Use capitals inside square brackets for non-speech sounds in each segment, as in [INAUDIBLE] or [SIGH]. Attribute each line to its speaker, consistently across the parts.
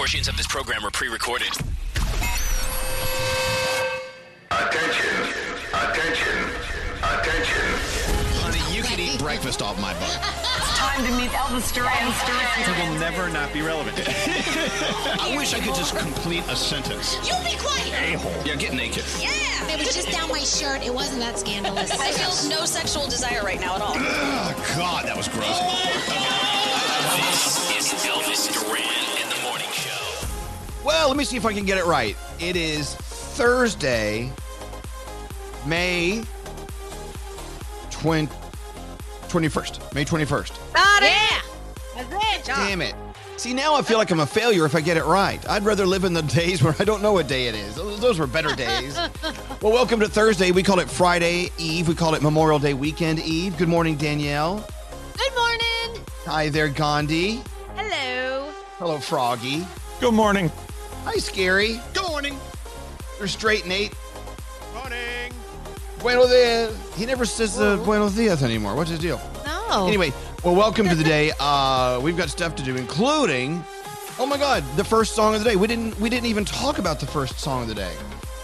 Speaker 1: Portions of this program are pre-recorded.
Speaker 2: Attention, attention, attention.
Speaker 3: Honey, you can eat breakfast off my butt.
Speaker 4: It's time to meet Elvis Duran.
Speaker 5: It will never not be relevant. [LAUGHS]
Speaker 3: I wish I could just complete a sentence.
Speaker 6: You be quiet.
Speaker 3: A-hole. Yeah, get naked.
Speaker 6: Yeah. It was just down my shirt. It wasn't that scandalous.
Speaker 7: I feel no sexual desire right now at all.
Speaker 3: Oh, God, that was gross.
Speaker 1: Oh this is Elvis Duran
Speaker 8: Well, let me see if I can get it right. It is Thursday, May 20, 21st. May 21st.
Speaker 7: Got
Speaker 6: Yeah. That's it.
Speaker 8: Damn it. See, now I feel like I'm a failure if I get it right. I'd rather live in the days where I don't know what day it is. Those those were better days. [LAUGHS] well, welcome to Thursday. We call it Friday Eve. We call it Memorial Day Weekend Eve. Good morning, Danielle.
Speaker 6: Good morning.
Speaker 8: Hi there, Gandhi.
Speaker 6: Hello.
Speaker 8: Hello, Froggy.
Speaker 5: Good morning.
Speaker 8: Hi, Scary.
Speaker 3: Good morning.
Speaker 8: There's Straight Nate.
Speaker 5: Morning.
Speaker 8: Buenos dias. He never says uh, buenos dias anymore. What's his deal?
Speaker 6: No.
Speaker 8: Anyway, well, welcome to the day. [LAUGHS] Uh, we've got stuff to do, including, oh my God, the first song of the day. We didn't we didn't even talk about the first song of the day.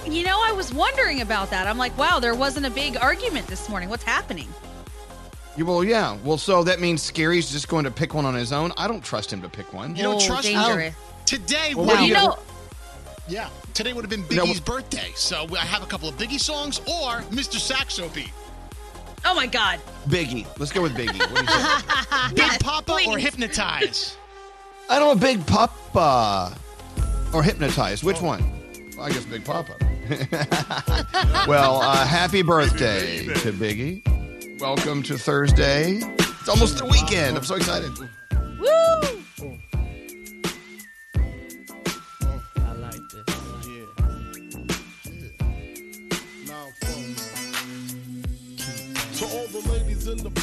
Speaker 7: You know, I was wondering about that. I'm like, wow, there wasn't a big argument this morning. What's happening?
Speaker 8: You, well, yeah. Well, so that means Scary's just going to pick one on his own. I don't trust him to pick one.
Speaker 3: You don't
Speaker 7: Oh,
Speaker 3: trust
Speaker 7: dangerous.
Speaker 3: Today
Speaker 8: Well,
Speaker 3: would
Speaker 8: what do
Speaker 3: be,
Speaker 7: You know,
Speaker 3: yeah, today would have been
Speaker 8: No,
Speaker 3: Biggie's
Speaker 8: wh-
Speaker 3: birthday. So I have a couple of Biggie songs or Mr. Saxo beat.
Speaker 7: oh my God.
Speaker 8: Biggie. Let's go with Biggie. What do you say? [LAUGHS]
Speaker 3: Big Poppa or Hypnotize?
Speaker 8: I don't know, Big Poppa or Hypnotized. Which one? Well, I guess Big Poppa. [LAUGHS] well, uh, happy birthday to Biggie. Welcome to Thursday. It's almost the weekend. I'm so excited.
Speaker 7: Woo!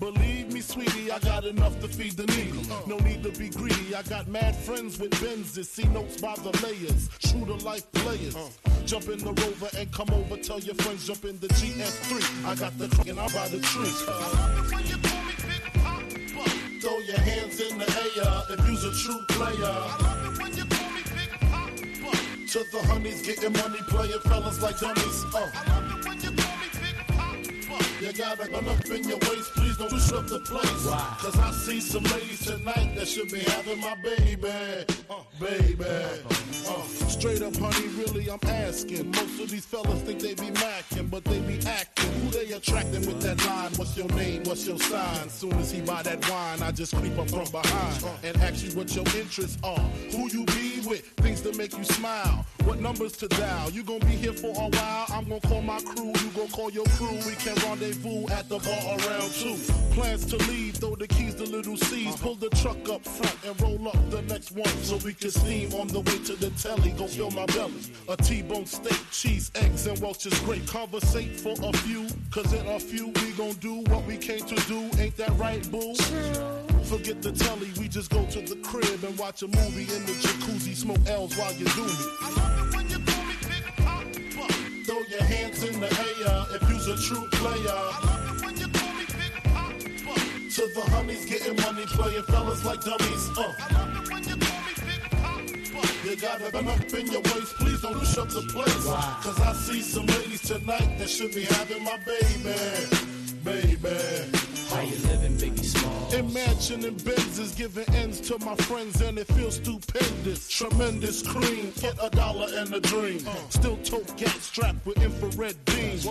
Speaker 9: Believe me, sweetie, I got enough to feed the needy. No need to be greedy. I got mad friends with Benzes. See notes by the layers. True to life players. Jump in the rover and come over. Tell your friends jump in the GS3. I got the and I'm by the tree. I love it when you pull me pick pop. Throw your hands in the air if you's a true player. When you call me pick up to the honeys, getting money, playing fellas like dummies. Uh. You gotta run up in your waist, please don't disrupt the place. Cause I see some ladies tonight that should be having my baby. Uh, baby. Uh, straight up, honey, really, I'm asking. Most of these fellas think they be macking, but they be acting. Who they attracting with that line? What's your name? What's your sign? Soon as he buy that wine, I just creep up from behind and ask you what your interests are. Who you be with? Things that make you smile. What numbers to dial? You gonna be here for a while? I'm gonna call my crew. You gonna call your crew. We can rendezvous at the bar around two. Plans to leave, throw the keys to little C's. Pull the truck up front and roll up the next one so we can steam on the way to the telly. Go fill my belly. A T-bone steak, cheese, eggs, and Welch's grape. Conversate for a few, cause in a few we gon' do what we came to do. Ain't that right, boo? Forget the telly, we just go to the crib and watch a movie in the jacuzzi, smoke L's while you do me. A true player. I love it when you call me Big Poppa. To the honeys getting money, playing fellas like dummies. Uh. I love it when you call me Big Poppa. You gotta run up in your waist, please don't push up the place. Cause I see some ladies tonight that should be having my baby. Baby.
Speaker 10: How you living, Biggie Small?
Speaker 9: Imagine and Benzes giving ends to my friends and it feels stupendous. Tremendous cream, get a dollar and a dream. Uh. Still tote gas strapped with infrared beams.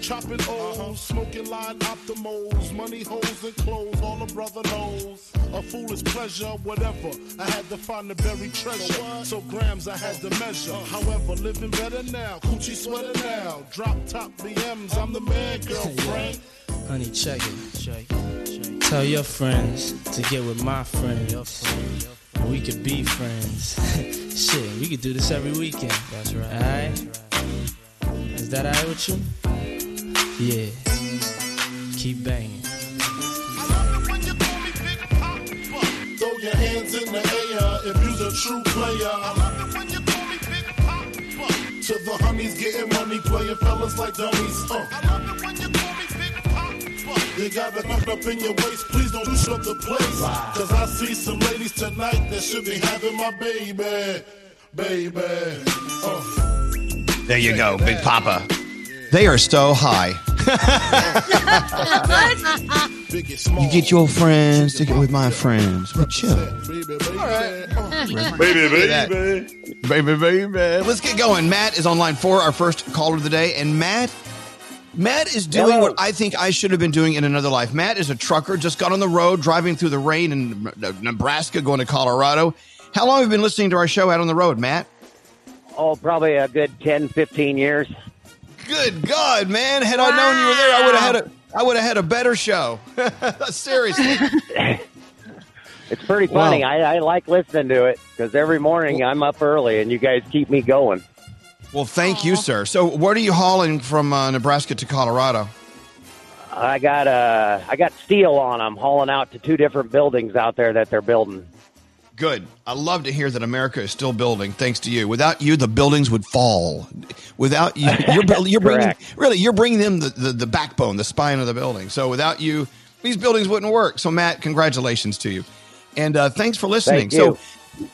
Speaker 9: Chopping uh-huh. O's, smoking line optimals, money holes and clothes, all a brother knows. A foolish pleasure, whatever. I had to find the buried treasure. So grams I had to measure. Uh. However, living better now, coochie sweater now. Drop top BMs, I'm the man, girlfriend.
Speaker 10: Honey, check it. Check, check. Tell your friends to get with my friends. and we could be friends. [LAUGHS] Shit, we could do this every weekend. That's right. Alright? Is that alright with you? Yeah. Keep banging. I love it when you pull me pick pop.
Speaker 9: Throw your hands in the air if you's a true player. I love it when you call me Big Poppa. To the honeys getting money, playing fellas like dummies. Uh. You got the knocked up in your waist, please don't push up the place. Cause I see some ladies tonight that should be having my baby. Baby. Uh.
Speaker 8: There you go, Big Poppa. They are so high. [LAUGHS] You get your friends, stick it with my friends. We chill.
Speaker 9: Baby,
Speaker 8: baby. Baby, baby. Let's get going. Matt is on line four, our first caller of the day. And Matt, Matt is doing
Speaker 11: Hello.
Speaker 8: what I think I should have been doing in another life. Matt is a trucker, just got on the road, driving through the rain in Nebraska, going to Colorado. How long have you been listening to our show out on the road, Matt?
Speaker 11: Oh, probably a good 10, 15 years.
Speaker 8: Good God, man! Had I known you were there, I would have had a I would have had a better show. [LAUGHS] Seriously. [LAUGHS]
Speaker 11: It's pretty funny.
Speaker 8: Wow.
Speaker 11: I, I like listening to it because every morning I'm up early and you guys keep me going.
Speaker 8: Well, thank you, sir. So, what are you hauling from uh, Nebraska to Colorado?
Speaker 11: I got uh, I got steel on them, hauling out to two different buildings out there that they're building.
Speaker 8: Good. I love to hear that America is still building, thanks to you. Without you, the buildings would fall. Without you, [LAUGHS] you're, you're bringing really you're bringing them the, the, the backbone, the spine of the building. So, without you, these buildings wouldn't work. So, Matt, congratulations to you, and uh, thanks for listening.
Speaker 11: Thank.
Speaker 8: So,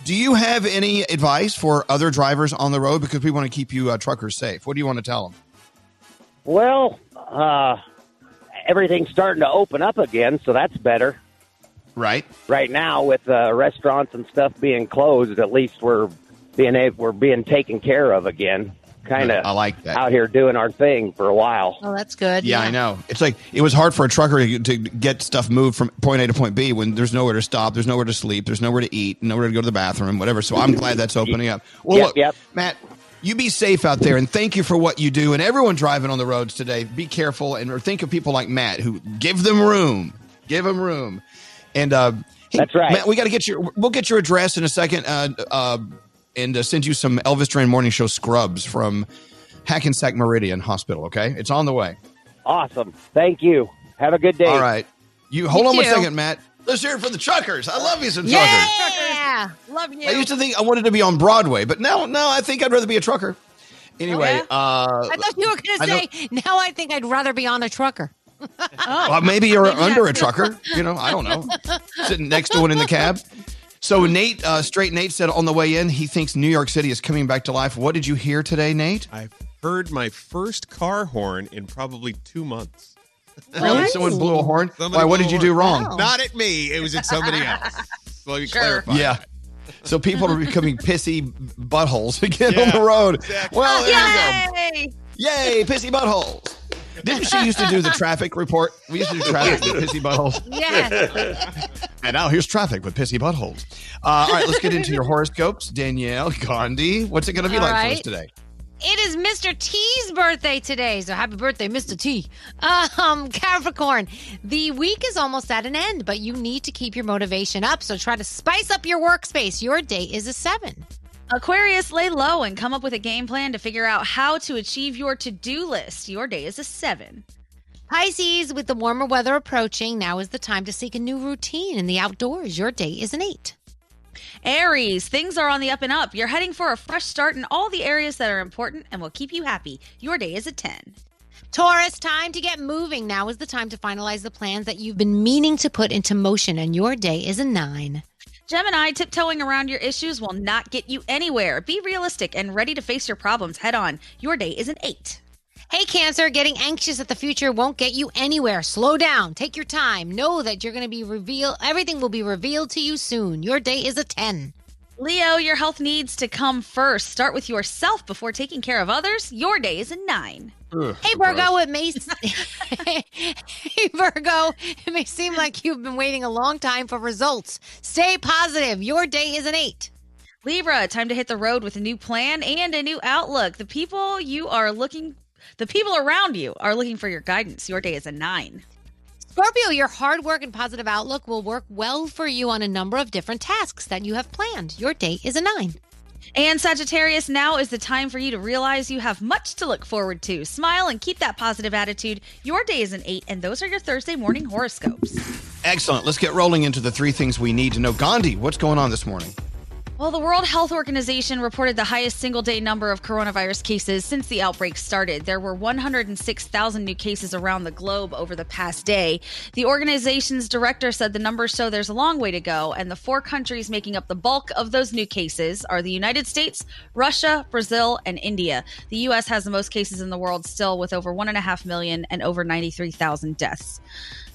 Speaker 8: do you have any advice for other drivers on the road because we want to keep you uh, truckers safe? What do you want to tell them?
Speaker 11: Well, uh, everything's starting to open up again, so that's better.
Speaker 8: Right.
Speaker 11: Right now, with uh, restaurants and stuff being closed, at least we're being we're being taken care of again. Kind of
Speaker 8: I like that.
Speaker 11: out here doing our thing for a while.
Speaker 6: Oh, that's good.
Speaker 8: Yeah, I know. It's like it was hard for a trucker to, to get stuff moved from point A to point B when there's nowhere to stop, there's nowhere to sleep, there's nowhere to eat, nowhere to go to the bathroom, whatever. So I'm glad that's opening up. Well,
Speaker 11: Yep,
Speaker 8: look,
Speaker 11: yep.
Speaker 8: Matt, you be safe out there, and thank you for what you do. And everyone driving on the roads today, be careful and think of people like Matt who give them room, give them room. And uh, hey,
Speaker 11: That's right.
Speaker 8: Matt, we got to get your. We'll get your address in a second, uh, uh, and uh, send you some Elvis Duran Morning Show scrubs from Hackensack Meridian Hospital. Okay, it's on the way.
Speaker 11: Awesome. Thank you. Have a good day.
Speaker 8: All right. You hold
Speaker 6: You
Speaker 8: on one
Speaker 6: too.
Speaker 8: second, Matt. Let's hear it for the truckers. I love you some truckers.
Speaker 6: Yeah.
Speaker 7: Love you.
Speaker 8: I used to think I wanted to be on Broadway, but now, now I think I'd rather be a trucker. Anyway,
Speaker 6: yeah?
Speaker 8: uh,
Speaker 6: I thought you were going
Speaker 8: I
Speaker 6: to
Speaker 8: know-
Speaker 6: say, now I think I'd rather be on a trucker.
Speaker 8: well, maybe you're [LAUGHS]
Speaker 6: Maybe
Speaker 8: under a trucker. You know, I don't know. Sitting next to one in the cab. So Nate, uh, straight Nate said on the way in, he thinks New York City is coming back to life. What did you hear today, Nate?
Speaker 5: I've heard my first car horn in probably two months. [LAUGHS]
Speaker 8: Really? Someone blew a horn.
Speaker 5: Somebody
Speaker 8: Why? What did you do
Speaker 5: horn.
Speaker 8: wrong?
Speaker 5: Not at me. It was at somebody [LAUGHS] else. Let me
Speaker 7: Sure.
Speaker 5: clarify.
Speaker 8: Yeah. So people are becoming pissy buttholes again on the road.
Speaker 5: exactly.
Speaker 8: Well, there you go.
Speaker 7: Yay!
Speaker 8: Yay, pissy buttholes. Didn't she used to do the traffic report? We used to do [LAUGHS] traffic with pissy buttholes.
Speaker 6: Yes.
Speaker 8: And now here's traffic with pissy buttholes. Uh, all right, let's get into your horoscopes. Danielle, Gandhi, what's it going to be
Speaker 6: All
Speaker 8: like for us today?
Speaker 6: It is Mr. T's birthday today, so happy birthday, Mr. T. Um, [LAUGHS] Capricorn, the week is almost at an end, but you need to keep your motivation up, so try to spice up your workspace. Your day is a seven.
Speaker 7: Aquarius, lay low and come up with a game plan to figure out how to achieve your to do list. Your day is a seven.
Speaker 6: Pisces, with the warmer weather approaching, now is the time to seek a new routine in the outdoors. Your day is an eight.
Speaker 7: Aries, things are on the up and up. You're heading for a fresh start in all the areas that are important and will keep you happy. Your day is a 10.
Speaker 6: Taurus, time to get moving. Now is the time to finalize the plans that you've been meaning to put into motion, and your day is a nine.
Speaker 7: Gemini, tiptoeing around your issues will not get you anywhere. Be realistic and ready to face your problems head on. Your day is an 8.
Speaker 6: Hey, Cancer, getting anxious at the future won't get you anywhere. Slow down. Take your time. Know that you're going to be revealed. Everything will be revealed to you soon. Your day is a 10.
Speaker 7: Leo, your health needs to come first. Start with yourself before taking care of others. Your day is a 9.
Speaker 8: Ugh,
Speaker 6: Hey,
Speaker 8: so
Speaker 6: Virgo, it may. [LAUGHS] hey, Virgo, it may seem like you've been waiting a long time for results. Stay positive. Your day is an 8.
Speaker 7: Libra, time to hit the road with a new plan and a new outlook. The people you are looking the people around you are looking for your guidance. Your day is a 9.
Speaker 6: Scorpio, your hard work and positive outlook will work well for you on a number of different tasks that you have planned. Your date is a nine.
Speaker 7: And Sagittarius, now is the time for you to realize you have much to look forward to. Smile and keep that positive attitude. Your day is an eight, and those are your Thursday morning horoscopes.
Speaker 8: Excellent. Let's get rolling into the three things we need to know. Gandhi, what's going on this morning?
Speaker 7: Well, the World Health Organization reported the highest single day number of coronavirus cases since the outbreak started. There were 106,000 new cases around the globe over the past day. The organization's director said the numbers show there's a long way to go, and the four countries making up the bulk of those new cases are the United States, Russia, Brazil, and India. The U.S. has the most cases in the world still, with over 1.5 million and over 93,000 deaths.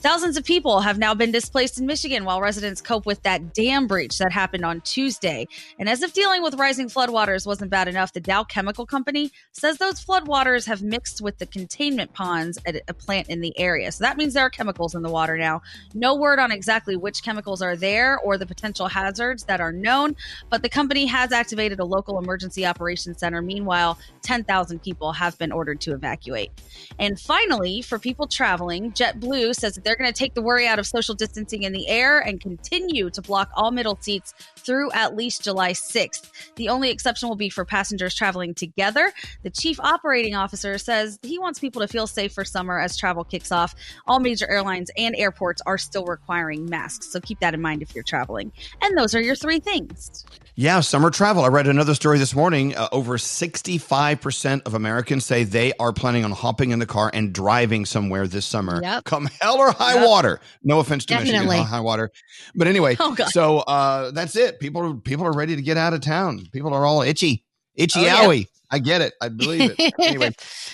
Speaker 7: Thousands of people have now been displaced in Michigan while residents cope with that dam breach that happened on Tuesday. And as if dealing with rising floodwaters wasn't bad enough, the Dow Chemical Company says those floodwaters have mixed with the containment ponds at a plant in the area. So that means there are chemicals in the water now. No word on exactly which chemicals are there or the potential hazards that are known, but the company has activated a local emergency operations center. Meanwhile, 10,000 people have been ordered to evacuate. And finally, for people traveling, JetBlue says that they're going to take the worry out of social distancing in the air and continue to block all middle seats through at least July 6th. The only exception will be for passengers traveling together. The chief operating officer says he wants people to feel safe for summer as travel kicks off. All major airlines and airports are still requiring masks, so keep that in mind if you're traveling. And those are your three things.
Speaker 8: Yeah, summer travel. I read another story this morning. Uh, over 65% of Americans say they are planning on hopping in the car and driving somewhere this summer.
Speaker 6: Yep.
Speaker 8: Come hell or high
Speaker 6: Yep.
Speaker 8: water. No offense to
Speaker 6: Definitely.
Speaker 8: Michigan, high water. But anyway, [LAUGHS]
Speaker 7: Oh,
Speaker 8: so uh, that's it. People, people are ready to get out of town. People are all itchy. Itchy
Speaker 6: Oh, yeah.
Speaker 8: owie. I get it. I believe it. [LAUGHS] anyway,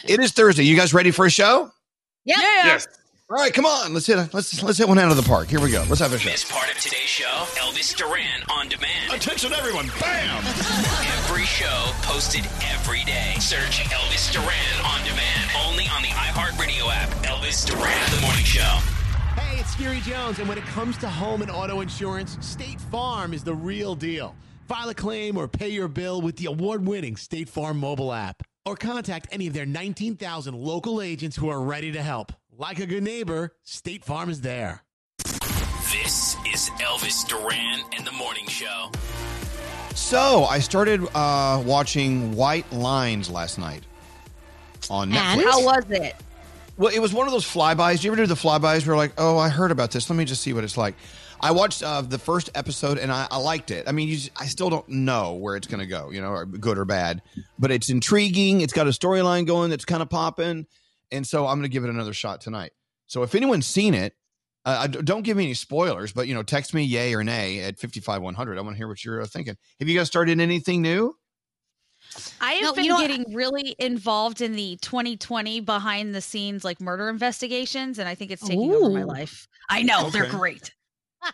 Speaker 8: it is Thursday. You guys ready for a show?
Speaker 6: Yep.
Speaker 2: Yes.
Speaker 8: All right, come on. Let's hit a, let's let's hit one out of the park. Here we go. Let's have a show.
Speaker 1: Miss part of today's show? Elvis Duran on demand.
Speaker 9: Attention, everyone. Bam!
Speaker 1: Every show posted every day. Search Elvis Duran on demand. Only on the iHeartRadio app. Elvis Duran, the morning show.
Speaker 3: Hey, it's Scary Jones, and when it comes to home and auto insurance, State Farm is the real deal. File a claim or pay your bill with the award winning State Farm mobile app. Or contact any of their 19,000 local agents who are ready to help. Like a good neighbor, State Farm is there.
Speaker 1: This is Elvis Duran and the morning show.
Speaker 8: So I started uh, watching White Lines last night on
Speaker 6: And?
Speaker 7: How was it?
Speaker 8: Well, it was one of those flybys. Do you ever do the flybys where like, oh, I heard about this. Let me just see what it's like. I watched uh, the first episode and I, I liked it. I mean, just, I still don't know where it's going to go, you know, or good or bad, but it's intriguing. It's got a storyline going that's kind of popping, and so I'm going to give it another shot tonight. So if anyone's seen it, uh, don't give me any spoilers, but you know, text me yay or nay at 55100. I want to hear what you're uh, thinking. Have you guys started anything new?
Speaker 7: I have
Speaker 6: No,
Speaker 7: been
Speaker 6: you know what?
Speaker 7: getting really involved in the 2020 behind the scenes like murder investigations, and I think it's taking over my life. I know they're great.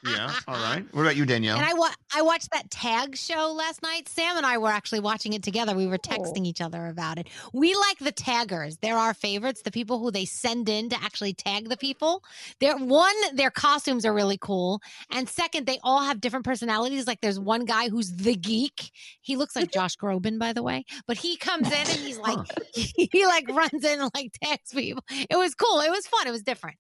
Speaker 8: Yeah. All [LAUGHS] right. What about you, Danielle?
Speaker 6: And I wa- I watched that tag show last night. Sam and I were actually watching it together. We were oh. texting each other about it. We like the taggers. They're our favorites. The people who they send in to actually tag the people. They're one, their costumes are really cool, and second, they all have different personalities. Like there's one guy who's the geek. He looks like Josh Groban, by the way, but he comes in and he's [LAUGHS] like [LAUGHS] he like runs in and like tags people. It was cool. It was fun. It was different.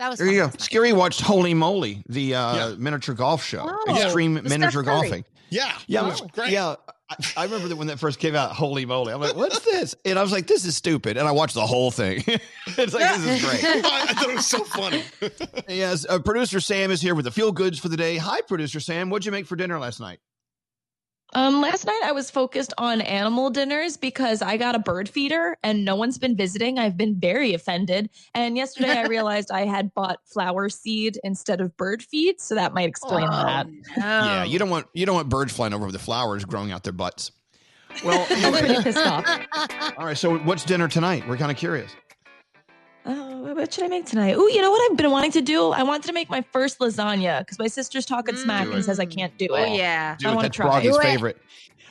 Speaker 6: That was
Speaker 8: There you go. Scary watched Holy Moly, the uh,
Speaker 9: Yeah.
Speaker 8: miniature golf show,
Speaker 6: Oh.
Speaker 8: extreme
Speaker 7: The
Speaker 8: miniature golfing.
Speaker 9: Yeah.
Speaker 8: Yeah,
Speaker 9: it
Speaker 8: it
Speaker 9: was
Speaker 8: was-
Speaker 9: great.
Speaker 8: yeah. I, I remember that when that first came out. Holy moly! I'm like, what's this? And I was like, this is stupid. And I watched the whole thing. [LAUGHS] it's like this is great.
Speaker 9: I, [LAUGHS] I thought it was so funny. [LAUGHS]
Speaker 8: yes, uh, producer Sam is here with the feel goods for the day. Hi, producer Sam. What'd you make for dinner last night?
Speaker 12: Um, last night I was focused on animal dinners because I got a bird feeder and no one's been visiting. I've been very offended. And yesterday I [LAUGHS] realized I had bought flower seed instead of bird feed, so that might explain
Speaker 7: Oh,
Speaker 12: that.
Speaker 8: Yeah, you don't want you don't want birds flying over the flowers growing out their butts. [LAUGHS] Well, [LAUGHS]
Speaker 12: I'm pretty pissed off.
Speaker 8: all right. So, what's dinner tonight? We're kind of curious.
Speaker 12: Oh, what should I make tonight? Oh, you know what I've been wanting to do? I wanted to make my first lasagna because my sister's talking smack and says I can't do it.
Speaker 7: Oh yeah.
Speaker 8: Do
Speaker 12: I wanna try.
Speaker 8: Froggy's
Speaker 6: it.
Speaker 8: favorite.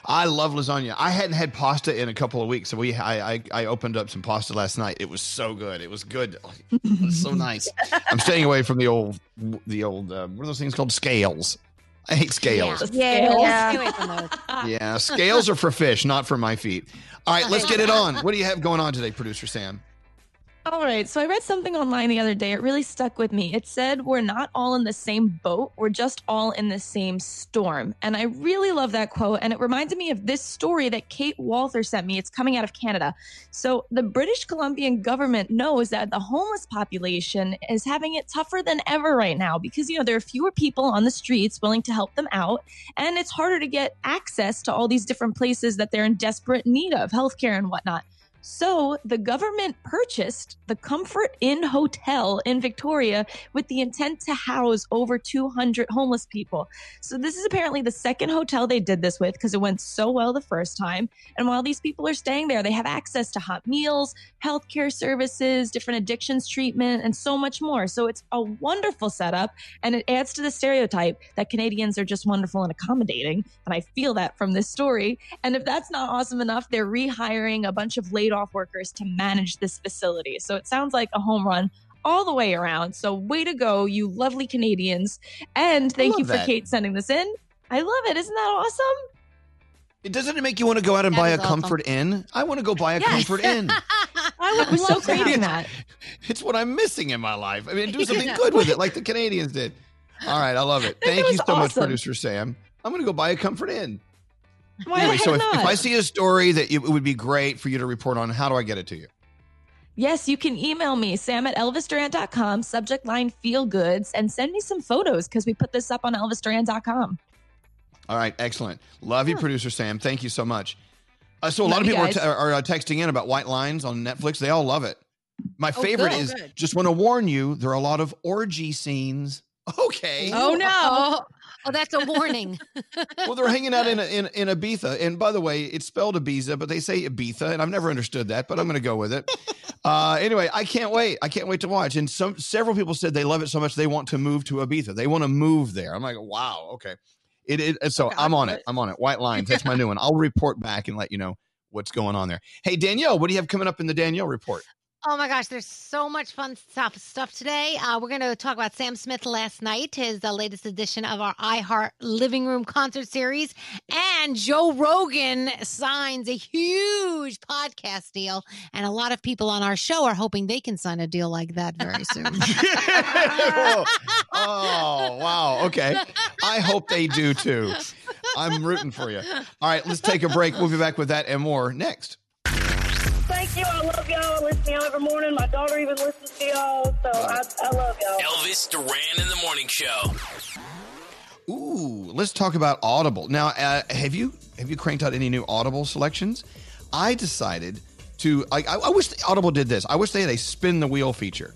Speaker 8: I love lasagna. I hadn't had pasta in a couple of weeks, so we I, I I opened up some pasta last night. It was so good. It was good. It was so [LAUGHS] nice. I'm staying away from the old the old uh, what are those things called scales. I hate scales.
Speaker 7: Yeah,
Speaker 12: scales.
Speaker 7: yeah. [LAUGHS]
Speaker 6: Stay away from those.
Speaker 8: Yeah, scales are for fish, not for my feet. All right, let's get it on. What do you have going on today, producer Sam?
Speaker 12: All right. So I read something online the other day. It really stuck with me. It said, We're not all in the same boat. We're just all in the same storm. And I really love that quote. And it reminded me of this story that Kate Walther sent me. It's coming out of Canada. So the British Columbian government knows that the homeless population is having it tougher than ever right now because, you know, there are fewer people on the streets willing to help them out. And it's harder to get access to all these different places that they're in desperate need of, healthcare and whatnot. So the government purchased the Comfort Inn Hotel in Victoria with the intent to house over 200 homeless people. So this is apparently the second hotel they did this with because it went so well the first time. And while these people are staying there, they have access to hot meals, healthcare services, different addictions treatment, and so much more. So it's a wonderful setup and it adds to the stereotype that Canadians are just wonderful and accommodating. And I feel that from this story. And if that's not awesome enough, they're rehiring a bunch of laid off workers to manage this facility. So it sounds like a home run all the way around. So way to go, you lovely Canadians. And thank you for
Speaker 8: that.
Speaker 12: Kate sending this in. I love it. Isn't that awesome?
Speaker 8: It doesn't it make you want to go out and
Speaker 12: That
Speaker 8: buy a
Speaker 12: is awesome.
Speaker 8: comfort inn? I want to go buy a
Speaker 12: Yes.
Speaker 8: comfort inn. [LAUGHS]
Speaker 12: I would
Speaker 8: I'm so
Speaker 12: love to
Speaker 8: craving
Speaker 12: that. [LAUGHS]
Speaker 8: It's what I'm missing in my life. I mean, do [LAUGHS] something
Speaker 12: Yeah.
Speaker 8: good with it, like the Canadians did. All right, I love it. Thank
Speaker 12: it
Speaker 8: you
Speaker 12: was
Speaker 8: so much, producer Sam. I'm going to go buy a comfort inn.
Speaker 12: Why
Speaker 8: anyway, so if, if? I see a story that it would be great for you to report on, how do I get it to you?
Speaker 12: Yes, you can email me, sam at elvisduran.com, subject line feel goods, and send me some photos because we put this up on elvisduran.com.
Speaker 8: All right, excellent. Love you, producer Sam. Thank you so much. Uh, so a lot of people are, t- are uh, texting in about White Lines on Netflix. They all love it. My
Speaker 6: Oh,
Speaker 8: favorite
Speaker 6: good.
Speaker 8: is
Speaker 6: Good.
Speaker 8: just want to warn you, there are a lot of orgy scenes. [LAUGHS] Okay.
Speaker 6: Oh no! Oh, that's a warning. [LAUGHS]
Speaker 8: well, they're hanging out in, in in Ibiza, and by the way, it's spelled Ibiza, but they say Ibiza, and I've never understood that, but I'm going to go with it. [LAUGHS] Uh, anyway, I can't wait. I can't wait to watch. And some several people said they love it so much they want to move to Ibiza. They want to move there. I'm like, wow, okay. It, it so I'm on it. I'm on it. White lines. That's my [LAUGHS] new one. I'll report back and let you know what's going on there. Hey Danielle, what do you have coming up in the Danielle report?
Speaker 6: Oh my gosh, there's so much fun stuff stuff today. Uh, we're going to talk about Sam Smith last night, his uh, latest edition of our iHeart Living Room concert series, and Joe Rogan signs a huge podcast deal, and a lot of people on our show are hoping they can sign a deal like that very soon. [LAUGHS]
Speaker 8: oh, wow. Okay. I hope they do too. I'm rooting for you. All right, let's take a break. We'll be back with that and more next.
Speaker 13: Thank you. I love y'all. I listen to y'all every morning. My daughter even listens to y'all. So I, I love y'all.
Speaker 1: Elvis Duran in the morning show.
Speaker 8: Ooh, let's talk about Audible. Now, uh, have you have you cranked out any new Audible selections? I decided to. I, I I wish Audible did this. I wish they had a spin the wheel feature,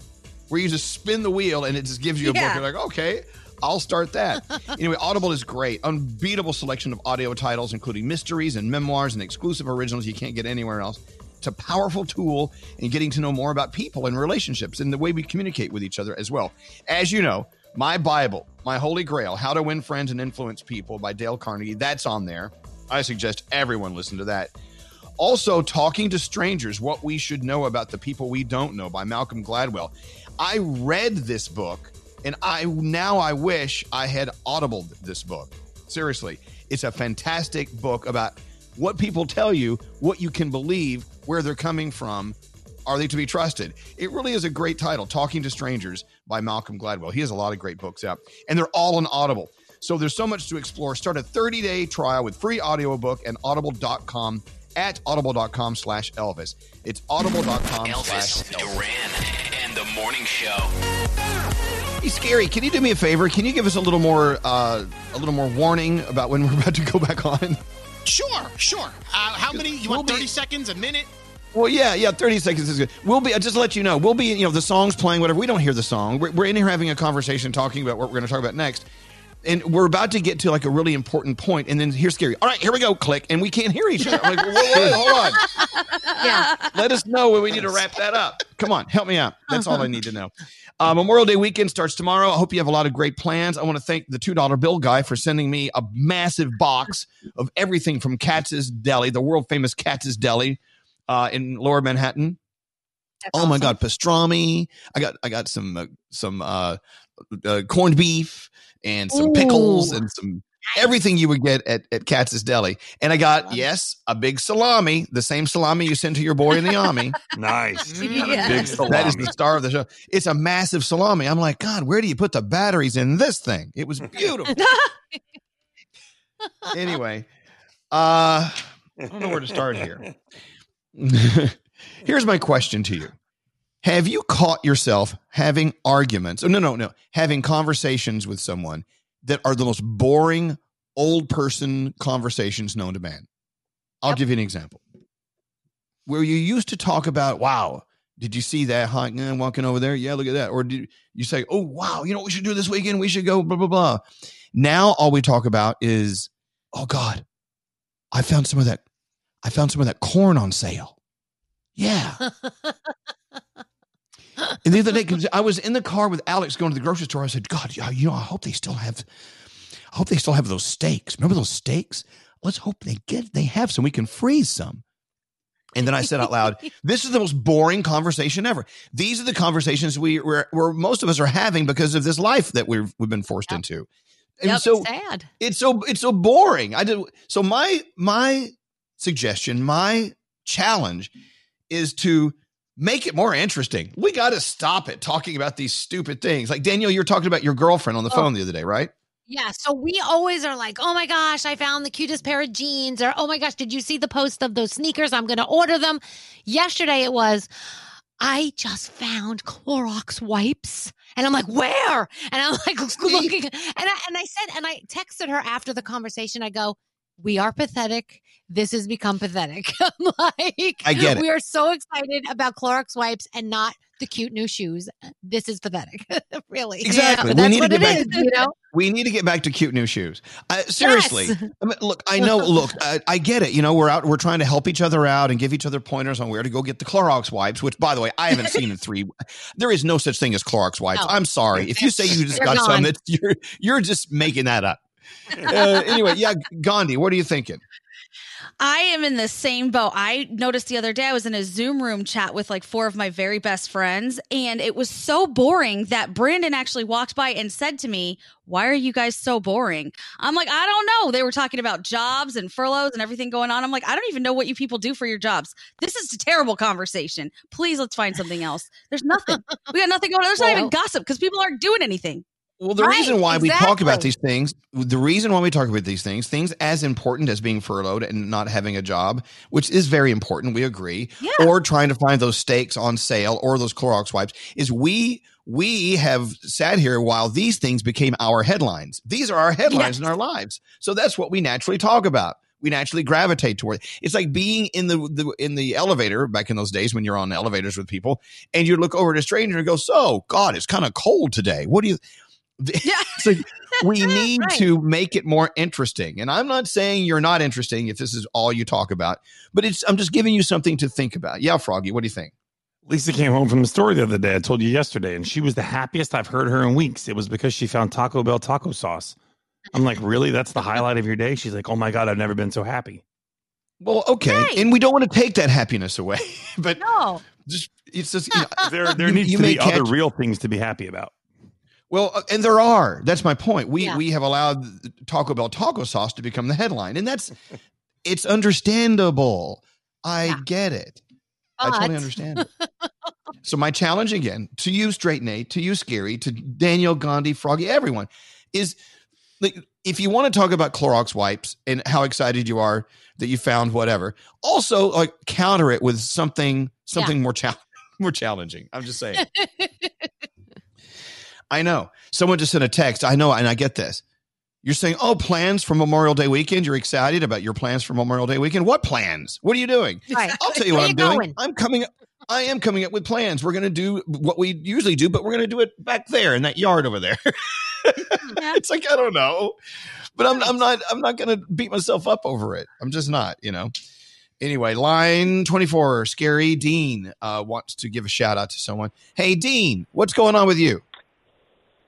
Speaker 8: where you just spin the wheel and it just gives you a
Speaker 14: Yeah.
Speaker 8: book. You're like, okay, I'll start that. [LAUGHS] anyway, Audible is great. Unbeatable selection of audio titles, including mysteries and memoirs and exclusive originals you can't get anywhere else. It's a powerful tool in getting to know more about people and relationships and the way we communicate with each other as well. As you know, my Bible, my holy grail, How to Win Friends and Influence People by Dale Carnegie, that's on there. I suggest everyone listen to that. Also, Talking to Strangers What We Should Know About the People We Don't Know by Malcolm Gladwell. I read this book and I now I wish I had audibled this book. Seriously, it's a fantastic book about what people tell you, what you can believe, where they're coming from. Are they to be trusted? It really is a great title, Talking to Strangers by Malcolm Gladwell. He has a lot of great books out, and they're all on Audible. So there's so much to explore. Start a 30-day trial with free audiobook and audible.com at audible.com slash Elvis. It's audible.com slash
Speaker 1: Elvis Duran and the morning show.
Speaker 8: Hey, Scary, can you do me a favor? Can you give us a little more uh, a little more warning about when we're about to go back on?
Speaker 14: Sure, sure. Uh, how many? You want 30 seconds, a minute?
Speaker 8: Well, yeah, yeah, 30 seconds is good. We'll be, I just to let you know, we'll be, you know, the song's playing, whatever. We don't hear the song. We're, we're in here having a conversation, talking about what we're going to talk about next. And we're about to get to like a really important point, and then here's Scary. All right, here we go, click, and we can't hear each other. I'm like, whoa, whoa, whoa, hold on. [LAUGHS]
Speaker 6: yeah.
Speaker 8: Let us know when we need to wrap that up. Come on, help me out. That's all I need to know. Uh, Memorial Day weekend starts tomorrow. I hope you have a lot of great plans. I want to thank the $2 bill guy for sending me a massive box of everything from Katz's Deli, the world famous Katz's Deli uh, in Lower Manhattan. oh my God, pastrami! I got I got some uh, some uh, uh, corned beef and some pickles and some everything you would get at, at Katz's Deli. And I got, yes, a big salami, the same salami you send to your boy in the army. [LAUGHS]
Speaker 15: nice. [LAUGHS]
Speaker 6: Yeah.
Speaker 15: Big salami.
Speaker 8: That is the star of the show. It's a massive salami. I'm like, God, where do you put the batteries in this thing? It was beautiful. [LAUGHS] anyway, uh, I don't know where to start here. Here's my question to you. Have you caught yourself having arguments? Oh, no, no, no. Having conversations with someone that are the most boring old person conversations known to man. I'll give you an example. Where you used to talk about, wow, did you see that hot guy walking over there? Yeah, look at that. Or you say, oh, wow, you know what we should do this weekend? We should go, blah, blah, blah. Now all we talk about is, oh, God, I found some of that. I found some of that corn on sale. Yeah. [LAUGHS] And the other day, I was in the car with Alex going to the grocery store. I said, God, you know, I hope they still have, I hope they still have those steaks. Remember those steaks? Let's hope they get, they have some. We can freeze some. And then I said out loud, [LAUGHS] "This is the most boring conversation ever. These are the conversations we, where, where most of us are having because of this life that we've we've been forced into." And
Speaker 6: Yep,
Speaker 8: so
Speaker 6: sad.
Speaker 8: it's so it's so boring. I did so my my suggestion, my challenge is to make it more interesting. We got to stop it talking about these stupid things. Like Danielle, you're talking about your girlfriend on the
Speaker 6: Oh.
Speaker 8: phone the other day, right?
Speaker 6: Yeah, so we always are like, oh my gosh, I found the cutest pair of jeans, or oh my gosh, did you see the post of those sneakers? I'm going to order them. Yesterday it was, I just found Clorox wipes. And I'm like, where? And I'm like [LAUGHS] looking, and I, and I said, and I texted her after the conversation. I go, we are pathetic. This has become pathetic. [LAUGHS] Like,
Speaker 8: I get it.
Speaker 6: We are so excited about Clorox wipes and not the cute new shoes. This is pathetic. [LAUGHS] really.
Speaker 8: Exactly. We
Speaker 6: that's
Speaker 8: need to
Speaker 6: what
Speaker 8: get
Speaker 6: it
Speaker 8: back-
Speaker 6: is, you know?
Speaker 8: We need to get back to cute new shoes. Uh, seriously,
Speaker 6: Yes.
Speaker 8: I mean, look, I know. Look, [LAUGHS] I, I get it. You know, we're out. We're trying to help each other out and give each other pointers on where to go get the Clorox wipes. Which, by the way, I haven't seen in three. There is no such thing as Clorox wipes.
Speaker 6: No.
Speaker 8: I'm sorry if you say you just
Speaker 6: They're
Speaker 8: got some.
Speaker 6: gone.
Speaker 8: That you're you're just making that up. [LAUGHS] Uh, anyway, yeah, Gandhi, what are you thinking?
Speaker 7: I am in the same boat. I noticed the other day I was in a Zoom room chat with like four of my very best friends, and it was so boring that Brandon actually walked by and said to me, Why are you guys so boring? I'm like, I don't know. They were talking about jobs and furloughs and everything going on. I'm like, I don't even know what you people do for your jobs. This is a terrible conversation. Please let's find something else. There's nothing. We got nothing going on. There's not even gossip because people aren't doing anything.
Speaker 8: Well, the
Speaker 6: Right,
Speaker 8: reason why we talk about these things, the reason why we talk about these things, things as important as being furloughed and not having a job, which is very important, we agree,
Speaker 7: Yeah.
Speaker 8: or trying to find those steaks on sale or those Clorox wipes, is we we have sat here while these things became our headlines. These are our headlines in our lives. So that's what we naturally talk about. We naturally gravitate toward. It's like being in the, the in the elevator back in those days when you're on elevators with people, and you look over at a stranger and go, "So, God, it's kind of cold today. What do you?" [LAUGHS] it's like we [LAUGHS] need
Speaker 6: Right.
Speaker 8: to make it more interesting. And I'm not saying you're not interesting if this is all you talk about, but it's I'm just giving you something to think about. Yeah, Froggy, what do you think?
Speaker 15: Lisa came home from the store the other day. I told you yesterday, and she was the happiest I've heard her in weeks. It was because she found Taco Bell taco sauce. I'm like, really? That's the highlight of your day? She's like, oh my God, I've never been so happy.
Speaker 8: Well, okay, and we don't want to take that happiness away, [LAUGHS] but
Speaker 6: No.
Speaker 8: just it's just you know,
Speaker 15: There, there
Speaker 8: You-
Speaker 15: needs
Speaker 8: you
Speaker 15: to
Speaker 8: may
Speaker 15: be other real things to be happy about.
Speaker 8: Well, uh, and there are. That's my point. We
Speaker 6: Yeah.
Speaker 8: we have allowed Taco Bell taco sauce to become the headline, and that's it's understandable. I
Speaker 6: Yeah.
Speaker 8: get it. I totally understand it. [LAUGHS] so my challenge again to you, Straight Nate, to you, Scary, to Danielle, Gandhi, Froggy, everyone is like if you want to talk about Clorox wipes and how excited you are that you found whatever, also like counter it with something something more chal- [LAUGHS] more challenging. I'm just saying. [LAUGHS] I know. Someone just sent a text. I know, and I get this. You're saying, oh, plans for Memorial Day weekend. You're excited about your plans for Memorial Day weekend. What plans? What are you doing?
Speaker 6: Right.
Speaker 8: I'll tell you what I'm doing.
Speaker 6: going?
Speaker 8: I'm coming. I am coming up with plans. We're going to do what we usually do, but we're going to do it back there in that yard over there. [LAUGHS] it's like I don't know, but I'm I'm not I'm not going to beat myself up over it. I'm just not. You know. Anyway, line 24, Scary Dean uh, wants to give a shout out to someone. Hey, Dean, what's going on with you?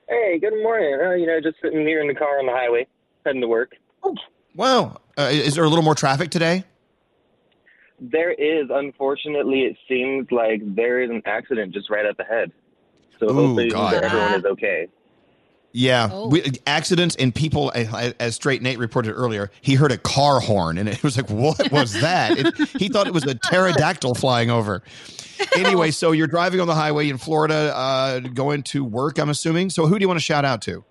Speaker 16: Hey, good morning. Uh, you know, just sitting here in the car on the highway, heading to work.
Speaker 8: Wow. Uh, is there a little more traffic today?
Speaker 16: There is, unfortunately, it seems like there is an accident just right up ahead. So
Speaker 8: Ooh,
Speaker 16: hopefully
Speaker 8: God.
Speaker 16: everyone is okay.
Speaker 8: Yeah,
Speaker 6: Oh.
Speaker 8: we, accidents and people, as Straight Nate reported earlier, he heard a car horn and it was like, what was that? It, he thought it was a pterodactyl flying over. Anyway, so you're driving on the highway in Florida, uh, going to work, I'm assuming. So who do you want to shout out to?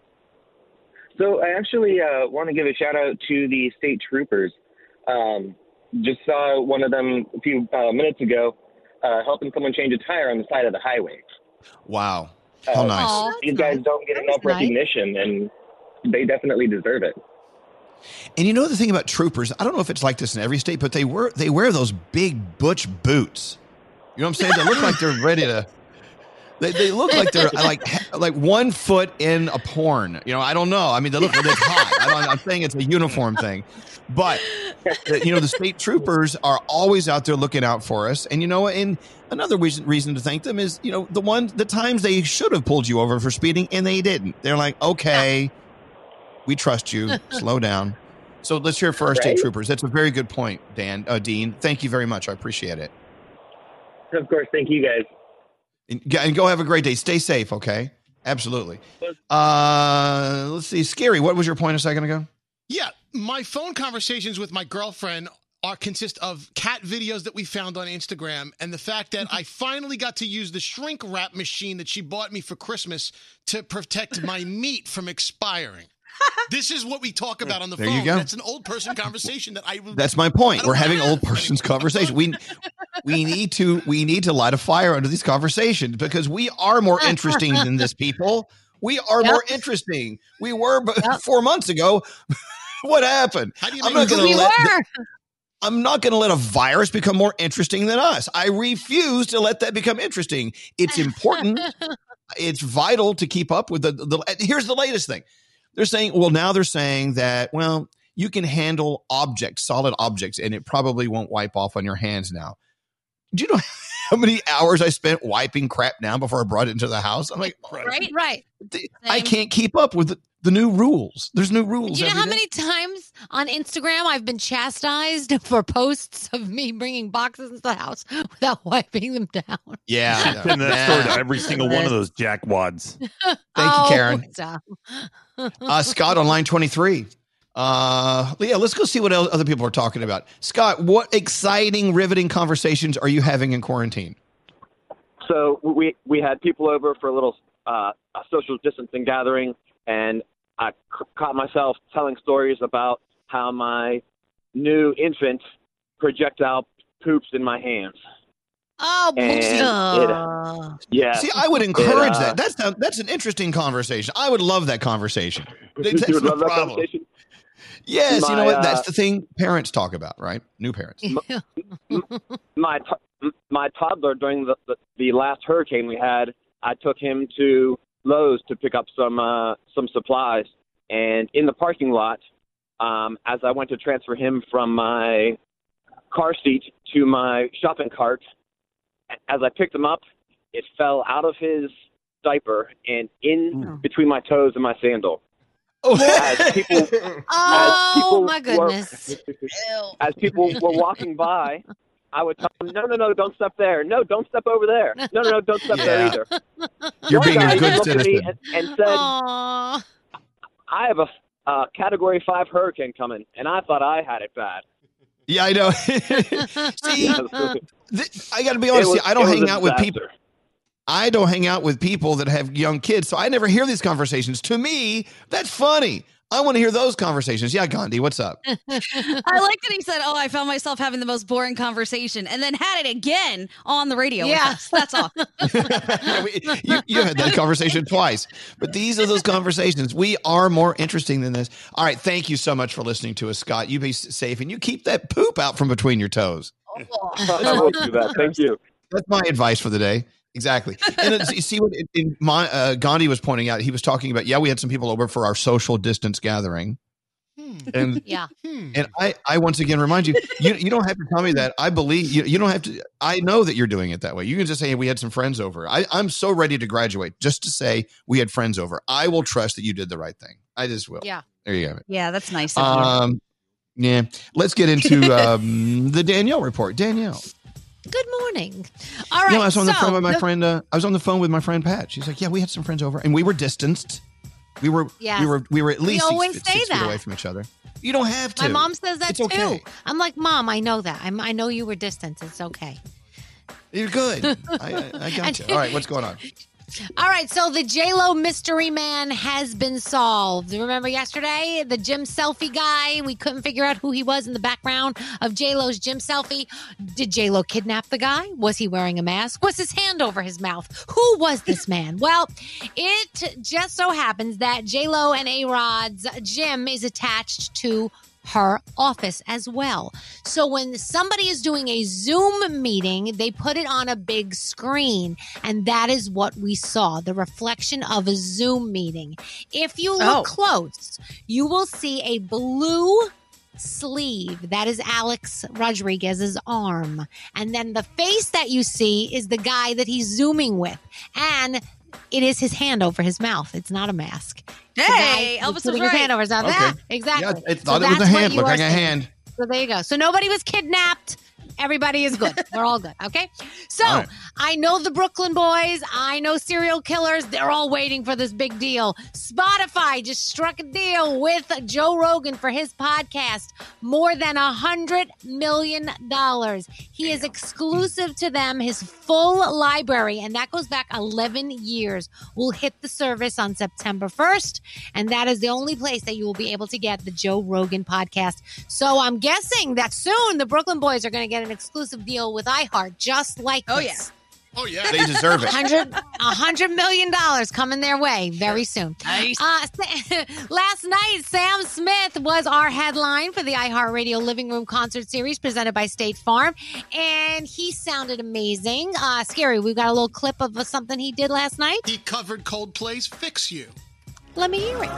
Speaker 16: So I actually uh, want to give a shout out to the state troopers. Um, just saw one of them a few uh, minutes ago uh, helping someone change a tire on the side of the highway.
Speaker 8: Wow. How
Speaker 16: Uh,
Speaker 8: nice.
Speaker 16: These guys don't get enough
Speaker 8: nice.
Speaker 16: recognition, and they definitely deserve it.
Speaker 8: And you know the thing about troopers, I don't know if it's like this in every state, but they wear they wear those big butch boots. You know what I'm saying? They look like they're ready to. They, they look like they're like like one foot in a porn. You know, I don't know. I mean, they look it's hot. I don't, I'm saying it's a uniform thing, but the- you know, the state troopers are always out there looking out for us. And you know, and another reason reason to thank them is you know the one the times they should have pulled you over for speeding and they didn't. They're like, okay, we trust you. [LAUGHS] Slow down. So let's hear for our state
Speaker 16: Right.
Speaker 8: troopers. That's a very good point, Dan, uh, Dean. Thank you very much. I appreciate it.
Speaker 16: Of course, thank you guys.
Speaker 8: And, and go have a great day. Stay safe, okay? Absolutely. Uh, let's see. Scary. What was your point a second ago?
Speaker 14: Yeah, my phone conversations with my girlfriend are consist of cat videos that we found on Instagram and the fact that mm-hmm. I finally got to use the shrink wrap machine that she bought me for Christmas to protect my [LAUGHS] meat from expiring. [LAUGHS] This is what we talk about on the
Speaker 8: There
Speaker 14: phone.
Speaker 8: you go.
Speaker 14: That's an old person conversation that I
Speaker 8: That's my point. We're having old person's conversation. We we need to we need to light a fire under these conversations because we are more interesting than this people. We are more interesting. We were but four months ago. What happened?
Speaker 14: How do you
Speaker 8: I'm not going to let. the- I'm not going to let a virus become more interesting than us. I refuse to let that become interesting. It's important. [LAUGHS] it's vital to keep up with the, the. Here's the latest thing. They're saying, well, now they're saying that, well, you can handle objects, solid objects, and it probably won't wipe off on your hands now. Do you know [LAUGHS] [LAUGHS] how many hours I spent wiping crap down before I brought it into the house? I'm like,
Speaker 6: Right, right.
Speaker 8: I can't keep up with the, the new rules. There's new rules.
Speaker 6: Do you know how
Speaker 8: day.
Speaker 6: many times on Instagram I've been chastised [LAUGHS] for posts of me bringing boxes into the house without wiping them down?
Speaker 8: Yeah.
Speaker 15: Send that story to
Speaker 8: Yeah.
Speaker 15: every single one of those jackwads.
Speaker 8: Thank [LAUGHS]
Speaker 6: Oh,
Speaker 8: you, Karen. Uh, Scott on line 23. Uh, yeah, let's go see what el- other people are talking about. Scott, what exciting, riveting conversations are you having in quarantine?
Speaker 17: So we we had people over for a little uh, a social distancing gathering, and I c- caught myself telling stories about how my new infant projectile poops in my hands.
Speaker 6: Oh,
Speaker 17: And
Speaker 6: bullshit.
Speaker 17: it- yeah.
Speaker 8: See, I would
Speaker 17: It,
Speaker 8: encourage
Speaker 17: uh,
Speaker 8: that. That's a, that's an interesting conversation. I would love that conversation. [LAUGHS]
Speaker 17: You
Speaker 8: That's
Speaker 17: would
Speaker 8: no
Speaker 17: love that
Speaker 8: problem.
Speaker 17: conversation?
Speaker 8: Yes, you know what?
Speaker 17: uh,
Speaker 8: That's the thing parents talk about, right? New parents. [LAUGHS]
Speaker 17: my to- my toddler during the, the the last hurricane we had, I took him to Lowe's to pick up some uh, some supplies, and in the parking lot, um, as I went to transfer him from my car seat to my shopping cart, as I picked him up, it fell out of his diaper and in between my toes and my sandal. As people, [LAUGHS] as
Speaker 6: Oh,
Speaker 17: people
Speaker 6: my
Speaker 17: were-
Speaker 6: goodness.
Speaker 17: as people were walking by, I would tell them, "No, no, no, don't step there. No, don't step over there. No, no, no, don't step there either." [LAUGHS]
Speaker 8: You're
Speaker 17: One
Speaker 8: being
Speaker 17: guy
Speaker 8: a good
Speaker 17: looked at me
Speaker 8: citizen.
Speaker 17: and, and said,
Speaker 6: Aw.
Speaker 17: "I have a uh, Category Five hurricane coming, and I thought I had it bad."
Speaker 8: Yeah, I know. [LAUGHS] See, th- I got to be honest.
Speaker 17: was-
Speaker 8: I don't hang
Speaker 17: a
Speaker 8: out with
Speaker 17: disaster.
Speaker 8: people. I don't hang out with people that have young kids, so I never hear these conversations. To me, that's funny. I want to hear those conversations. Yeah, Gandhi, what's up? [LAUGHS]
Speaker 7: I like that he said, "Oh, I found myself having the most boring conversation," and then had it again on the radio.
Speaker 6: Yeah.
Speaker 7: that's all. [LAUGHS] [LAUGHS]
Speaker 8: you, you had that conversation twice, but these are those conversations. We are more interesting than this. All right, thank you so much for listening to us, Scott. You be safe and you keep that poop out from between your toes.
Speaker 17: I will do that. Thank you.
Speaker 8: That's my advice for the day. Exactly. And it's, you see what in- in my, uh, Gandhi was pointing out. He was talking about, yeah, we had some people over for our social distance gathering. And
Speaker 6: Yeah.
Speaker 8: and I, I once again remind you, you, you don't have to tell me that. I believe you. You don't have to. I know that you're doing it that way. You can just say hey, we had some friends over. I, I'm so ready to graduate just to say we had friends over. I will trust that you did the right thing. I just will.
Speaker 6: Yeah.
Speaker 8: There you have it.
Speaker 7: Yeah, that's nice.
Speaker 8: Um, yeah. Let's get into [LAUGHS] um, the Danielle report. Danielle.
Speaker 6: Good morning. All right.
Speaker 8: you know, I was on the phone with my
Speaker 6: the-
Speaker 8: friend. Uh, I was on the phone with my friend Pat. She's like, "Yeah, we had some friends over, and we were distanced. We were
Speaker 6: Yes.
Speaker 8: we were we were at
Speaker 6: We
Speaker 8: least
Speaker 6: always
Speaker 8: six,
Speaker 6: say
Speaker 8: six feet
Speaker 6: that.
Speaker 8: away from each other. You don't have to.
Speaker 6: My mom says that
Speaker 8: It's
Speaker 6: too.
Speaker 8: okay.
Speaker 6: I'm like, Mom, I know that. I'm, I know you were distanced. It's okay.
Speaker 8: You're good. [LAUGHS] I, I, I got you. All right, what's going on? [LAUGHS]
Speaker 6: All right, so the J Lo mystery man has been solved. Remember yesterday, the gym selfie guy? We couldn't figure out who he was in the background of J Lo's gym selfie. Did J Lo kidnap the guy? Was he wearing a mask? Was his hand over his mouth? Who was this man? well, it just so happens that J Lo and A Rod's gym is attached to her office as well. So when somebody is doing a Zoom meeting, they put it on a big screen. And that is what we saw the reflection of a Zoom meeting. If you look
Speaker 7: Oh.
Speaker 6: close, you will see a blue sleeve. That is Alex Rodriguez's arm. And then the face that you see is the guy that he's zooming with. And it is his hand over his mouth. It's not a mask.
Speaker 7: Hey,
Speaker 6: guy
Speaker 7: Elvis
Speaker 6: was
Speaker 7: was
Speaker 6: putting his hand over his mouth.
Speaker 8: Okay.
Speaker 6: Yeah, exactly.
Speaker 8: Yeah, I thought it was
Speaker 6: that's
Speaker 8: a
Speaker 6: what
Speaker 8: hand.
Speaker 6: you
Speaker 8: Looked
Speaker 6: are
Speaker 8: like a
Speaker 6: saying.
Speaker 8: hand.
Speaker 6: So there you go. So nobody was kidnapped. Everybody is good. We're all good. Okay. So
Speaker 8: right.
Speaker 6: I know the Brooklyn boys. I know serial killers. They're all waiting for this big deal. Spotify just struck a deal with Joe Rogan for his podcast. More than a hundred million dollars. He is exclusive to them. His full library, and that goes back 11 years, will hit the service on September 1st. And that is the only place that you will be able to get the Joe Rogan podcast. So I'm guessing that soon the Brooklyn boys are going to get an exclusive deal with iHeart, just like
Speaker 7: Oh,
Speaker 6: this.
Speaker 14: Oh yeah.
Speaker 8: They deserve it. [LAUGHS]
Speaker 6: Hundred, a hundred million dollars coming their way very soon.
Speaker 7: Nice.
Speaker 6: Uh, [LAUGHS] last night, Sam Smith was our headline for the iHeartRadio Living Room Concert Series presented by State Farm, and he sounded amazing. Uh, Skeery. We've got a little clip of something he did last night.
Speaker 14: He covered Coldplay's "Fix You."
Speaker 6: Let me hear it.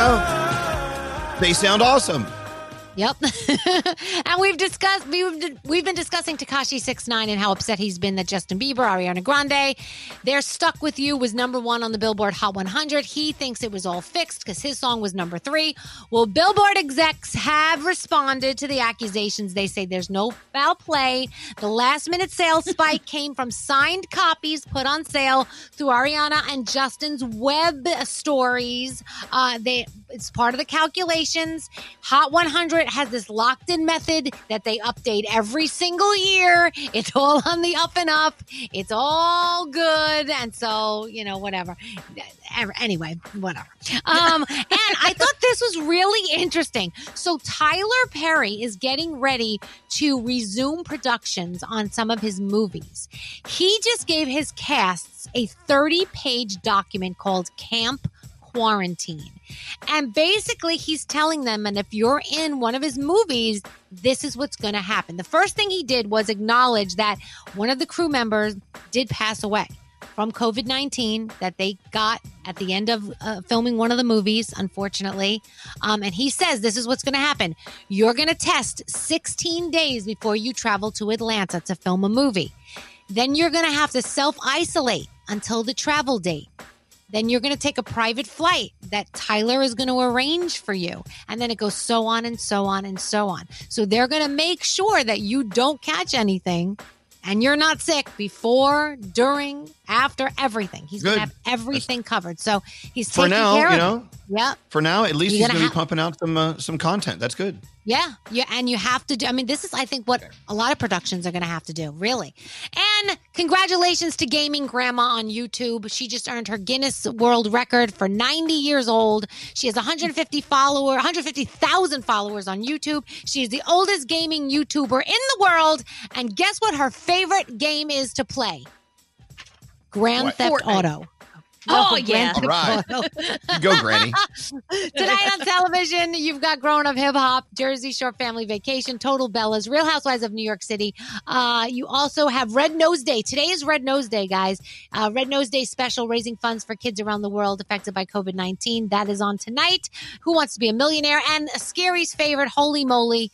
Speaker 8: Go. They sound awesome.
Speaker 6: Yep. [LAUGHS] and we've discussed we've we've been discussing Tekashi 69 and how upset he's been that Justin Bieber, Ariana Grande, they're stuck with you was number 1 on the Billboard Hot 100. He thinks it was all fixed cuz his song was number 3. Well, Billboard execs have responded to the accusations. They say there's no foul play. The last minute sales [LAUGHS] spike came from signed copies put on sale through Ariana and Justin's web stories. Uh, they it's part of the calculations. Hot 100 has this locked in method that they update every single year. It's all on the up and up. It's all good. And so, you know, whatever. Anyway, whatever. Um, [LAUGHS] and I thought this was really interesting. So Tyler Perry is getting ready to resume productions on some of his movies. He just gave his casts a 30 page document called Camp Quarantine. And basically, he's telling them, and if you're in one of his movies, this is what's going to happen. The first thing he did was acknowledge that one of the crew members did pass away from COVID 19 that they got at the end of uh, filming one of the movies, unfortunately. Um, and he says this is what's going to happen. You're going to test 16 days before you travel to Atlanta to film a movie. Then you're going to have to self isolate until the travel date. Then you're going to take a private flight that Tyler is going to arrange for you. And then it goes so on and so on and so on. So they're going to make sure that you don't catch anything and you're not sick before, during, after everything. He's going to have everything covered. So he's
Speaker 8: For
Speaker 6: taking
Speaker 8: now,
Speaker 6: care
Speaker 8: you
Speaker 6: of
Speaker 8: know.
Speaker 6: it. Yep.
Speaker 8: For now, at least
Speaker 6: You're
Speaker 8: he's going to
Speaker 6: have-
Speaker 8: be pumping out some uh, some content. That's good.
Speaker 6: Yeah, yeah, and you have to do. I mean, this is, I think, what a lot of productions are going to have to do, really. And congratulations to Gaming Grandma on YouTube. She just earned her Guinness World Record for 90 years old. She has 150 follower, 150,000 followers on YouTube. She is the oldest gaming YouTuber in the world. And guess what her favorite game is to play? Grand
Speaker 8: What?
Speaker 6: Theft
Speaker 7: Fortnite.
Speaker 6: Auto.
Speaker 7: Oh, yeah.
Speaker 8: All right. Go, Granny. [LAUGHS]
Speaker 6: Tonight on television, you've got Grown Up Hip Hop, Jersey Shore Family Vacation, Total Bellas, Real Housewives of New York City. Uh, you also have Red Nose Day. Today is Red Nose Day, guys. Uh, Red Nose Day special, raising funds for kids around the world affected by COVID 19. That is on tonight. Who Wants to Be a Millionaire? And Skeery's favorite, Holey Moley,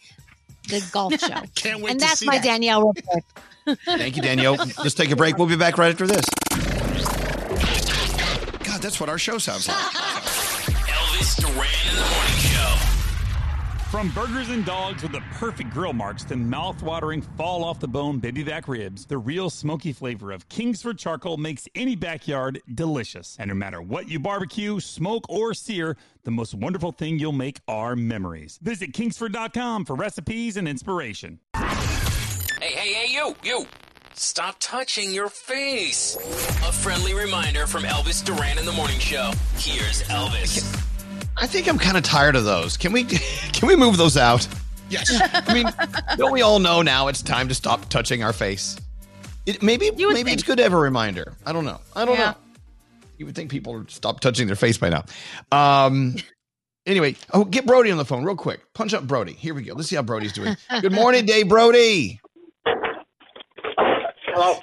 Speaker 6: the golf [LAUGHS] show.
Speaker 14: Can't wait
Speaker 6: and
Speaker 14: to
Speaker 6: that's
Speaker 14: see
Speaker 6: my
Speaker 14: that.
Speaker 6: Danielle report.
Speaker 8: Thank you, Danielle. Let's take a break. We'll be back right after this. That's what our show sounds like.
Speaker 1: Elvis Duran in the Morning Show.
Speaker 15: From burgers and dogs with the perfect grill marks to mouth-watering, fall-off-the-bone baby back ribs, the real smoky flavor of Kingsford charcoal makes any backyard delicious. And no matter what you barbecue, smoke, or sear, the most wonderful thing you'll make are memories. Visit kingsford.com for recipes and inspiration.
Speaker 1: Hey, hey, hey, you, you. Stop touching your face. A friendly reminder from Elvis Duran in the Morning Show. Here's Elvis.
Speaker 8: I think I'm kind of tired of those. Can we [LAUGHS] can we move those out?
Speaker 14: Yes.
Speaker 8: I mean, don't we all know now it's time to stop touching our face? It, maybe maybe it's good to have a reminder. I don't know. I don't
Speaker 7: Yeah.
Speaker 8: know. You would think people would stop touching their face by now. Um. [LAUGHS] Anyway, oh, get Brody on the phone real quick. Punch up Brody. Here we go. Let's see how Brody's doing. Good morning, Dave Brody.
Speaker 18: Hello.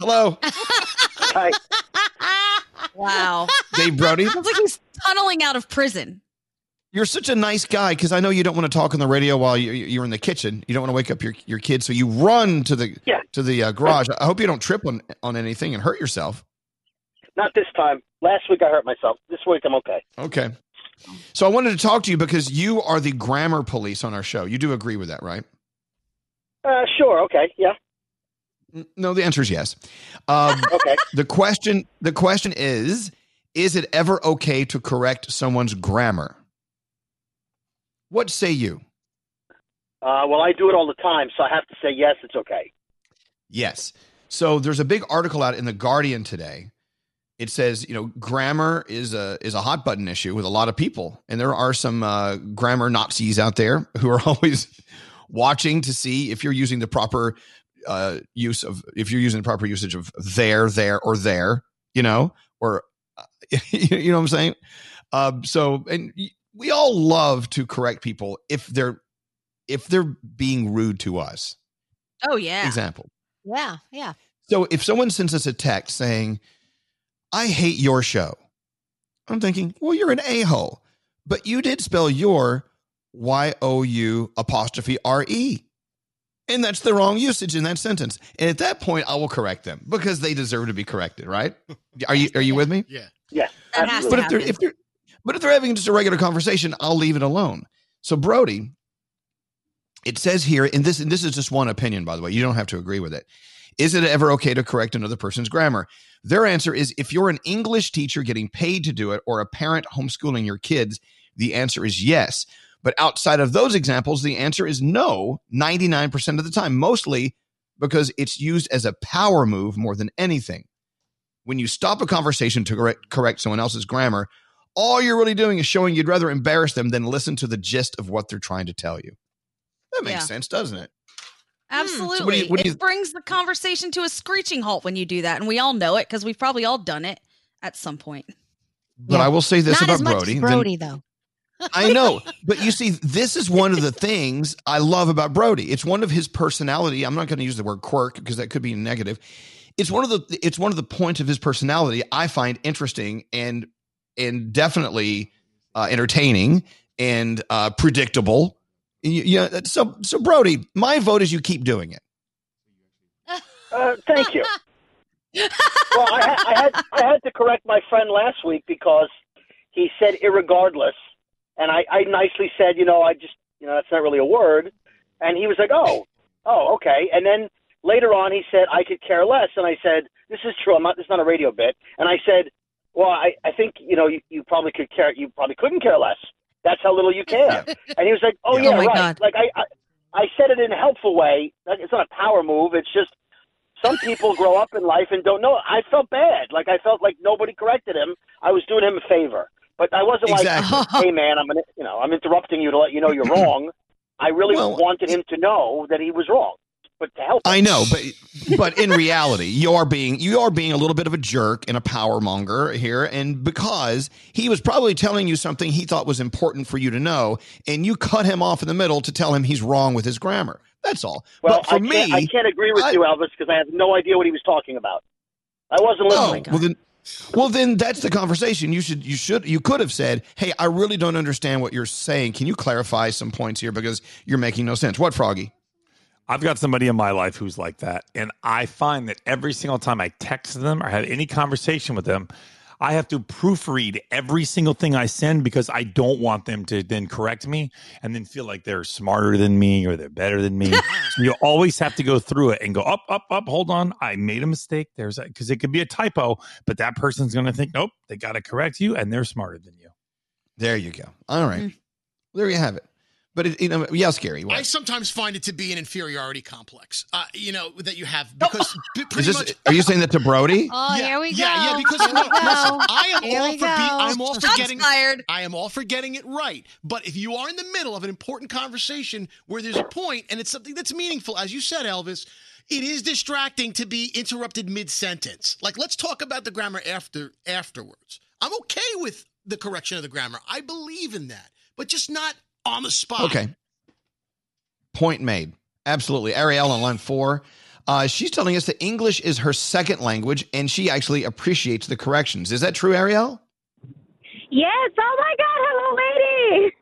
Speaker 8: Hello,
Speaker 18: Hi.
Speaker 7: Wow.
Speaker 8: Dave Brody.
Speaker 7: Sounds like he's tunneling out of prison.
Speaker 8: You're such a nice guy because I know you don't want to talk on the radio while you're, you're in the kitchen. You don't want to wake up your, your kids, so you run to the yeah. to the uh, garage. I hope you don't trip on on anything and hurt yourself.
Speaker 18: Not this time. Last week I hurt myself. This week I'm okay.
Speaker 8: Okay. So I wanted to talk to you because you are the grammar police on our show. You do agree with that, right?
Speaker 18: Uh, sure. Okay. Yeah.
Speaker 8: No, the answer is yes. Um, [LAUGHS]
Speaker 18: okay.
Speaker 8: The question the question is: Is it ever okay to correct someone's grammar? What say you?
Speaker 18: Uh, well, I do it all the time, so I have to say yes. It's okay.
Speaker 8: Yes. So there's a big article out in the Guardian today. It says, you know, grammar is a is a hot button issue with a lot of people, and there are some uh, grammar Nazis out there who are [LAUGHS] always watching to see if you're using the proper uh, use of if you're using the proper usage of there, there, or there, you know, or uh, [LAUGHS] you know what I'm saying. Um, so, and we all love to correct people if they're if they're being rude to us.
Speaker 7: Oh yeah.
Speaker 8: Example.
Speaker 6: Yeah, yeah.
Speaker 8: So if someone sends us a text saying, I hate your show, I'm thinking, well, you're an a hole, but you did spell your Y O U apostrophe R E. And that's the wrong usage in that sentence. And at that point, I will correct them because they deserve to be corrected, right? [LAUGHS] Are you are you with me?
Speaker 14: Yeah.
Speaker 18: Yeah.
Speaker 7: That has
Speaker 8: But
Speaker 7: to
Speaker 8: if they're if they're but if they're having just a regular conversation, I'll leave it alone. So Brody, it says here, and this and this is just one opinion, by the way. You don't have to agree with it. Is it ever okay to correct another person's grammar? Their answer is if you're an English teacher getting paid to do it or a parent homeschooling your kids, the answer is yes. But outside of those examples, the answer is no 99% of the time, mostly because it's used as a power move more than anything. When you stop a conversation to correct, correct someone else's grammar, all you're really doing is showing you'd rather embarrass them than listen to the gist of what they're trying to tell you. That makes
Speaker 7: Yeah.
Speaker 8: sense, doesn't it?
Speaker 7: Absolutely.
Speaker 8: So what do you- what do
Speaker 7: it
Speaker 8: you-
Speaker 7: brings the conversation to a screeching halt when you do that. And we all know it because we've probably all done it at some point.
Speaker 8: But I will say this
Speaker 6: Not
Speaker 8: about
Speaker 6: as much
Speaker 8: Brody.
Speaker 6: as
Speaker 8: then-
Speaker 6: Brody, though.
Speaker 8: I know, but you see, this is one of the things I love about Brody. It's one of his personality. I'm not going to use the word quirk because that could be negative. It's one of the it's one of the points of his personality I find interesting and and definitely uh, entertaining and uh, predictable. Yeah, so so Brody, my vote is you keep doing it.
Speaker 18: Uh, thank you. well, I, I had I had to correct my friend last week because he said irregardless, and I, I nicely said, you know, I just you know that's not really a word, and he was like, oh, oh, okay, and then later on he said I could care less, and I said this is true. I'm not. This is not a radio bit, and I said, well, I I think you know you, you probably could care. You probably couldn't care less. That's how little you care. and he was like, oh
Speaker 7: Oh,
Speaker 18: yeah,
Speaker 7: my
Speaker 18: right.
Speaker 7: God.
Speaker 18: Like I, I I said it in a helpful way. Like, It's not a power move. It's just some people [LAUGHS] grow up in life and don't know. I felt bad. Like I felt like nobody corrected him. I was doing him a favor, but I wasn't
Speaker 8: Exactly.
Speaker 18: like, [LAUGHS] "Hey, man, I'm gonna, you know, I'm interrupting you to let you know you're wrong." I really
Speaker 8: Well-
Speaker 18: wanted him to know that he was wrong, but to help.
Speaker 8: I know, but but in reality, you are being you are being a little bit of a jerk and a power monger here, and because he was probably telling you something he thought was important for you to know, and you cut him off in the middle to tell him he's wrong with his grammar. That's all.
Speaker 18: Well,
Speaker 8: but for
Speaker 18: I
Speaker 8: me,
Speaker 18: I can't agree with
Speaker 8: I-
Speaker 18: you, Elvis, because I have no idea what he was talking about. I wasn't listening.
Speaker 8: well then, well then that's the conversation. You should you should you could have said, "Hey, I really don't understand what you're saying. Can you clarify some points here because you're making no sense." What, Froggy?
Speaker 15: I've got somebody in my life who's like that. And I find that every single time I text them or have any conversation with them, I have to proofread every single thing I send because I don't want them to then correct me and then feel like they're smarter than me or they're better than me. [LAUGHS] so you always have to go through it and go up, up, up. Hold on, I made a mistake. There's because it could be a typo, but that person's going to think, nope, they got to correct you, and they're smarter than you.
Speaker 8: There you go. All right.
Speaker 6: Mm.
Speaker 8: There you have it. But it, you know, yeah, Skeery. What?
Speaker 14: I sometimes find it to be an inferiority complex, uh, you know, that you have because b- pretty
Speaker 8: this,
Speaker 14: much.
Speaker 8: are you saying that to Brody? [LAUGHS]
Speaker 6: Oh, here we go.
Speaker 14: Yeah, yeah, because no, listen, I am
Speaker 6: Here
Speaker 14: all for be. I'm all for
Speaker 7: Shots
Speaker 14: getting
Speaker 7: fired.
Speaker 14: I am all for getting it right. But if you are in the middle of an important conversation where there's a point and it's something that's meaningful, as you said, Elvis, it is distracting to be interrupted mid sentence. Like, let's talk about the grammar after afterwards. I'm okay with the correction of the grammar. I believe in that, but just not on the spot.
Speaker 8: Okay. Point made. Absolutely. Ariel on line four. Uh, she's telling us that English is her second language and she actually appreciates the corrections. Is that true, Ariel?
Speaker 13: Yes. Oh my God. Hello, lady.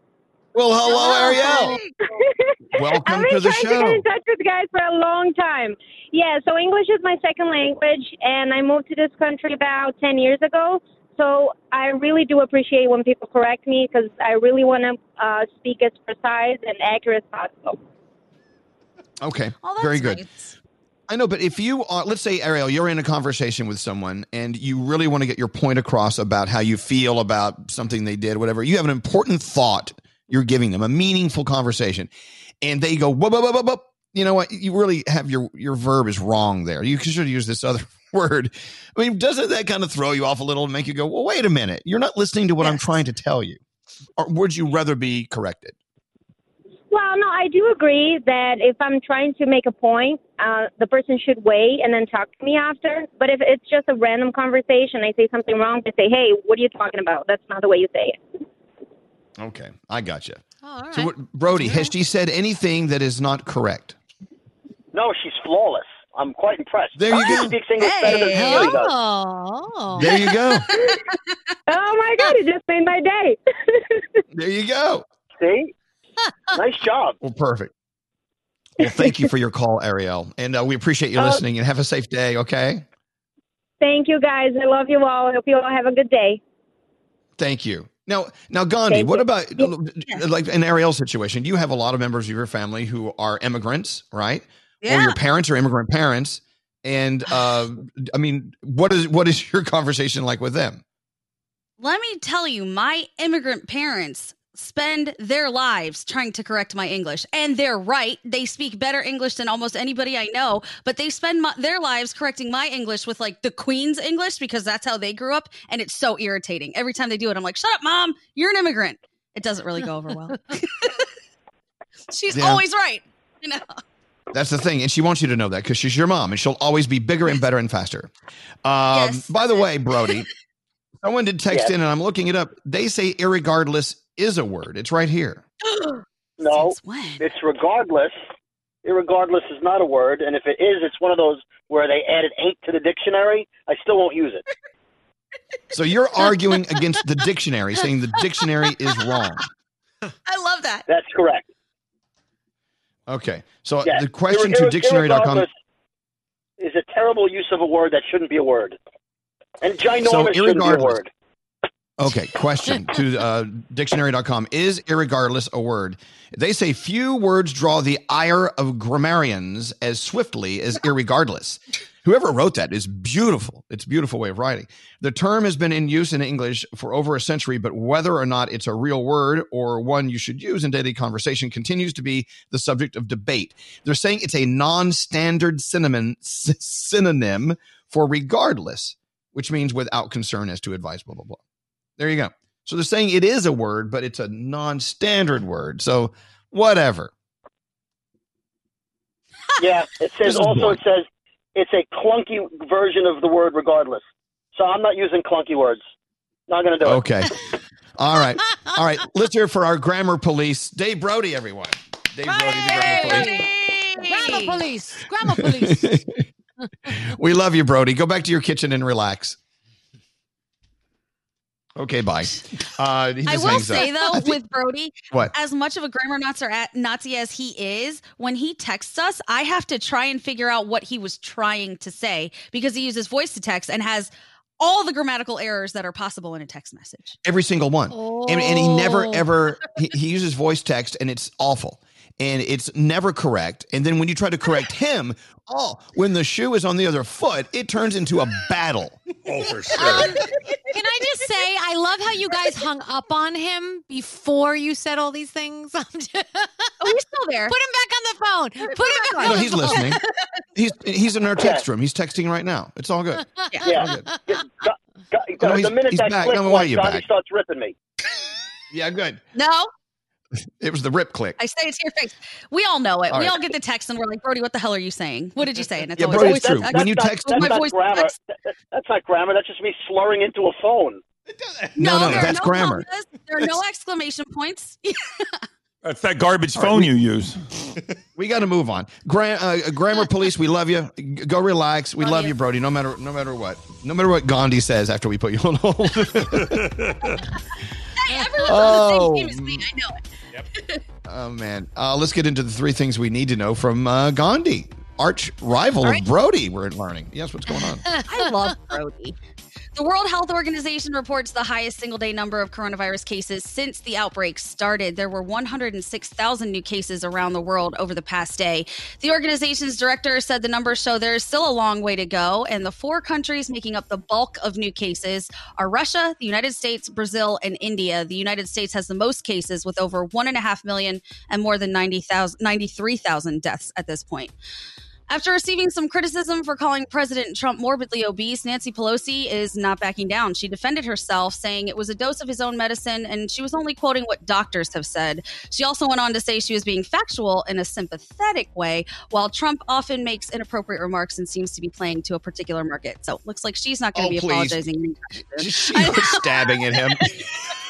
Speaker 8: Well, hello, Ariel. [LAUGHS] Welcome
Speaker 13: I've been
Speaker 8: to the
Speaker 13: trying to get in touch with you guys for a long time. Yeah, so English is my second language, and I moved to this country about 10 years ago. So I really do appreciate when people correct me because I really want to uh, speak as precise and accurate as possible.
Speaker 8: Okay.
Speaker 7: Oh, that's
Speaker 8: Very good.
Speaker 7: nice.
Speaker 8: I know, but if you are, let's say, Ariel, you're in a conversation with someone and you really want to get your point across about how you feel about something they did, whatever, you have an important thought you're giving them, a meaningful conversation, and they go, whoa, whoa, whoa, whoa, whoa. You know what? You really have your your verb is wrong there. You should use this other [LAUGHS] word. I mean, doesn't that kind of throw you off a little and make you go, well, wait a minute, you're not listening to what I'm trying to tell you, or would you rather be corrected?
Speaker 13: Well, no, I do agree that if I'm trying to make a point, uh, the person should wait and then talk to me after. But if it's just a random conversation, I say something wrong, they say, hey, what are you talking about? That's not the way you say it.
Speaker 8: Okay, I got you.
Speaker 6: all right.
Speaker 8: So, what, Brody, has she said anything that is not correct?
Speaker 18: No, she's flawless. I'm quite impressed.
Speaker 8: There you
Speaker 18: she
Speaker 8: go.
Speaker 18: speaks English better than Haley does.
Speaker 6: Oh.
Speaker 8: There you go. [LAUGHS]
Speaker 13: oh my God, it just made my day. [LAUGHS]
Speaker 8: There you go.
Speaker 18: See? nice job.
Speaker 8: Well, perfect. Well, thank you for your call, Ariel, and uh, we appreciate you
Speaker 13: Oh.
Speaker 8: listening. And have a safe day. Okay.
Speaker 13: Thank you, guys. I love you all. I hope you all have a good day.
Speaker 8: Thank you. Now, now, Gandhi,
Speaker 13: Thank
Speaker 8: what
Speaker 13: you.
Speaker 8: about like an Ariel situation? You have a lot of members of your family who are immigrants, right? Or your parents are immigrant parents, and [SIGHS] uh, I mean, what is what is your conversation like with them?
Speaker 7: Let me tell you, my immigrant parents spend their lives trying to correct my English. And they're right. They speak better English than almost anybody I know, but they spend my, their lives correcting my English with like the Queen's English because that's how they grew up. And it's so irritating. Every time they do it, I'm like, shut up, mom. You're an immigrant. It doesn't really go over well. [LAUGHS] [LAUGHS] She's
Speaker 8: Yeah.
Speaker 7: always right. You know?
Speaker 8: That's the thing, and she wants you to know that because she's your mom, and she'll always be bigger and better and faster. Um,
Speaker 7: Yes,
Speaker 8: by the way, Brody, [LAUGHS] someone did text
Speaker 18: Yes.
Speaker 8: in, and I'm looking it up. They say "irregardless" is a word. It's right here. [GASPS]
Speaker 18: No, it's regardless. Irregardless is not a word, and if it is, it's one of those where they added ain't to the dictionary. I still won't use it. [LAUGHS]
Speaker 8: So you're arguing against the [LAUGHS] dictionary, saying the dictionary is wrong.
Speaker 7: I love that.
Speaker 18: That's correct.
Speaker 8: Okay, so the question to dictionary.com.
Speaker 18: is a terrible use of a word that shouldn't be a word, and ginormous
Speaker 8: So
Speaker 18: shouldn't be a word.
Speaker 8: Okay, question to uh, dictionary.com. Is irregardless a word? They say few words draw the ire of grammarians as swiftly as irregardless. Whoever wrote that is beautiful. It's a beautiful way of writing. The term has been in use in English for over a century, but whether or not it's a real word or one you should use in daily conversation continues to be the subject of debate. They're saying it's a non-standard synonym, for regardless, which means without concern as to advice, blah, blah, blah. There you go. So they're saying it is a word, but it's a non-standard word. So whatever. [LAUGHS]
Speaker 18: Yeah, it says also
Speaker 8: boring.
Speaker 18: it says it's a clunky version of the word regardless. So I'm not using clunky words. Not going to do it.
Speaker 8: Okay. [LAUGHS] All right. All right. Let's hear for our grammar police, Dave Brody, everyone. Dave Brody, the grammar police.
Speaker 6: Grammar police. Grammar police. [LAUGHS]
Speaker 8: We love you, Brody. Go back to your kitchen and relax. Okay, bye. [LAUGHS] Uh, he
Speaker 7: I will
Speaker 8: hangs up.
Speaker 7: say though, [LAUGHS] with Brody,
Speaker 8: What?
Speaker 7: as much of a grammar Nazi, Nazi as he is, when he texts us, I have to try and figure out what he was trying to say because he uses voice to text and has all the grammatical errors that are possible in a text message.
Speaker 8: Every single one. And, and he never
Speaker 7: Oh.
Speaker 8: ever he, [LAUGHS] he uses voice text and it's awful. And it's never correct. And then when you try to correct him, oh, when the shoe is on the other foot, it turns into a battle.
Speaker 5: Oh, for [LAUGHS]
Speaker 6: Um, can I just say, I love how you guys hung up on him before you said all these things. [LAUGHS] I'm
Speaker 7: oh, he's still there.
Speaker 6: Put him back on the phone. Put him back on
Speaker 8: No,
Speaker 6: the
Speaker 8: he's
Speaker 6: phone.
Speaker 8: listening. [LAUGHS] He's he's in our text room. He's texting right now. It's all good.
Speaker 18: Yeah.
Speaker 8: All good.
Speaker 18: The,
Speaker 8: No,
Speaker 18: the minute
Speaker 8: he's
Speaker 18: that
Speaker 8: back.
Speaker 18: click
Speaker 8: No, why are
Speaker 18: went,
Speaker 8: you
Speaker 18: Johnny
Speaker 8: back?
Speaker 18: starts ripping me.
Speaker 8: Yeah, good.
Speaker 7: No,
Speaker 8: It was the rip click.
Speaker 7: I say it to your face. We all know it.
Speaker 8: All
Speaker 7: we
Speaker 8: right.
Speaker 7: all get the text and we're like, Brody, what the hell are you saying? What did you say? And it's
Speaker 8: Yeah,
Speaker 7: always,
Speaker 8: Brody,
Speaker 7: always
Speaker 8: it's true.
Speaker 7: text-
Speaker 8: When you
Speaker 18: That's
Speaker 8: text-
Speaker 18: not,
Speaker 7: my
Speaker 18: that's
Speaker 7: voice
Speaker 18: not grammar.
Speaker 7: text-
Speaker 18: That's not grammar. That's just me slurring into a phone. [LAUGHS]
Speaker 8: No, no,
Speaker 7: there are
Speaker 8: that's
Speaker 7: no
Speaker 8: grammar.
Speaker 7: commas, There are no exclamation points. [LAUGHS]
Speaker 15: That's that garbage phone you use. [LAUGHS]
Speaker 8: We got to move on. Gra- uh, grammar police, we love you. G- Go relax. We love you, Brody. No matter no matter what. No matter what Gandhi says after we put you on hold.
Speaker 7: Hey, [LAUGHS] everyone's
Speaker 8: Oh.
Speaker 7: on the same team as me. I know it. [LAUGHS]
Speaker 8: oh man. Uh, let's get into the three things we need to know from uh, Gandhi, arch rival
Speaker 7: All right.
Speaker 8: of Brody. We're learning. Yes, what's going on? [LAUGHS]
Speaker 7: I love Brody. The World Health Organization reports the highest single day number of coronavirus cases since the outbreak started. There were 106,000 new cases around the world over the past day. The organization's director said the numbers show there is still a long way to go, and the four countries making up the bulk of new cases are Russia, the United States, Brazil, and India. The United States has the most cases with over 1.5 million and more than 90,000 93,000 deaths at this point. After receiving some criticism for calling President Trump morbidly obese, Nancy Pelosi is not backing down. She defended herself, saying it was a dose of his own medicine, and she was only quoting what doctors have said. She also went on to say she was being factual in a sympathetic way, while Trump often makes inappropriate remarks and seems to be playing to a particular market. So looks like she's not going to
Speaker 8: Oh,
Speaker 7: be
Speaker 8: please.
Speaker 7: apologizing. [LAUGHS]
Speaker 8: She was stabbing at him. [LAUGHS]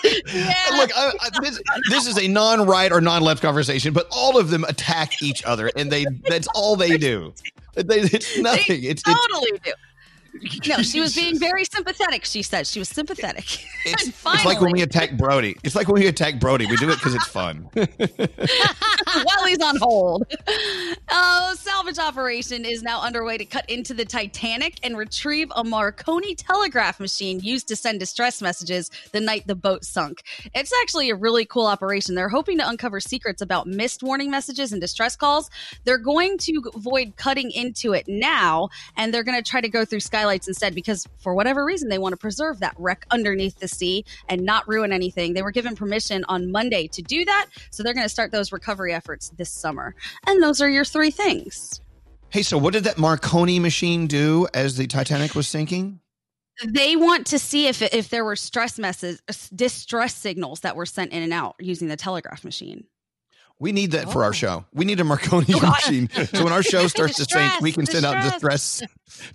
Speaker 8: Look, I, I, this, this is a non-right or non-left conversation, but all of them attack each other, and they—that's all they do. They, it's [LAUGHS] nothing. It's, it's
Speaker 7: totally do. No, she was being very sympathetic. She said she was sympathetic.
Speaker 8: It's, [LAUGHS] it's like when we attack Brody. It's like when we attack Brody. We do it because it's fun. [LAUGHS]
Speaker 7: while he's on hold. A salvage operation is now underway to cut into the Titanic and retrieve a Marconi telegraph machine used to send distress messages the night the boat sunk. It's actually a really cool operation. They're hoping to uncover secrets about missed warning messages and distress calls. They're going to avoid cutting into it now, and they're going to try to go through skylights instead because, for whatever reason, they want to preserve that wreck underneath the sea and not ruin anything. They were given permission on Monday to do that, so they're going to start those recovery efforts this summer. And those are your three things.
Speaker 8: hey, so what did that Marconi machine do as the Titanic was sinking?
Speaker 7: They want to see if if there were stress messages, distress signals that were sent in and out using the telegraph machine.
Speaker 8: We need that for our oh. show. We need a Marconi [LAUGHS] machine. So when our show [LAUGHS] starts to sink, we can send out distress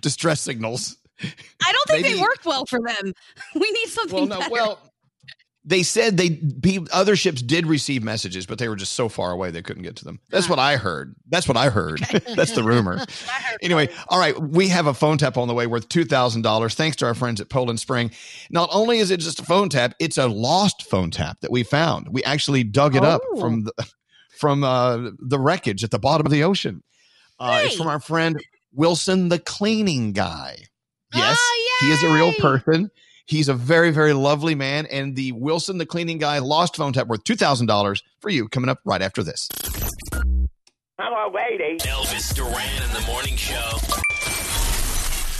Speaker 8: distress signals.
Speaker 7: I don't think
Speaker 8: Maybe-
Speaker 7: they worked well for them. [LAUGHS] We need something.
Speaker 8: Well, no,
Speaker 7: better.
Speaker 8: well, They said they pe- other ships did receive messages, but they were just so far away they couldn't get to them. That's ah. what I heard. That's what I heard. That's the rumor. anyway, all right, we have a phone tap on the way worth two thousand dollars. Thanks to our friends at Poland Spring. Not only is it just a phone tap, it's a lost phone tap that we found. We actually dug it up
Speaker 19: Oh.
Speaker 8: from the from uh, the wreckage at the bottom of the ocean. Uh, It's from our friend Wilson, the cleaning guy. Yes, he is a real person. He's a very, very lovely man. And the Wilson, the cleaning guy, lost phone tap worth $2,000 for you coming up right after this.
Speaker 1: How about waiting? Elvis Duran in the morning show.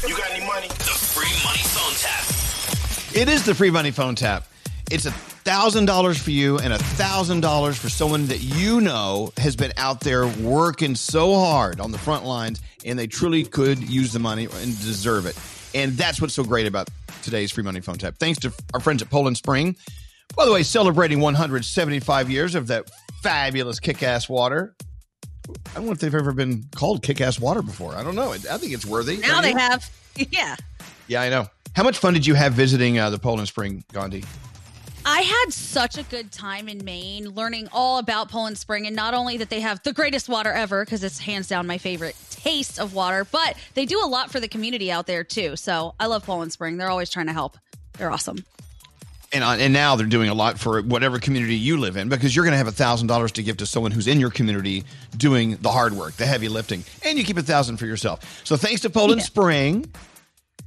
Speaker 1: You got any money? The free money phone tap.
Speaker 8: It is the free money phone tap. It's a thousand dollars for you and a thousand dollars for someone that you know has been out there working so hard on the front lines and they truly could use the money and deserve it. And that's what's so great about today's free money phone tap. Thanks to our friends at Poland Spring. By the way, celebrating 175 years of that fabulous kick ass water. I don't know if they've ever been called kick ass water before. I don't know. I think it's worthy.
Speaker 7: now they have. [LAUGHS] Yeah.
Speaker 8: Yeah, I know. How much fun did you have visiting uh, the Poland Spring, Gandhi?
Speaker 7: I had such a good time in Maine learning all about Poland Spring and not only that they have the greatest water ever because it's hands down my favorite taste of water, but they do a lot for the community out there too. So I love Poland Spring. They're always trying to help. They're awesome.
Speaker 8: And uh, and now they're doing a lot for whatever community you live in because you're going to have a thousand dollars to give to someone who's in your community doing the hard work, the heavy lifting, and you keep a thousand for yourself. So thanks to Poland Spring,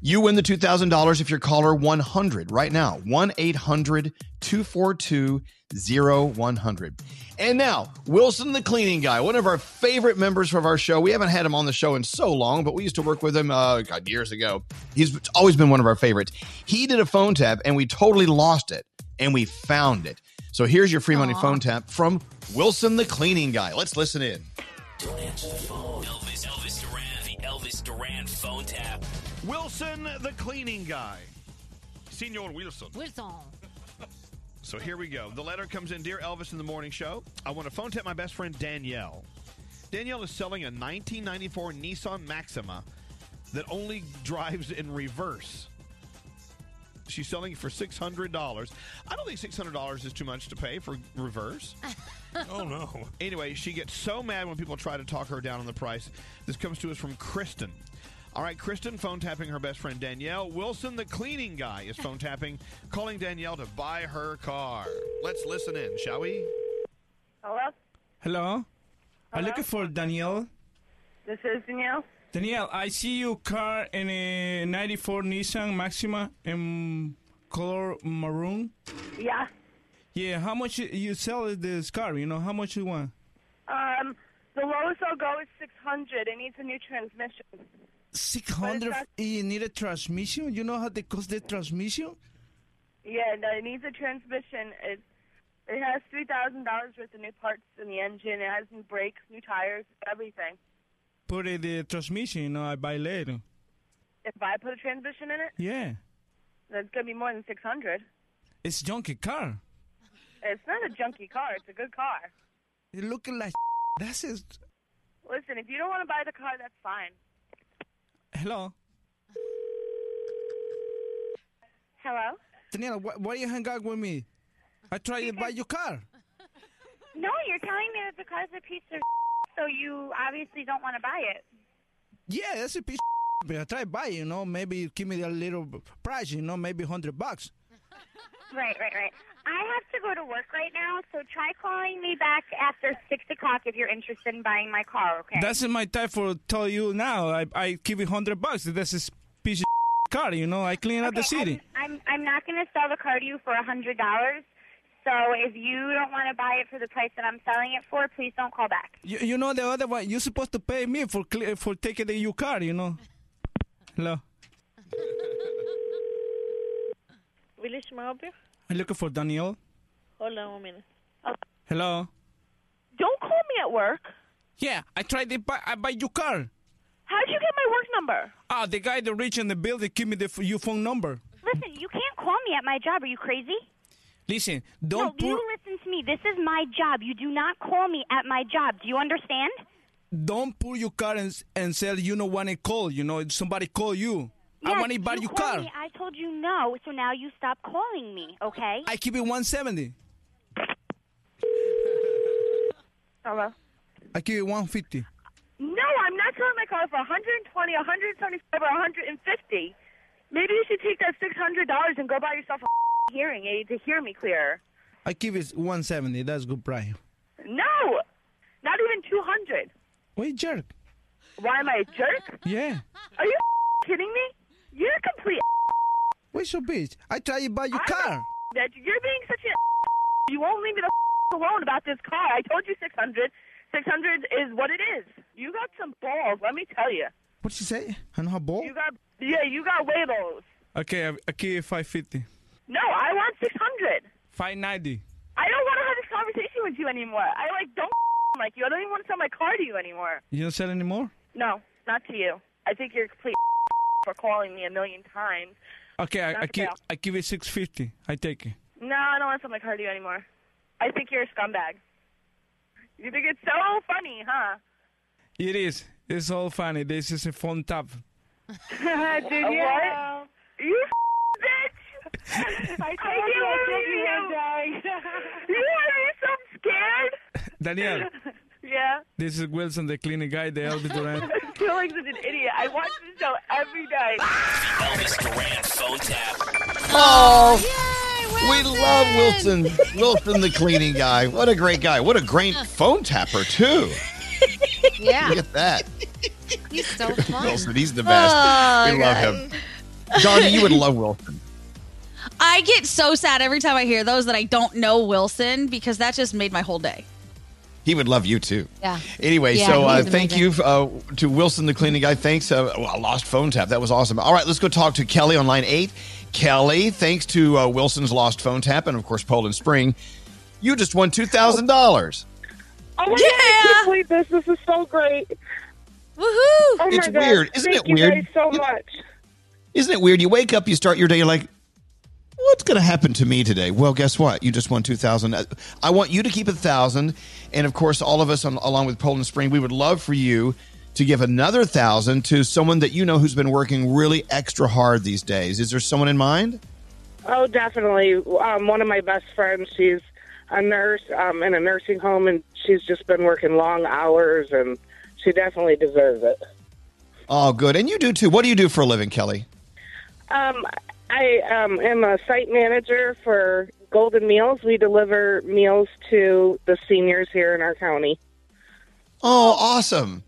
Speaker 8: You win the $2,000 if you're caller 100 right now. 1 800 242 0100. And now, Wilson the cleaning guy, one of our favorite members of our show. We haven't had him on the show in so long, but we used to work with him uh, God, years ago. He's always been one of our favorites. He did a phone tap and we totally lost it and we found it. So here's your free money phone tap from Wilson the cleaning guy. Let's listen in.
Speaker 1: Don't answer the phone. Elvis, Elvis Duran, the Elvis Duran phone tap.
Speaker 8: Wilson the cleaning guy. Senor Wilson.
Speaker 6: Wilson.
Speaker 8: So here we go. The letter comes in Dear Elvis in the Morning Show. I want to phone tap my best friend Danielle. Danielle is selling a 1994 Nissan Maxima that only drives in reverse. She's selling it for $600. I don't think $600 is too much to pay for reverse. [LAUGHS] oh, no. Anyway, she gets so mad when people try to talk her down on the price. This comes to us from Kristen. All right, Kristen phone tapping her best friend Danielle. Wilson, the cleaning guy, is phone tapping, calling Danielle to buy her car. Let's listen in, shall we?
Speaker 20: Hello,
Speaker 21: Hello? I'm looking for Danielle.
Speaker 20: this is Danielle.
Speaker 21: Danielle, I see your car in a 94 Nissan Maxima in color maroon.
Speaker 20: Yeah.
Speaker 21: Yeah, how much you- you sell this car? You know, how much you want?
Speaker 20: Um, the lowest I'll go is 600. It needs a new transmission.
Speaker 21: 600 you need a transmission? You know how they cost the transmission?
Speaker 20: Yeah, no, it needs a transmission. It it has three thousand dollars worth of new parts in the engine. It has new brakes, new tires, everything.
Speaker 21: Put it the transmission, you know, I buy later.
Speaker 20: If I put a transmission in it,
Speaker 21: Yeah.
Speaker 20: that's gonna be more than six hundred.
Speaker 21: It's junky car.
Speaker 20: It's not a junky car. It's a good car.
Speaker 21: you're looking like [LAUGHS] that's it.
Speaker 20: Listen, if you don't want to buy the car, that's fine.
Speaker 21: Hello?
Speaker 20: Hello.
Speaker 21: Daniela, why, why you hang out with me? I tried to buy your car.
Speaker 22: No, you're telling me that the car's a piece of so you obviously don't want to buy it.
Speaker 21: Yeah, that's a piece of but I try to buy, you know, maybe give me a little price, you know, maybe 100 bucks.
Speaker 22: Right, right, right. I have to go to work right now, so try calling me back after six o'clock if you're interested in buying my car. Okay.
Speaker 21: That's my time for tell you now. I, I give you 100 bucks. That's a piece of [LAUGHS] car, you know. I clean out the city.
Speaker 22: I'm I'm, I'm not going to sell the car to you for a hundred dollars. So if you don't want to buy it for the price that I'm selling it for, please don't call back.
Speaker 21: You, you know the other one. You're supposed to pay me for cle- for taking the your car, you know. Hello.
Speaker 20: Willis, may I help you?
Speaker 21: I'm looking for Danielle.
Speaker 20: Hold on one minute.
Speaker 21: Hello.
Speaker 20: Don't call me at work.
Speaker 21: Yeah, I tried to buy I buy your car.
Speaker 20: How'd you get my work number?
Speaker 21: Ah, the guy that reached in the building give me the your phone number.
Speaker 22: Listen, you can't call me at my job. Are you crazy?
Speaker 21: Listen, don't put
Speaker 22: you listen to me. This is my job. You do not call me at my job. Do you understand?
Speaker 21: don't pull your car and, and say you know when I call. You know somebody call you. I
Speaker 22: Yes,
Speaker 21: want to buy
Speaker 22: you
Speaker 21: your car.
Speaker 22: Me. I told you no, so now you stop calling me, okay?
Speaker 21: I keep it 170.
Speaker 20: Hello.
Speaker 21: I keep it 150.
Speaker 20: No, I'm not selling my car for 120, 175, or 150. Maybe you should take that $600 and go buy yourself a [LAUGHS] hearing aid to hear me clearer.
Speaker 21: I keep it 170. That's good price.
Speaker 20: No, not even 200.
Speaker 21: Wait, jerk.
Speaker 20: Why am I a jerk?
Speaker 21: Yeah.
Speaker 20: Are you [LAUGHS] kidding me? You're a complete
Speaker 21: Wait, so bitch. I try to buy your car.
Speaker 20: that you're being such a [LAUGHS] you won't leave me the [LAUGHS] alone about this car. I told you 600. 600 is what it is. You got some balls, let me tell you.
Speaker 21: What'd she say? I know how ball.
Speaker 20: You got yeah, you got huevos.
Speaker 21: Okay, uh, I, I 550.
Speaker 20: No, I want 600.
Speaker 21: 590.
Speaker 20: I don't want to have this conversation with you anymore. I like don't [LAUGHS] like you. I don't even want to sell my car to you anymore.
Speaker 21: You don't sell anymore?
Speaker 20: No, not to you. I think you're complete for calling me a million times.
Speaker 21: Okay, I,
Speaker 20: Not
Speaker 21: I
Speaker 20: the
Speaker 21: keep. I give it 650. I take it.
Speaker 20: No, I don't want to sell my car to you anymore. I think you're a scumbag. You think it's so funny, huh?
Speaker 21: It is. It's all funny. This is a fun tap. [LAUGHS]
Speaker 20: Did you? What? You [LAUGHS] bitch! [LAUGHS] I told
Speaker 22: you, I
Speaker 20: told you one you are you so scared?
Speaker 21: Danielle,
Speaker 20: Yeah.
Speaker 21: this is Wilson, the cleaning guy, the Elvis Duran.
Speaker 20: I feel like such an idiot. I watch this show every day.
Speaker 1: Elvis Duran phone tap.
Speaker 8: Oh, we love Wilson. Wilson, the cleaning guy. What a great guy. What a great phone tapper, too.
Speaker 6: Yeah.
Speaker 8: Look at that.
Speaker 6: He's so fun.
Speaker 8: Wilson, he's the best.
Speaker 6: Oh,
Speaker 8: we love him. Gandhi, you would [LAUGHS] love Wilson.
Speaker 7: I get so sad every time I hear those that I don't know Wilson because that just made my whole day.
Speaker 8: He would love you too.
Speaker 7: Yeah.
Speaker 8: Anyway,
Speaker 7: Yeah,
Speaker 8: so uh, thank you uh, to Wilson, the cleaning guy. Thanks. Uh, well, a lost phone tap. That was awesome. All right, let's go talk to Kelly on line eight. Kelly, thanks to uh, Wilson's lost phone tap and, of course, Poland Spring, you just won $2,000.
Speaker 19: Oh my god, I can't believe this. This is so great.
Speaker 7: Woohoo!
Speaker 19: Oh my
Speaker 8: It's
Speaker 19: God.
Speaker 8: weird. Isn't
Speaker 19: Thank
Speaker 8: it
Speaker 19: you
Speaker 8: weird?
Speaker 19: guys so much.
Speaker 8: Isn't it weird? You wake up, you start your day, you're like, what's going to happen to me today? Well, guess what? You just won 2000 I want you to keep a 1000 And, of course, all of us, on, along with Poland Spring, we would love for you to give another 1000 to someone that you know who's been working really extra hard these days. Is there someone in mind?
Speaker 19: Oh, definitely. Um, one of my best friends, she's a nurse um, in a nursing home, and she's just been working long hours, and she definitely deserves it.
Speaker 8: Oh, good. And you do too. What do you do for a living, Kelly?
Speaker 19: Um, I um, am a site manager for Golden Meals. We deliver meals to the seniors here in our county.
Speaker 8: Oh, awesome.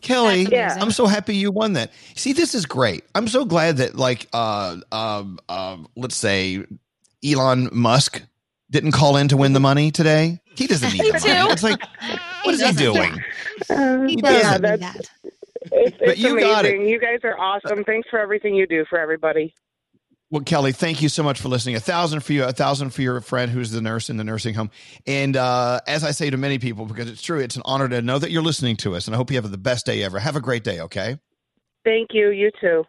Speaker 8: Kelly,
Speaker 19: That's.
Speaker 8: I'm so happy you won that. See, this is great. I'm so glad that, like, uh, um, um, let's say Elon Musk didn't call in to win the money today. He doesn't need [LAUGHS]
Speaker 19: Me
Speaker 8: the money. It's like, what is he doing?
Speaker 19: Um,
Speaker 8: He
Speaker 19: yeah,
Speaker 8: doesn't.
Speaker 19: that's, it's,
Speaker 8: But you
Speaker 19: amazing.
Speaker 8: got it.
Speaker 19: You guys are awesome. Thanks for everything you do for everybody.
Speaker 8: Well, Kelly, thank you so much for listening. A thousand for you, a thousand for your friend who's the nurse in the nursing home. And uh, as I say to many people, because it's true, it's an honor to know that you're listening to us. And I hope you have the best day ever. Have a great day, okay?
Speaker 19: Thank you. You too.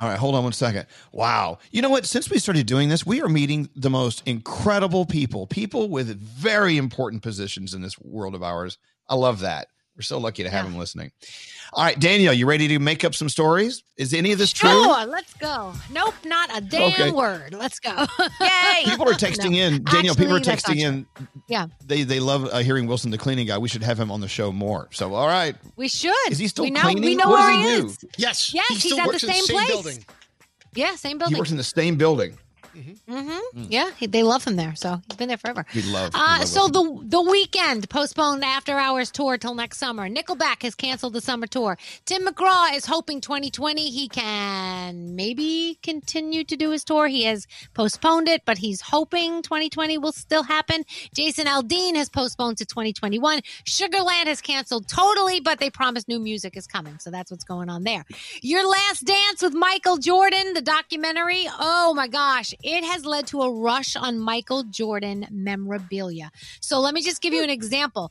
Speaker 8: All right, hold on one second. Wow. You know what? Since we started doing this, we are meeting the most incredible people, people with very important positions in this world of ours. I love that. We're so lucky to have them listening. All right, Danielle, you ready to make up some stories? Is any of this true?
Speaker 6: Sure, let's go. Nope, not a damn
Speaker 8: Okay.
Speaker 6: word. Let's go. [LAUGHS] Yay!
Speaker 8: People are texting
Speaker 6: No.
Speaker 8: in. People are
Speaker 6: Actually, that's not
Speaker 8: texting in.
Speaker 6: Yeah,
Speaker 8: They they love uh, hearing Wilson, the cleaning guy. We should have him on the show more. So, all right.
Speaker 6: we should.
Speaker 8: Is he still
Speaker 6: we know,
Speaker 8: cleaning?
Speaker 6: We know
Speaker 8: What
Speaker 6: where he
Speaker 8: he
Speaker 6: is.
Speaker 14: Yes.
Speaker 6: Yes,
Speaker 14: he
Speaker 6: he's at the same
Speaker 14: the same
Speaker 6: place.
Speaker 14: building.
Speaker 6: Yeah, same building.
Speaker 8: He works in the same building.
Speaker 6: Mm-hmm. Yeah, they love him there, so he's been there forever.
Speaker 8: We love. we
Speaker 6: Uh,
Speaker 8: love
Speaker 6: so the the Weeknd postponed After Hours tour till next summer. Nickelback has canceled the summer tour. Tim McGraw is hoping 2020 he can maybe continue to do his tour. He has postponed it, but he's hoping 2020 will still happen. Jason Aldean has postponed to 2021. Sugarland has canceled totally, but they promise new music is coming. So that's what's going on there. Your Last Dance with Michael Jordan, the documentary. Oh my gosh, it has led to a rush on Michael Jordan memorabilia. So let me just give you an example.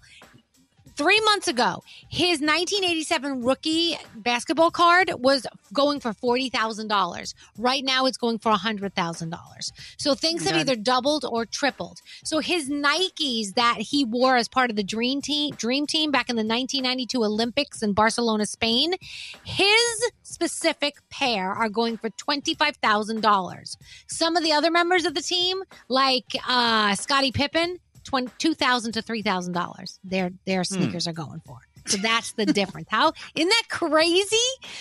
Speaker 6: Three months ago, his 1987 rookie basketball card was going for $40,000. Right now, it's going for $100,000. So things have either doubled or tripled. So his Nikes that he wore as part of the Dream Team, Dream Team back in the 1992 Olympics in Barcelona, Spain, his specific pair are going for $25,000. Some of the other members of the team, like uh, Scottie Pippen, twenty two thousand to three thousand dollars. Their their sneakers are going for. So that's the difference. How isn't that crazy?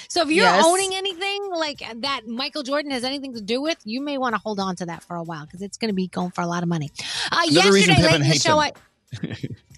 Speaker 6: So if you're
Speaker 7: Yes.
Speaker 6: owning anything like that, Michael Jordan has anything to do with, you may want to hold on to that for a while because it's going to be going for a lot of money. Uh,
Speaker 8: Another
Speaker 6: yesterday, late in the show,
Speaker 8: him.
Speaker 6: I,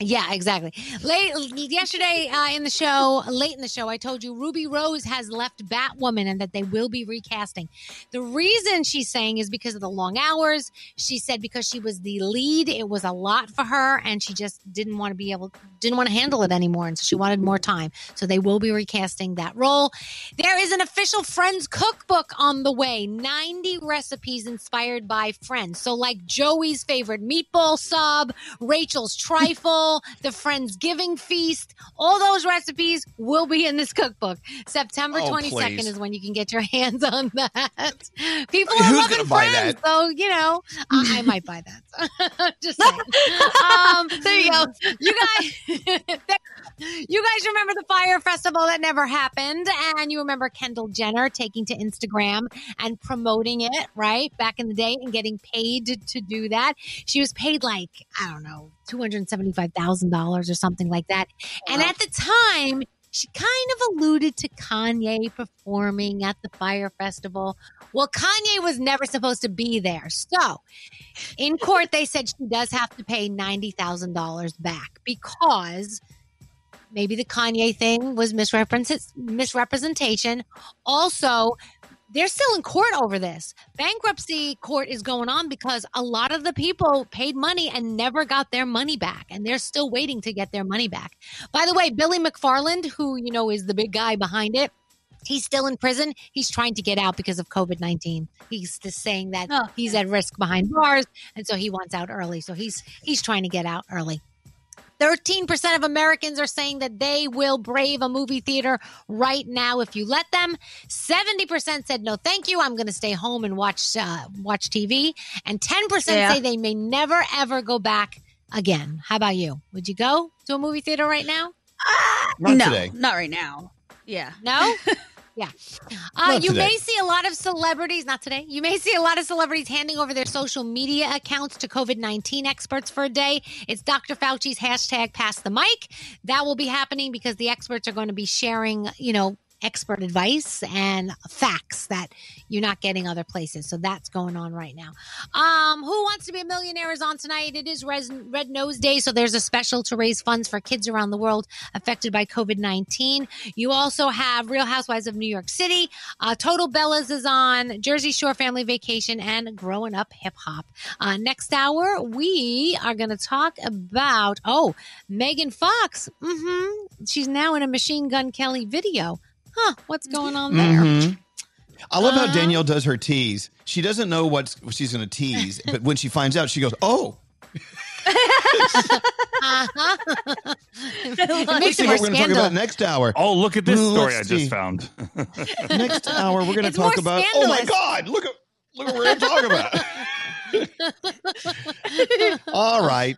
Speaker 6: yeah, exactly. Late yesterday uh, in the show, late in the show, I told you Ruby Rose has left Batwoman and that they will be recasting. The reason she's saying is because of the long hours. She said because she was the lead, it was a lot for her, and she just didn't want to be able, didn't want to handle it anymore, and so she wanted more time. So they will be recasting that role. There is an official Friends cookbook on the way. Ninety recipes inspired by Friends. So like Joey's favorite meatball sub, Rachel's trifle, the Friendsgiving feast. All those recipes will be in this cookbook. September
Speaker 8: Oh,
Speaker 6: 22nd
Speaker 8: please.
Speaker 6: is when you can get your [LAUGHS] hands on that. People are
Speaker 8: who's
Speaker 6: loving Friends, so you know I, I might buy that. [LAUGHS] Just saying. [LAUGHS] Um, there you go. You guys, you guys remember the Fyre Festival that never happened, and you remember Kendall Jenner taking to Instagram and promoting it, right? Back in the day and getting paid to do that. She was paid like, I don't know, $275,000 or something like that. And at the time, she kind of alluded to Kanye performing at the Fyre Festival. Well, Kanye was never supposed to be there. So, in court, they said she does have to pay $90,000 back because maybe the Kanye thing was misrepresentation. Also, they're still in court over this. Bankruptcy court is going on because a lot of the people paid money and never got their money back, and they're still waiting to get their money back. By the way, Billy McFarland, who you know is the big guy behind it, he's still in prison. He's trying to get out because of COVID nineteen. He's just saying that oh, he's at risk behind bars, and so he wants out early. So he's he's trying to get out early. 13% of Americans are saying that they will brave a movie theater right now if you let them. 70% said no thank you, I'm going to stay home and watch uh, watch TV, and 10%
Speaker 7: Yeah.
Speaker 6: say they may never ever go back again. How about you? Would you go to a movie theater right now?
Speaker 8: Not
Speaker 7: no,
Speaker 8: today.
Speaker 7: not right now. Yeah.
Speaker 6: No? [LAUGHS] yeah. Uh, you
Speaker 7: today.
Speaker 6: may see a lot of celebrities, not today, you may see a lot of celebrities handing over their social media accounts to COVID 19 experts for a day. It's Dr. Fauci's hashtag pass the mic. That will be happening because the experts are going to be sharing, you know, expert advice and facts that you're not getting other places. So that's going on right now. Um, Who Wants to Be a Millionaire is on tonight. It is Res- Red Nose Day, so there's a special to raise funds for kids around the world affected by COVID 19. You also have Real Housewives of New York City. Uh, Total Bellas is on, Jersey Shore Family Vacation, and Growing Up Hip Hop. Uh, next hour, we are going to talk about, oh, Megan Fox. Mm-hmm. She's now in a Machine Gun Kelly video. Huh, what's going on there?
Speaker 8: Mhm. I love how
Speaker 6: Uh-huh.
Speaker 8: Danielle does her tease. She doesn't know what's, what she's going to tease, but when she finds out, she goes, "Oh, [LAUGHS]
Speaker 6: Uh-huh. it makes it more
Speaker 8: we're going to talk about next hour."
Speaker 15: Oh, look at this story
Speaker 8: let's
Speaker 15: I just found.
Speaker 8: Next hour, we're going to talk
Speaker 6: more
Speaker 8: about. Oh my. God! Look at look what we're going to talk about. [LAUGHS] [LAUGHS] All right,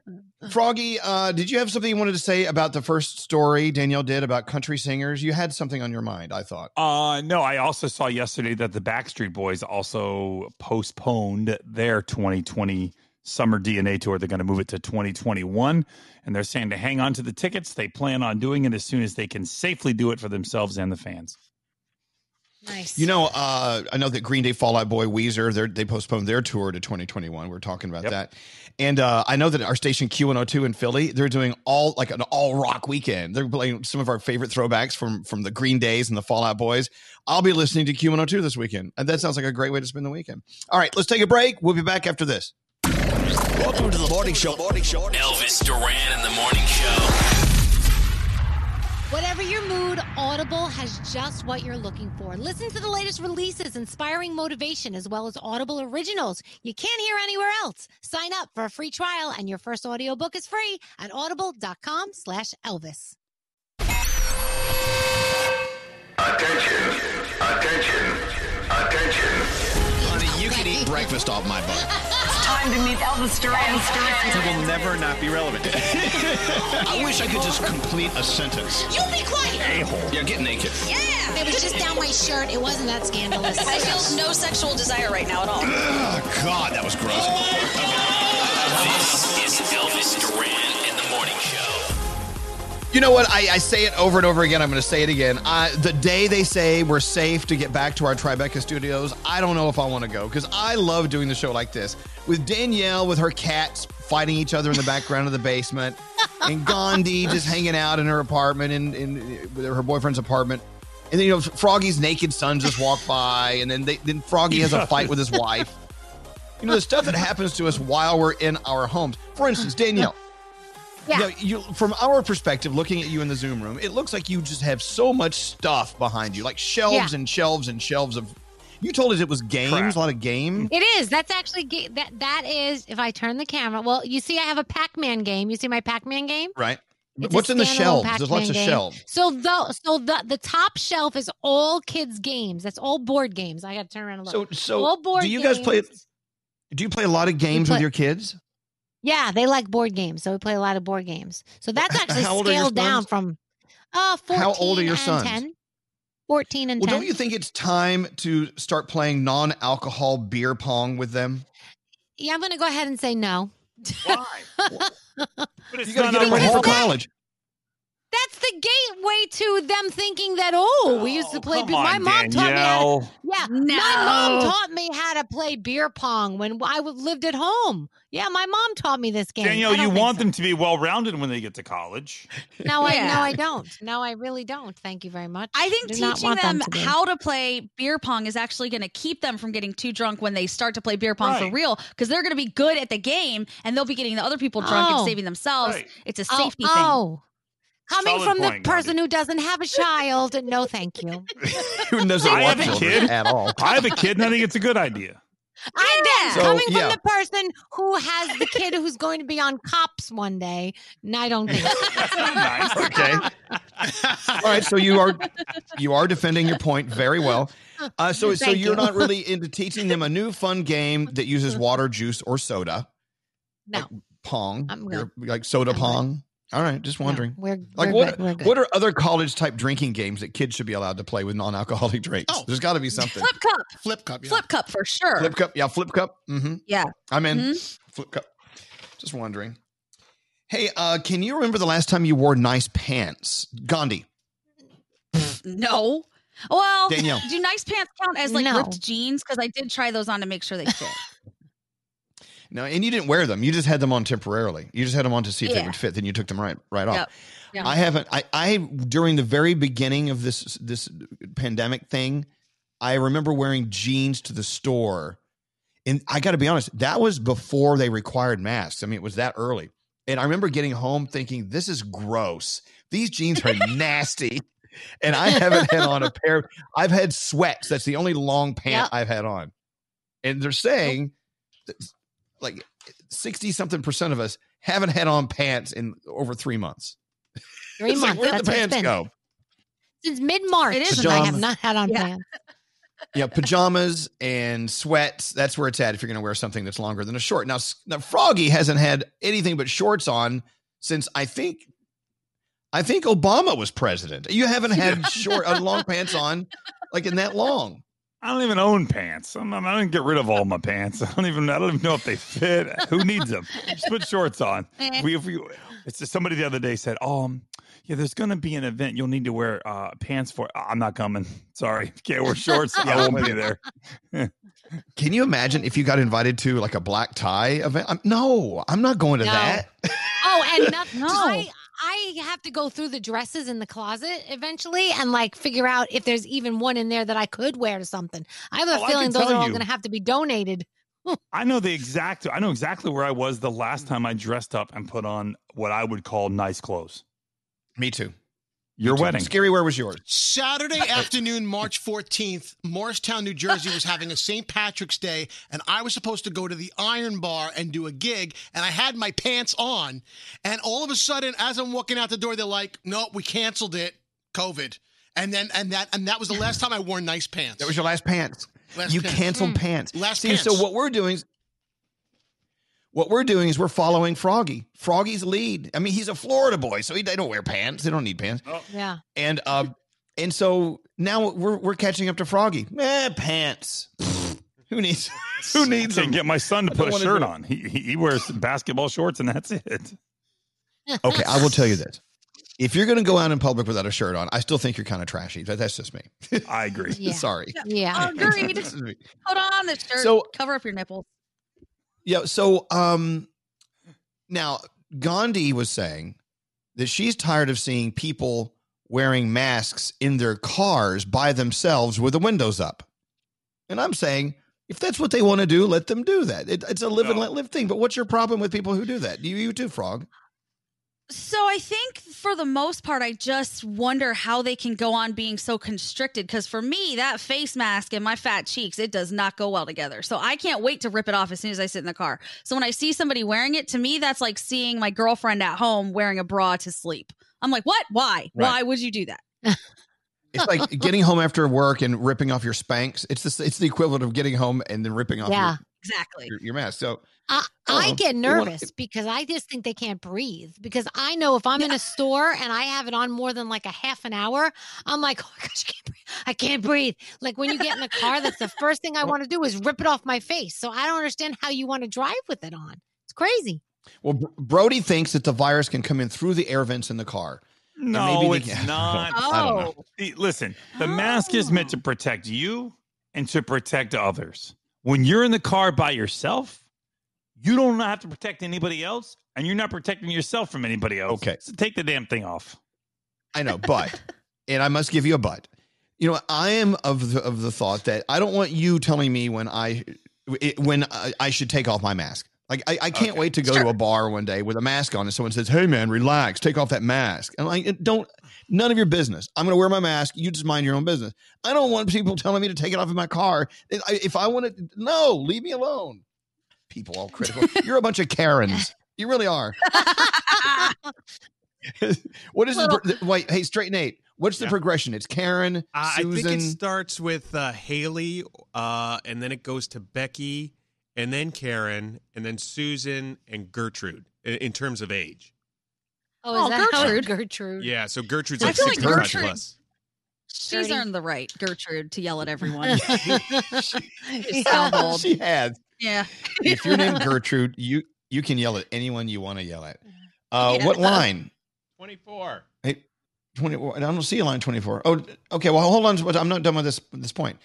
Speaker 8: Froggy. Uh, did you have something you wanted to say about the first story Danielle did about country singers? You had something on your mind, I thought.
Speaker 15: Uh, no, I also saw yesterday that the Backstreet Boys also postponed their 2020 summer DNA tour. They're going to move it to 2021, and they're saying to hang on to the tickets. They plan on doing it as soon as they can safely do it for themselves and the fans.
Speaker 6: Nice.
Speaker 8: You know, uh, I know that Green Day, Fall Out Boy, Weezer, they're- postponed their tour to 2021. We're talking about that. And uh, I know that our station Q102 in Philly, they're doing all like an all rock weekend. They're playing some of our favorite throwbacks from from the Green Days and the Fall Out Boys. I'll be listening to Q102 this weekend. And that sounds like a great way to spend the weekend. All right, let's take a break. We'll be back after this.
Speaker 1: Welcome to the morning show. Morning show. Elvis Duran in the morning show.
Speaker 6: Whatever your mood, Audible has just what you're looking for. Listen to the latest releases, inspiring motivation, as well as Audible originals you can't hear anywhere else. Sign up for a free trial, and your first audiobook is free at audible.com slash Elvis.
Speaker 2: Attention, attention, attention.
Speaker 8: Honey, you can eat breakfast off my butt. [LAUGHS]
Speaker 23: It's time to meet Elvis Duran.
Speaker 24: It will never not be relevant. [LAUGHS]
Speaker 8: I wish I could just complete a sentence.
Speaker 6: You be quiet.
Speaker 8: A-hole. Yeah, get naked.
Speaker 6: Yeah. It was just down my shirt. It wasn't that scandalous.
Speaker 7: I feel no sexual desire right now at all.
Speaker 8: Oh, God, that was gross.
Speaker 1: This is Elvis Duran in the morning show.
Speaker 8: You know what? I, I say it over and over again. I'm going to say it again. I, the day they say we're safe to get back to our Tribeca studios, I don't know if I want to go because I love doing the show like this with Danielle with her cats fighting each other in the background of the basement, [LAUGHS] and Gandhi just hanging out in her apartment in, in her boyfriend's apartment. And then you know Froggy's naked son just walked [LAUGHS] by, and then they, then Froggy has a fight with his wife. You know the stuff that happens to us while we're in our homes. For instance, Danielle.
Speaker 6: Yeah.
Speaker 8: You know, you, from our perspective, looking at you in the Zoom room, it looks like you just have so much stuff behind you, like shelves
Speaker 6: Yeah.
Speaker 8: and shelves and shelves of. You told us it was games, a lot of game.
Speaker 6: It is. That's actually ga- that. That is. If I turn the camera, well, you see, I have a Pac-Man game. You see my Pac-Man game.
Speaker 8: Right.
Speaker 6: It's
Speaker 8: What's in the
Speaker 6: standalone
Speaker 8: shelves? There's lots of
Speaker 6: game.
Speaker 8: shelves.
Speaker 6: So the so the the top shelf is all kids games. That's all board games. I got to turn around and
Speaker 8: So,
Speaker 6: look.
Speaker 8: so
Speaker 6: all board
Speaker 8: do you guys play? Do you play a lot of games with your kids?
Speaker 6: Yeah, they like board games, so we play a lot of board games. So that's [LAUGHS] actually
Speaker 8: how old are your
Speaker 6: scaled down from uh 14
Speaker 8: How old are your
Speaker 6: and
Speaker 8: sons?
Speaker 6: 10. 14 and
Speaker 8: Well,
Speaker 6: 10.
Speaker 8: don't you think it's time to start playing non-alcohol beer pong with them?
Speaker 6: yeah, I'm going to go ahead and say no. [LAUGHS]
Speaker 15: But it's
Speaker 8: You got to get them ready for
Speaker 15: alcohol.
Speaker 8: college.
Speaker 6: That's the gateway to them thinking that oh, we used to play.
Speaker 15: come
Speaker 6: beer- my
Speaker 15: on,
Speaker 6: mom taught me. How to, yeah,
Speaker 7: No.
Speaker 6: my mom taught me how to play beer pong when I lived at home. Yeah, my mom taught me this game.
Speaker 15: Danielle,
Speaker 6: I
Speaker 15: you want
Speaker 6: so.
Speaker 15: them to be well rounded when they get to college.
Speaker 6: No, I no, I don't. No, I really don't. Thank you very much.
Speaker 7: I think
Speaker 6: Do
Speaker 7: teaching
Speaker 6: want
Speaker 7: them,
Speaker 6: to
Speaker 7: how to play beer pong is actually going to keep them from getting too drunk when they start to play beer pong for real because they're going to be good at the game and they'll be getting the other people drunk
Speaker 6: Oh.
Speaker 7: and saving themselves.
Speaker 15: Right.
Speaker 7: It's a
Speaker 6: Oh,
Speaker 7: safety oh. thing.
Speaker 6: oh. Coming
Speaker 15: Solid
Speaker 6: from
Speaker 15: point,
Speaker 6: the person who doesn't have a child, no, thank you. [LAUGHS]
Speaker 8: Who doesn't
Speaker 15: I
Speaker 8: want
Speaker 15: have a kid.
Speaker 8: at all?
Speaker 15: I have a kid, and I think it's a good idea.
Speaker 6: I did.
Speaker 8: So,
Speaker 6: Coming
Speaker 8: yeah.
Speaker 6: from the person who has the kid who's going to be on cops one day, no, I don't think. so. [LAUGHS]
Speaker 15: nice.
Speaker 8: Okay. [LAUGHS] All right. So you are you are defending your point very well. [LAUGHS] Uh, so so you're
Speaker 6: you.
Speaker 8: not really into teaching them a new fun game that uses water, juice, or soda.
Speaker 6: No.
Speaker 8: Pong.
Speaker 6: I'm
Speaker 8: You're- like soda pong. All right. Just wondering.
Speaker 6: We're,
Speaker 8: Like
Speaker 6: we're
Speaker 8: what?
Speaker 6: good. We're good.
Speaker 8: What are other college type drinking games that kids should be allowed to play with non-alcoholic [LAUGHS] drinks?
Speaker 14: Oh.
Speaker 8: There's got to be something.
Speaker 7: Flip cup.
Speaker 14: Flip cup. Yeah.
Speaker 7: Flip cup for sure.
Speaker 8: Flip cup. Yeah, flip cup. Mm-hmm.
Speaker 7: Yeah.
Speaker 8: I'm in.
Speaker 7: Mhm.
Speaker 8: Flip cup. Just wondering. Hey, uh, can you remember the last time you wore nice pants, Gandhi?
Speaker 7: No. Well,
Speaker 8: Danielle.
Speaker 7: do nice pants count as like
Speaker 6: No.
Speaker 7: ripped jeans? Because I did try those on to make sure they fit.
Speaker 8: No, and you didn't wear them. You just had them on temporarily. You just had them on to see if they would fit. Then you took them right right off.
Speaker 7: Yep. Yeah.
Speaker 8: I haven't. I, I during the very beginning of this this pandemic thing, I remember wearing jeans to the store, and I got to be honest, that was before they required masks. I mean, it was that early, and I remember getting home thinking, "This is gross. These jeans are [LAUGHS] nasty." And I haven't had on a pair. I've had sweats. That's the only long pant
Speaker 6: Yep.
Speaker 8: I've had on. And they're saying, like sixty something percent of us haven't had on pants in over three months.
Speaker 6: Three
Speaker 8: It's
Speaker 6: months.
Speaker 8: like, where'd
Speaker 6: That's
Speaker 8: the
Speaker 6: it's
Speaker 8: pants go?
Speaker 6: Since mid March.
Speaker 7: It is
Speaker 6: I have not had on
Speaker 7: Yeah.
Speaker 6: pants.
Speaker 8: Yeah, pajamas and sweats. That's where it's at if you're going to wear something that's longer than a short. Now, now, Froggy hasn't had anything but shorts on since I think, I think Obama was president. You haven't had [LAUGHS] short, uh, long pants on like in that long.
Speaker 15: I don't even own pants. I'm, I'm, I didn't get rid of all my pants. [LAUGHS] I don't even. I don't even know if they fit. Who needs them? Just put shorts on. [LAUGHS]
Speaker 7: Eh.
Speaker 15: We, if we, it's just somebody the other day said, "Oh, um, yeah, there's going to be an event. You'll need to wear uh, pants for." I'm not coming. [LAUGHS] Sorry, can't wear shorts. I won't be there.
Speaker 8: Can you imagine if you got invited to like a black tie event? I'm, no, I'm not going to
Speaker 6: No.
Speaker 8: that.
Speaker 6: Oh, and nothing.
Speaker 7: No.
Speaker 6: I I have to go through the dresses in the closet eventually and like figure out if there's even one in there that I could wear to something. I have a
Speaker 15: Oh,
Speaker 6: feeling those
Speaker 15: tell
Speaker 6: are all going to have to be donated. [LAUGHS]
Speaker 15: I know the exact. I know exactly where I was the last time I dressed up and put on what I would call nice clothes.
Speaker 8: Me too.
Speaker 15: Your wedding.
Speaker 8: Skeery, where was yours?
Speaker 14: Saturday [LAUGHS] afternoon, March 14th, Morristown, New Jersey was having a St. Patrick's Day, and I was supposed to go to the Iron Bar and do a gig, and I had my pants on. And all of a sudden, as I'm walking out the door, they're like, no, we canceled it, COVID. And then, and that, and that was the last time I wore nice pants.
Speaker 8: That was your last pants.
Speaker 14: Last
Speaker 8: you
Speaker 14: pants.
Speaker 8: canceled
Speaker 14: Mm.
Speaker 8: pants.
Speaker 14: Last
Speaker 8: See,
Speaker 14: pants.
Speaker 8: so what we're doing is what we're doing is we're following Froggy. Froggy's lead. I mean, he's a Florida boy, so he, they don't wear pants. They don't need pants. Oh.
Speaker 6: Yeah.
Speaker 8: And uh, and so now we're we're catching up to Froggy. Eh, pants. Pfft, [LAUGHS] who needs [LAUGHS] who needs
Speaker 15: Can't get my son to put a shirt on. He, he he wears basketball shorts and that's it. [LAUGHS]
Speaker 8: Okay, I will tell you this. If you're going to go out in public without a shirt on, I still think you're kind of trashy. That, that's just me.
Speaker 15: I agree.
Speaker 6: Yeah.
Speaker 8: Sorry.
Speaker 6: Yeah.
Speaker 7: Agreed.
Speaker 8: That's just me.
Speaker 7: Put on the shirt.
Speaker 8: So-
Speaker 7: cover up your nipples.
Speaker 8: Yeah. So, um, now Gandhi was saying that she's tired of seeing people wearing masks in their cars by themselves with the windows up. And I'm saying, if that's what they want to do, let them do that. It, it's a live and let live thing. But what's your problem with people who do that? You, you too, Frog.
Speaker 7: So I think for the most part, I just wonder how they can go on being so constricted. Because for me, that face mask and my fat cheeks, it does not go well together. So I can't wait to rip it off as soon as I sit in the car. So when I see somebody wearing it, to me, that's like seeing my girlfriend at home wearing a bra to sleep. I'm like, what? Why?
Speaker 8: Right.
Speaker 7: Why would you do that?
Speaker 8: It's like [LAUGHS] getting home after work and ripping off your Spanx. It's the, it's the equivalent of getting home and then ripping off
Speaker 6: Yeah.
Speaker 8: Your,
Speaker 7: Exactly.
Speaker 8: your, your mask. So
Speaker 6: I,
Speaker 8: Oh,
Speaker 6: I get
Speaker 8: you wanna-
Speaker 6: nervous because I just think they can't breathe. Because I know if I'm in a store and I have it on more than like a half an hour, I'm like, [LAUGHS] oh my gosh, I can't breathe. I can't breathe. Like when you get in the car, that's the first thing I [LAUGHS] want to do is rip it off my face. So I don't understand how you want to drive with it on. It's crazy.
Speaker 8: Well, Br- Brody thinks that the virus can come in through the air vents in the car.
Speaker 15: No,
Speaker 8: maybe
Speaker 15: it's
Speaker 8: they can- [LAUGHS]
Speaker 15: not.
Speaker 8: I don't know. Oh.
Speaker 15: See, Listen, the mask is meant to oh. protect you and to protect others. When you're in the car by yourself, you don't have to protect anybody else, and you're not protecting yourself from anybody else.
Speaker 8: Okay.
Speaker 15: So take the damn thing off.
Speaker 8: I know, but [LAUGHS] and I must give you a but. You know, I am of the of the thought that I don't want you telling me when I it, when I, I should take off my mask. Like I, I can't wait to go to a bar one day with a mask on and someone says, "Hey man, relax, take off that mask." And I'm like, don't none of your business. I'm going to wear my mask. You just mind your own business. I don't want people telling me to take it off in my car. If I- want to, no, leave me alone. People all critical. [LAUGHS] You're a bunch of Karens. You really are. [LAUGHS] what is the, the wait? Hey, straight Nate. What's the progression? It's Karen,
Speaker 5: Uh, I think it starts with uh, Haley, uh, and then it goes to Becky, and then Karen, and then Susan and Gertrude in, in terms of age.
Speaker 6: Oh, is
Speaker 7: Oh,
Speaker 6: that how
Speaker 7: Gertrude.
Speaker 6: Gertrude?
Speaker 5: Yeah, so Gertrude's
Speaker 7: I
Speaker 5: like
Speaker 7: feel like Gertrude-
Speaker 5: plus.
Speaker 7: She's earned the right, Gertrude, to yell at everyone.
Speaker 8: Yeah, [LAUGHS]
Speaker 7: so bold.
Speaker 8: she has.
Speaker 7: Yeah.
Speaker 8: If you're named [LAUGHS] Gertrude, you you can yell at anyone you want to yell at. Uh,
Speaker 7: Yeah.
Speaker 8: What line?
Speaker 5: 24.
Speaker 8: Hey, 20, I don't see a line 24. Oh, okay. Well, hold on. I'm not done with this this point.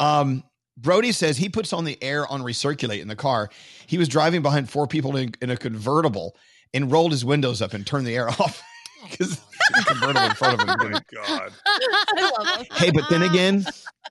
Speaker 8: Um, Brody says he puts on the air on recirculate in the car. He was driving behind four people in, in a convertible and rolled his windows up and turned the air [LAUGHS] off oh, because the convertible in front of him. [LAUGHS]
Speaker 15: God.
Speaker 7: I love him.
Speaker 8: Hey, but then again,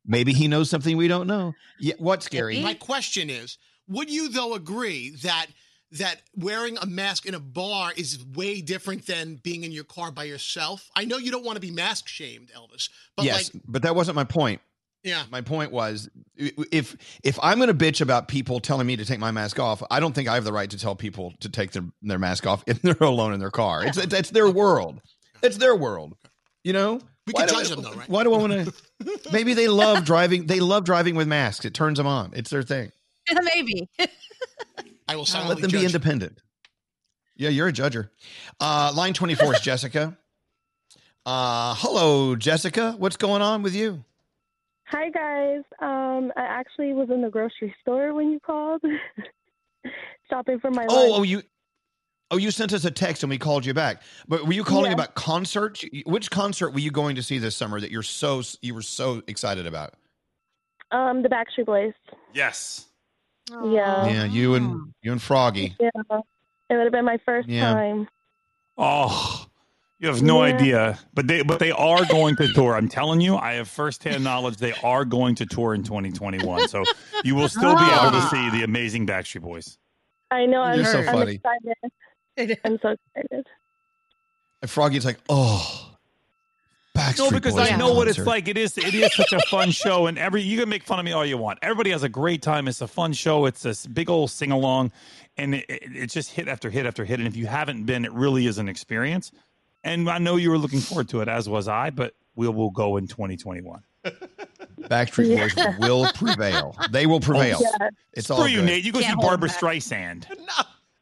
Speaker 8: maybe he knows something we don't know. Yeah, what's scary?
Speaker 14: My question is: Would you though agree that that wearing a mask in a bar is way different than being in your car by yourself? I know you don't want to be mask shamed, Elvis, but
Speaker 8: yes,
Speaker 14: like,
Speaker 8: but that wasn't my point.
Speaker 14: Yeah,
Speaker 8: My point was if if I'm going to bitch about people telling me to take my mask off, I don't think I have the right to tell people to take their, their mask off if [LAUGHS] they're alone in their car. It's it's, it's their world. It's their world. You know?
Speaker 14: We
Speaker 8: Why
Speaker 14: can
Speaker 8: do
Speaker 14: judge
Speaker 8: I-
Speaker 14: them, though, right?
Speaker 8: Why do I want to [LAUGHS] Maybe they love driving. They love driving with masks. It turns them on. It's their thing. [LAUGHS]
Speaker 7: Maybe.
Speaker 14: I will
Speaker 8: Let
Speaker 14: silently
Speaker 8: them be independent. Yeah, you're a judger. Uh, line 24 is Jessica. Uh, hello, Jessica. What's going on with you?
Speaker 25: Hi guys. Um, I actually was in the grocery store when you called, [LAUGHS] shopping for my
Speaker 8: Oh,
Speaker 25: lunch.
Speaker 8: oh, you. Oh, you sent us a text and we called you back. But were you calling
Speaker 25: Yeah.
Speaker 8: about concerts? Which concert were you going to see this summer that you're so you were so excited about?
Speaker 25: Um, the Backstreet Boys.
Speaker 15: Yes.
Speaker 25: Yeah.
Speaker 8: Yeah, you and you and Froggy.
Speaker 25: Yeah. It would have been my first
Speaker 8: Yeah.
Speaker 25: time.
Speaker 15: Oh, you have no
Speaker 25: Yeah.
Speaker 15: idea. But they but they are going to tour. I'm telling you, I have firsthand knowledge. They are going to tour in 2021. So you will still be able to
Speaker 25: Oh.
Speaker 15: see the amazing Backstreet Boys.
Speaker 25: I know. I'm,
Speaker 8: You're so
Speaker 25: I'm
Speaker 8: funny.
Speaker 25: excited. I'm so excited.
Speaker 8: And Froggy's like, oh, Backstreet
Speaker 15: No, because
Speaker 8: Boys
Speaker 15: I know what it's like. It is it is such a fun show, and every you can make fun of me all you want. Everybody has a great time. It's a fun show. It's this big old sing along, and it, it, it's just hit after hit after hit. And if you haven't been, it really is an experience. And I know you were looking forward to it, as was I. But we will go in 2021.
Speaker 8: Backstreet Boys
Speaker 25: Yeah.
Speaker 8: will prevail. They will oh, prevail.
Speaker 25: Yeah.
Speaker 8: It's
Speaker 15: Screw
Speaker 8: all
Speaker 15: you,
Speaker 8: good.
Speaker 15: Nate. You go
Speaker 7: Can't
Speaker 15: see Barbra
Speaker 7: back.
Speaker 15: Streisand. [LAUGHS]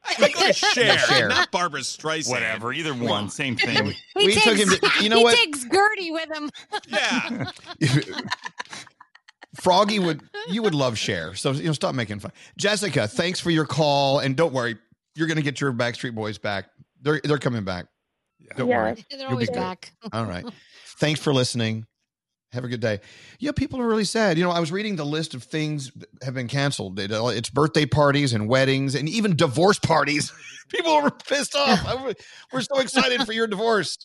Speaker 5: I go to Cher,
Speaker 8: Cher.
Speaker 5: not Barbra Streisand.
Speaker 15: Whatever, either one, same thing. [LAUGHS]
Speaker 6: He
Speaker 8: We
Speaker 6: takes,
Speaker 8: took him to- you know
Speaker 6: he
Speaker 8: what?
Speaker 6: takes Gertie with him. [LAUGHS]
Speaker 5: Yeah.
Speaker 8: Froggy would you would love Cher. So you know, stop making fun. Jessica, thanks for your call, and don't worry, you're going to get your Backstreet Boys back. They're they're coming back. Don't
Speaker 25: Yeah.
Speaker 8: worry,
Speaker 6: They're
Speaker 8: You'll
Speaker 6: always
Speaker 8: be good.
Speaker 6: back.
Speaker 8: All right. Thanks for listening. Have a good day. Yeah, people are really sad. You know, I was reading the list of things that have been canceled. It- It's birthday parties and weddings and even divorce parties. [LAUGHS] People are pissed off. I- We're so excited for your divorce.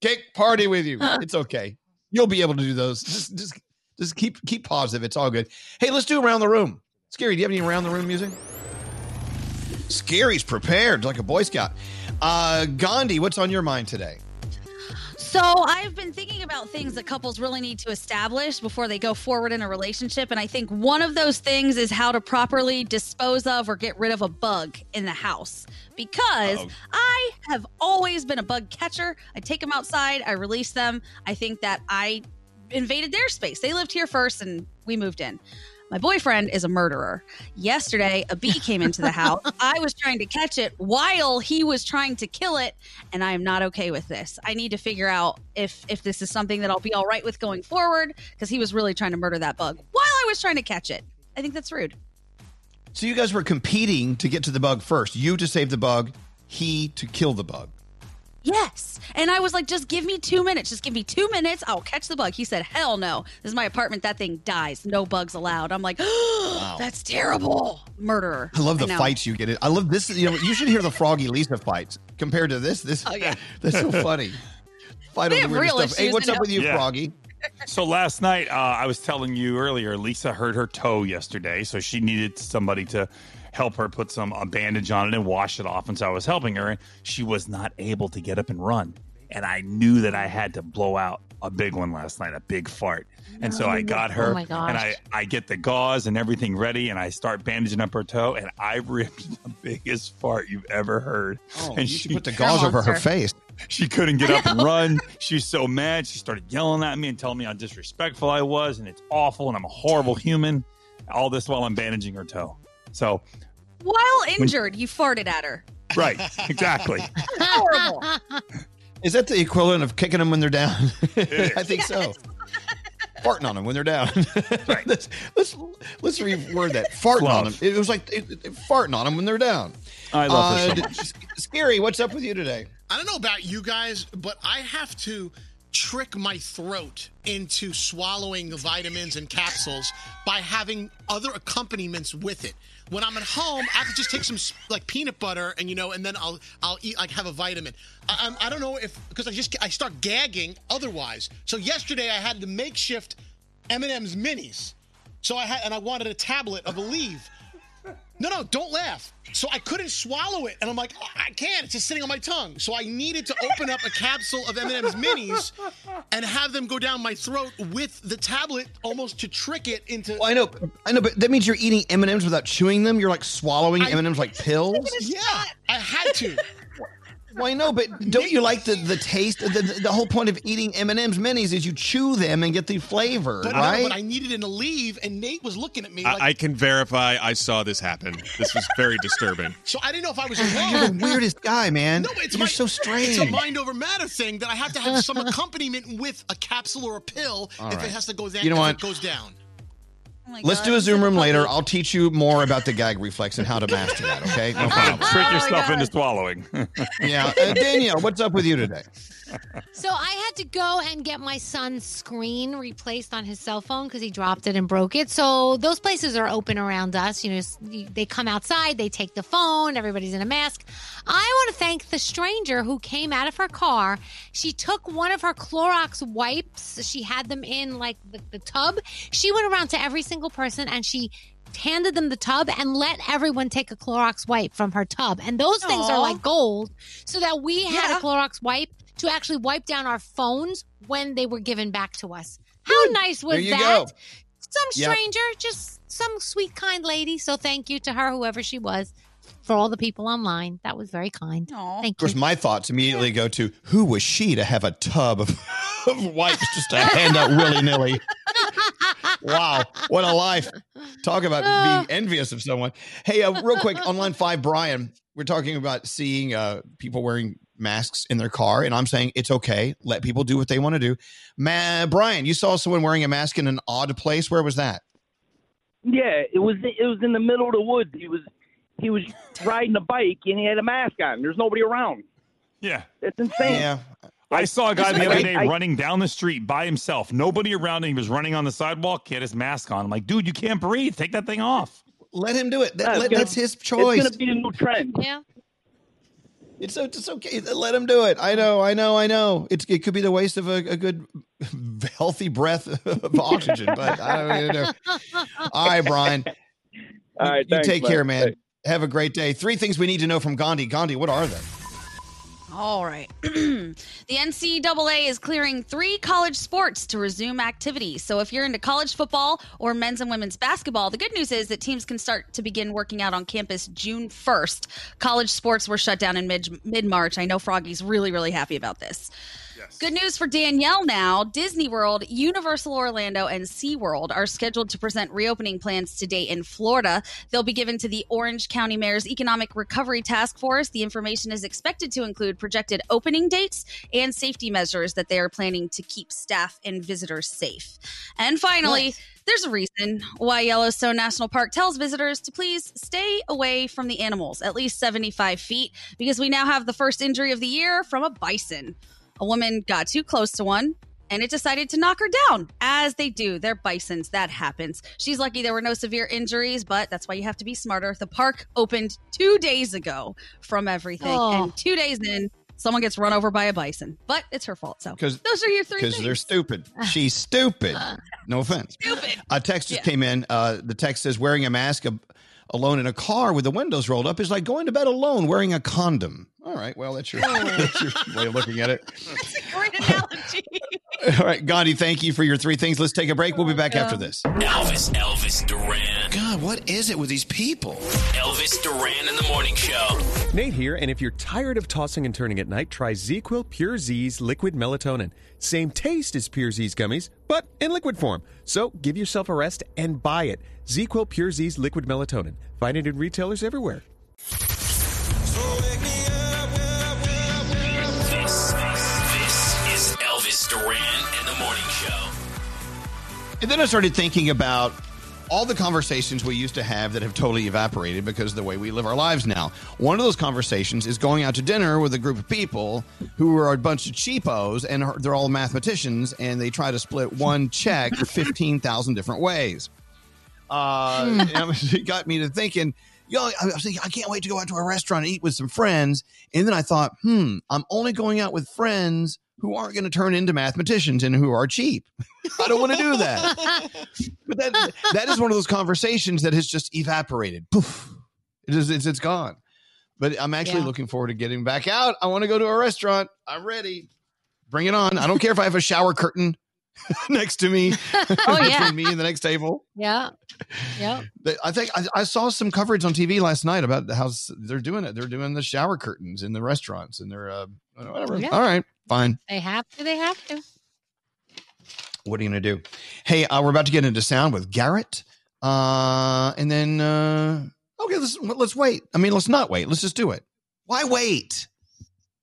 Speaker 8: Cake party with you. [LAUGHS] It's okay. You'll be able to do those. Just just just keep keep positive. It's all good. Hey, let's do around the room. Skeery, do you have any around the room music? Skeery's prepared like a Boy Scout. Uh Gandhi, what's on your mind today?
Speaker 7: So I've been thinking about things that couples really need to establish before they go forward in a relationship. And I think one of those things is how to properly dispose of or get rid of a bug in the house. Because
Speaker 8: Uh-oh.
Speaker 7: I have always been a bug catcher. I take them outside, I release them. I think that I invaded their space. They lived here first and we moved in. My boyfriend is a murderer. Yesterday, a bee came into the house. [LAUGHS] I was trying to catch it while he was trying to kill it, and I am not okay with this. I need to figure out if if this is something that I'll be all right with going forward because he was really trying to murder that bug while I was trying to catch it. I think that's rude.
Speaker 8: So you guys were competing to get to the bug first. You to save the bug, he to kill the bug.
Speaker 7: Yes. And I was like, just give me two minutes. Just give me two minutes. I'll catch the bug. He said, hell no. This is my apartment. That thing dies. No bugs allowed. I'm like, [GASPS] oh, that's terrible. Murderer.
Speaker 8: I love the
Speaker 7: know.
Speaker 8: fights you get. It. I love this. You know, you should hear the Froggy Lisa fights compared to this. This,
Speaker 7: Oh, yeah. [LAUGHS]
Speaker 8: that's so funny. Fight
Speaker 7: They
Speaker 8: over
Speaker 7: have real
Speaker 8: stuff. Hey,
Speaker 7: issues
Speaker 8: what's
Speaker 7: and
Speaker 8: up with you,
Speaker 15: Yeah.
Speaker 8: Froggy?
Speaker 15: So last night, uh, I was telling you earlier, Lisa hurt her toe yesterday, so she needed somebody to help her put some a bandage on it and wash it off. And so I was helping her, and she was not able to get up and run. And I knew that I had to blow out a big one last night, a big fart. And so I got her,
Speaker 6: Oh
Speaker 15: and I, I get the gauze and everything ready, and I start bandaging up her toe, and I ripped [LAUGHS] the biggest fart you've ever heard.
Speaker 8: Oh,
Speaker 15: and
Speaker 8: you should put the [LAUGHS] gauze over her face.
Speaker 15: she couldn't get up and run. [LAUGHS] She was so mad. She started yelling at me and telling me how disrespectful I was, and it's awful, and I'm a horrible human. All this while I'm bandaging her toe. So,
Speaker 7: While injured, you farted at her.
Speaker 15: right, exactly. [LAUGHS]
Speaker 7: Horrible.
Speaker 8: Is that the equivalent of kicking them when they're down? [LAUGHS] I think so. [LAUGHS] Farting on them when they're down. let's, let's let's reword that. Farting on them. It was like it, it- farting on them when they're down.
Speaker 15: I love her so
Speaker 8: Uh,
Speaker 15: much.
Speaker 8: d- Skeery, what's up with you today?
Speaker 14: I don't know about you guys, but I have to trick my throat into swallowing vitamins and capsules by having other accompaniments with it. When I'm at home, I to just take some like peanut butter and you know, and then I'll I'll eat like have a vitamin. I, I don't know if because I just I start gagging otherwise. So yesterday I had the makeshift M&M's minis. So I had and I wanted a tablet of Aleve. No, no, don't laugh. So I couldn't swallow it, and I'm like, "Oh, I can't. It's just sitting on my tongue. So I needed to open up a capsule of M&M's minis and have them go down my throat with the tablet, almost to trick it into.
Speaker 8: Well, I know, I know, but that means you're eating M and M's without chewing them. You're like swallowing M and M's like pills.
Speaker 14: Yeah, I had to.
Speaker 8: Well, I know, but don't you like the the taste? The, the, the whole point of eating M and M's minis is you chew them and get the flavor,
Speaker 14: But, I
Speaker 8: right?
Speaker 14: know, but I needed an Aleve, and Nate was looking at me like.
Speaker 5: I, I can verify I saw this happen. This was very disturbing. [LAUGHS]
Speaker 14: so I didn't know if I was
Speaker 8: You're the weirdest guy, man.
Speaker 14: No, it's
Speaker 8: You're
Speaker 14: my,
Speaker 8: so strange.
Speaker 14: It's a mind over matter thing that I have to have some [LAUGHS] accompaniment with a capsule or a pill
Speaker 8: All
Speaker 14: if
Speaker 8: right.
Speaker 14: it has to go down.
Speaker 8: You know
Speaker 14: if
Speaker 8: what?
Speaker 14: It goes down.
Speaker 8: Let's do a Zoom room later. I'll teach you more about the gag reflex and how to master that. Okay, no [LAUGHS] problem.
Speaker 15: Trick yourself into swallowing. [LAUGHS]
Speaker 8: Yeah, uh, Danielle, what's up with you today?
Speaker 6: So I had to go and get my son's screen replaced on his cell phone because he dropped it and broke it. So those places are open around us. You know, they come outside, they take the phone, everybody's in a mask. I want to thank the stranger who came out of her car. She took one of her Clorox wipes. She had them in like the, the tub. She went around to every single person and she handed them the tub and let everyone take a Clorox wipe from her tub. And those things are like gold so that we had
Speaker 7: Yeah.
Speaker 6: a Clorox wipe to actually wipe down our phones when they were given back to us. How nice was
Speaker 8: There you
Speaker 6: that?
Speaker 8: go.
Speaker 6: Some
Speaker 8: Yep.
Speaker 6: stranger, just some sweet, kind lady. So thank you to her, whoever she was, for all the people online. That was very kind. Thank you.
Speaker 8: Of course,
Speaker 6: you.
Speaker 8: my thoughts immediately go to who was she to have a tub of, [LAUGHS] of wipes just to [LAUGHS] hand out willy nilly? Wow, what a life! Talk about being envious of someone. Hey, uh, real quick, on line five, Brian, we're talking about seeing uh, people wearing masks in their car, and I'm saying it's okay. Let people do what they want to do. Ma- Brian, you saw someone wearing a mask in an odd place. Where was that?
Speaker 26: Yeah, it was it was in the middle of the woods. He was he was riding a bike and he had a mask on. There's nobody around.
Speaker 15: Yeah.
Speaker 26: It's insane.
Speaker 8: Yeah.
Speaker 15: I saw a guy the other day
Speaker 26: I-
Speaker 15: running down the street by himself, nobody around him. He was running on the sidewalk. He had his mask on. I'm like, dude, you can't breathe. Take that thing off.
Speaker 8: Let him do it. That-
Speaker 26: Yeah,
Speaker 8: let-
Speaker 26: gonna-
Speaker 8: that's his choice.
Speaker 26: It's going to be the new trend.
Speaker 6: Yeah.
Speaker 8: It's so it's okay. Let him do it. I know. I know. I know. It's it could be the waste of a, a good, [LAUGHS] healthy breath of oxygen, but I don't know. All right, Brian. [LAUGHS]
Speaker 26: All right,
Speaker 8: you
Speaker 26: thanks,
Speaker 8: take
Speaker 26: man.
Speaker 8: care, man. Have a great day. Three things we need to know from Gandhi. Gandhi, what are they?
Speaker 7: All right. [CLEARS THROAT] the NCAA is clearing three college sports to resume activity. So if you're into college football or men's and women's basketball, the good news is that teams can start to begin working out on campus June 1st. College sports were shut down in mid mid March. I know Froggy's really really happy about this. Good news for Danielle now. Disney World, Universal Orlando, and SeaWorld are scheduled to present reopening plans today in Florida. They'll be given to the Orange County Mayor's Economic Recovery Task Force. The information is expected to include projected opening dates and safety measures that they are planning to keep staff and visitors safe. And finally, there's a reason why Yellowstone National Park tells visitors to please stay away from the animals at least 75 feet because we now have the first injury of the year from a bison. A woman got too close to one and it decided to knock her down, as they do. They're bisons. That happens. She's lucky there were no severe injuries, but that's why you have to be smarter. The park opened two days ago from everything,
Speaker 8: Oh.
Speaker 7: and two days in, someone gets run over by a bison. But it's her fault. So
Speaker 8: Because
Speaker 7: those are your three
Speaker 8: Because they're stupid. [LAUGHS] She's stupid. No offense.
Speaker 7: Stupid.
Speaker 8: A text just
Speaker 7: Yeah.
Speaker 8: came in. Uh, the text says wearing a mask ab- alone in a car with the windows rolled up is like going to bed alone wearing a condom. All right. Well, that's your, oh. that's your way of looking at it. [LAUGHS]
Speaker 7: That's a great analogy.
Speaker 8: All right, Gandhi, thank you for your three things. Let's take a break. We'll be back after this.
Speaker 1: Elvis, Elvis Duran.
Speaker 8: God, what is it with these people?
Speaker 1: Elvis Duran in the morning show.
Speaker 27: Nate here, and if you're tired of tossing and turning at night, try ZzzQuil Pure Z's liquid melatonin. Same taste as PureZzzs gummies, but in liquid form. So give yourself a rest and buy it. ZzzQuil Pure Z's liquid melatonin. Find it in retailers everywhere.
Speaker 1: This, this is Elvis Duran in the morning show.
Speaker 8: And then I started thinking about all the conversations we used to have that have totally evaporated because of the way we live our lives now. One of those conversations is going out to dinner with a group of people who are a bunch of cheapos and are- they're all mathematicians and they try to split one check [LAUGHS] 15,000 different ways. Uh,
Speaker 28: Hmm.
Speaker 8: and it got me to thinking, know, I was thinking, I can't wait to go out to a restaurant and eat with some friends. And then I thought, hmm, I'm only going out with friends who aren't going to turn into mathematicians and who are cheap. I don't want to do that. [LAUGHS] But that that is one of those conversations that has just evaporated. Poof. It is it's, it's gone. But I'm actually
Speaker 28: Yeah.
Speaker 8: looking forward to getting back out. I want to go to a restaurant. I'm ready. Bring it on. I don't care if I have a shower curtain [LAUGHS] next to me. [LAUGHS]
Speaker 6: Oh, [LAUGHS] yeah.
Speaker 8: between me and the next table.
Speaker 6: Yeah.
Speaker 8: Yeah. I think I, I saw some coverage on TV last night about how they're doing it. They're doing the shower curtains in the restaurants and they're uh, whatever.
Speaker 6: Yeah.
Speaker 8: All right, fine.
Speaker 6: They have to. They have to.
Speaker 8: What are you going to do? Hey, uh, we're about to get into sound with Garrett. Uh, and then, uh, okay, let's, let's wait. I mean, let's not wait. Let's just do it. Why wait?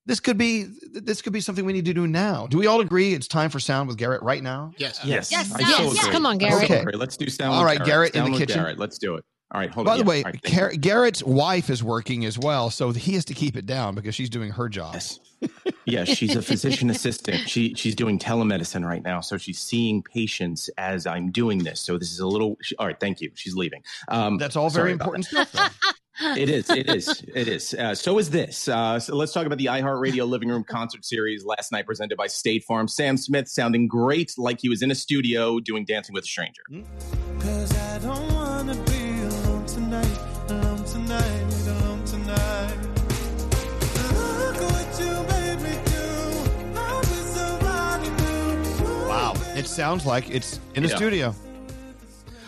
Speaker 8: This could be this could be something we need to do now. Do we all agree it's time for sound with Garrett right now?
Speaker 14: Yes.
Speaker 24: Yes.
Speaker 6: Yes, yes,
Speaker 24: so
Speaker 6: yes. Come on, Garrett.
Speaker 8: Okay.
Speaker 24: Let's do sound
Speaker 8: All right,
Speaker 24: with
Speaker 8: right, Garrett in the kitchen.
Speaker 24: Garrett. Let's do it. All right, hold
Speaker 8: By
Speaker 24: on.
Speaker 8: By the
Speaker 24: Yeah.
Speaker 8: way,
Speaker 24: All right, thank
Speaker 8: Gar- Garrett's wife is working as well, so he has to keep it down because she's doing her job. Yes.
Speaker 24: yeah, she's a physician assistant. She she's doing telemedicine right now, so she's seeing patients as I'm doing this. So this is a little. She, all right, thank you. She's leaving. Um,
Speaker 8: That's all very important
Speaker 24: that.
Speaker 8: stuff. [LAUGHS] Though.
Speaker 24: It is. It is. It is. Uh, so is this. Uh, so let's talk about the iHeartRadio Living Room concert series last night, presented by State Farm. Sam Smith sounding great, like he was in a studio doing Dancing with a Stranger.
Speaker 8: Wow, it sounds like it's in a
Speaker 24: Yeah.
Speaker 8: studio.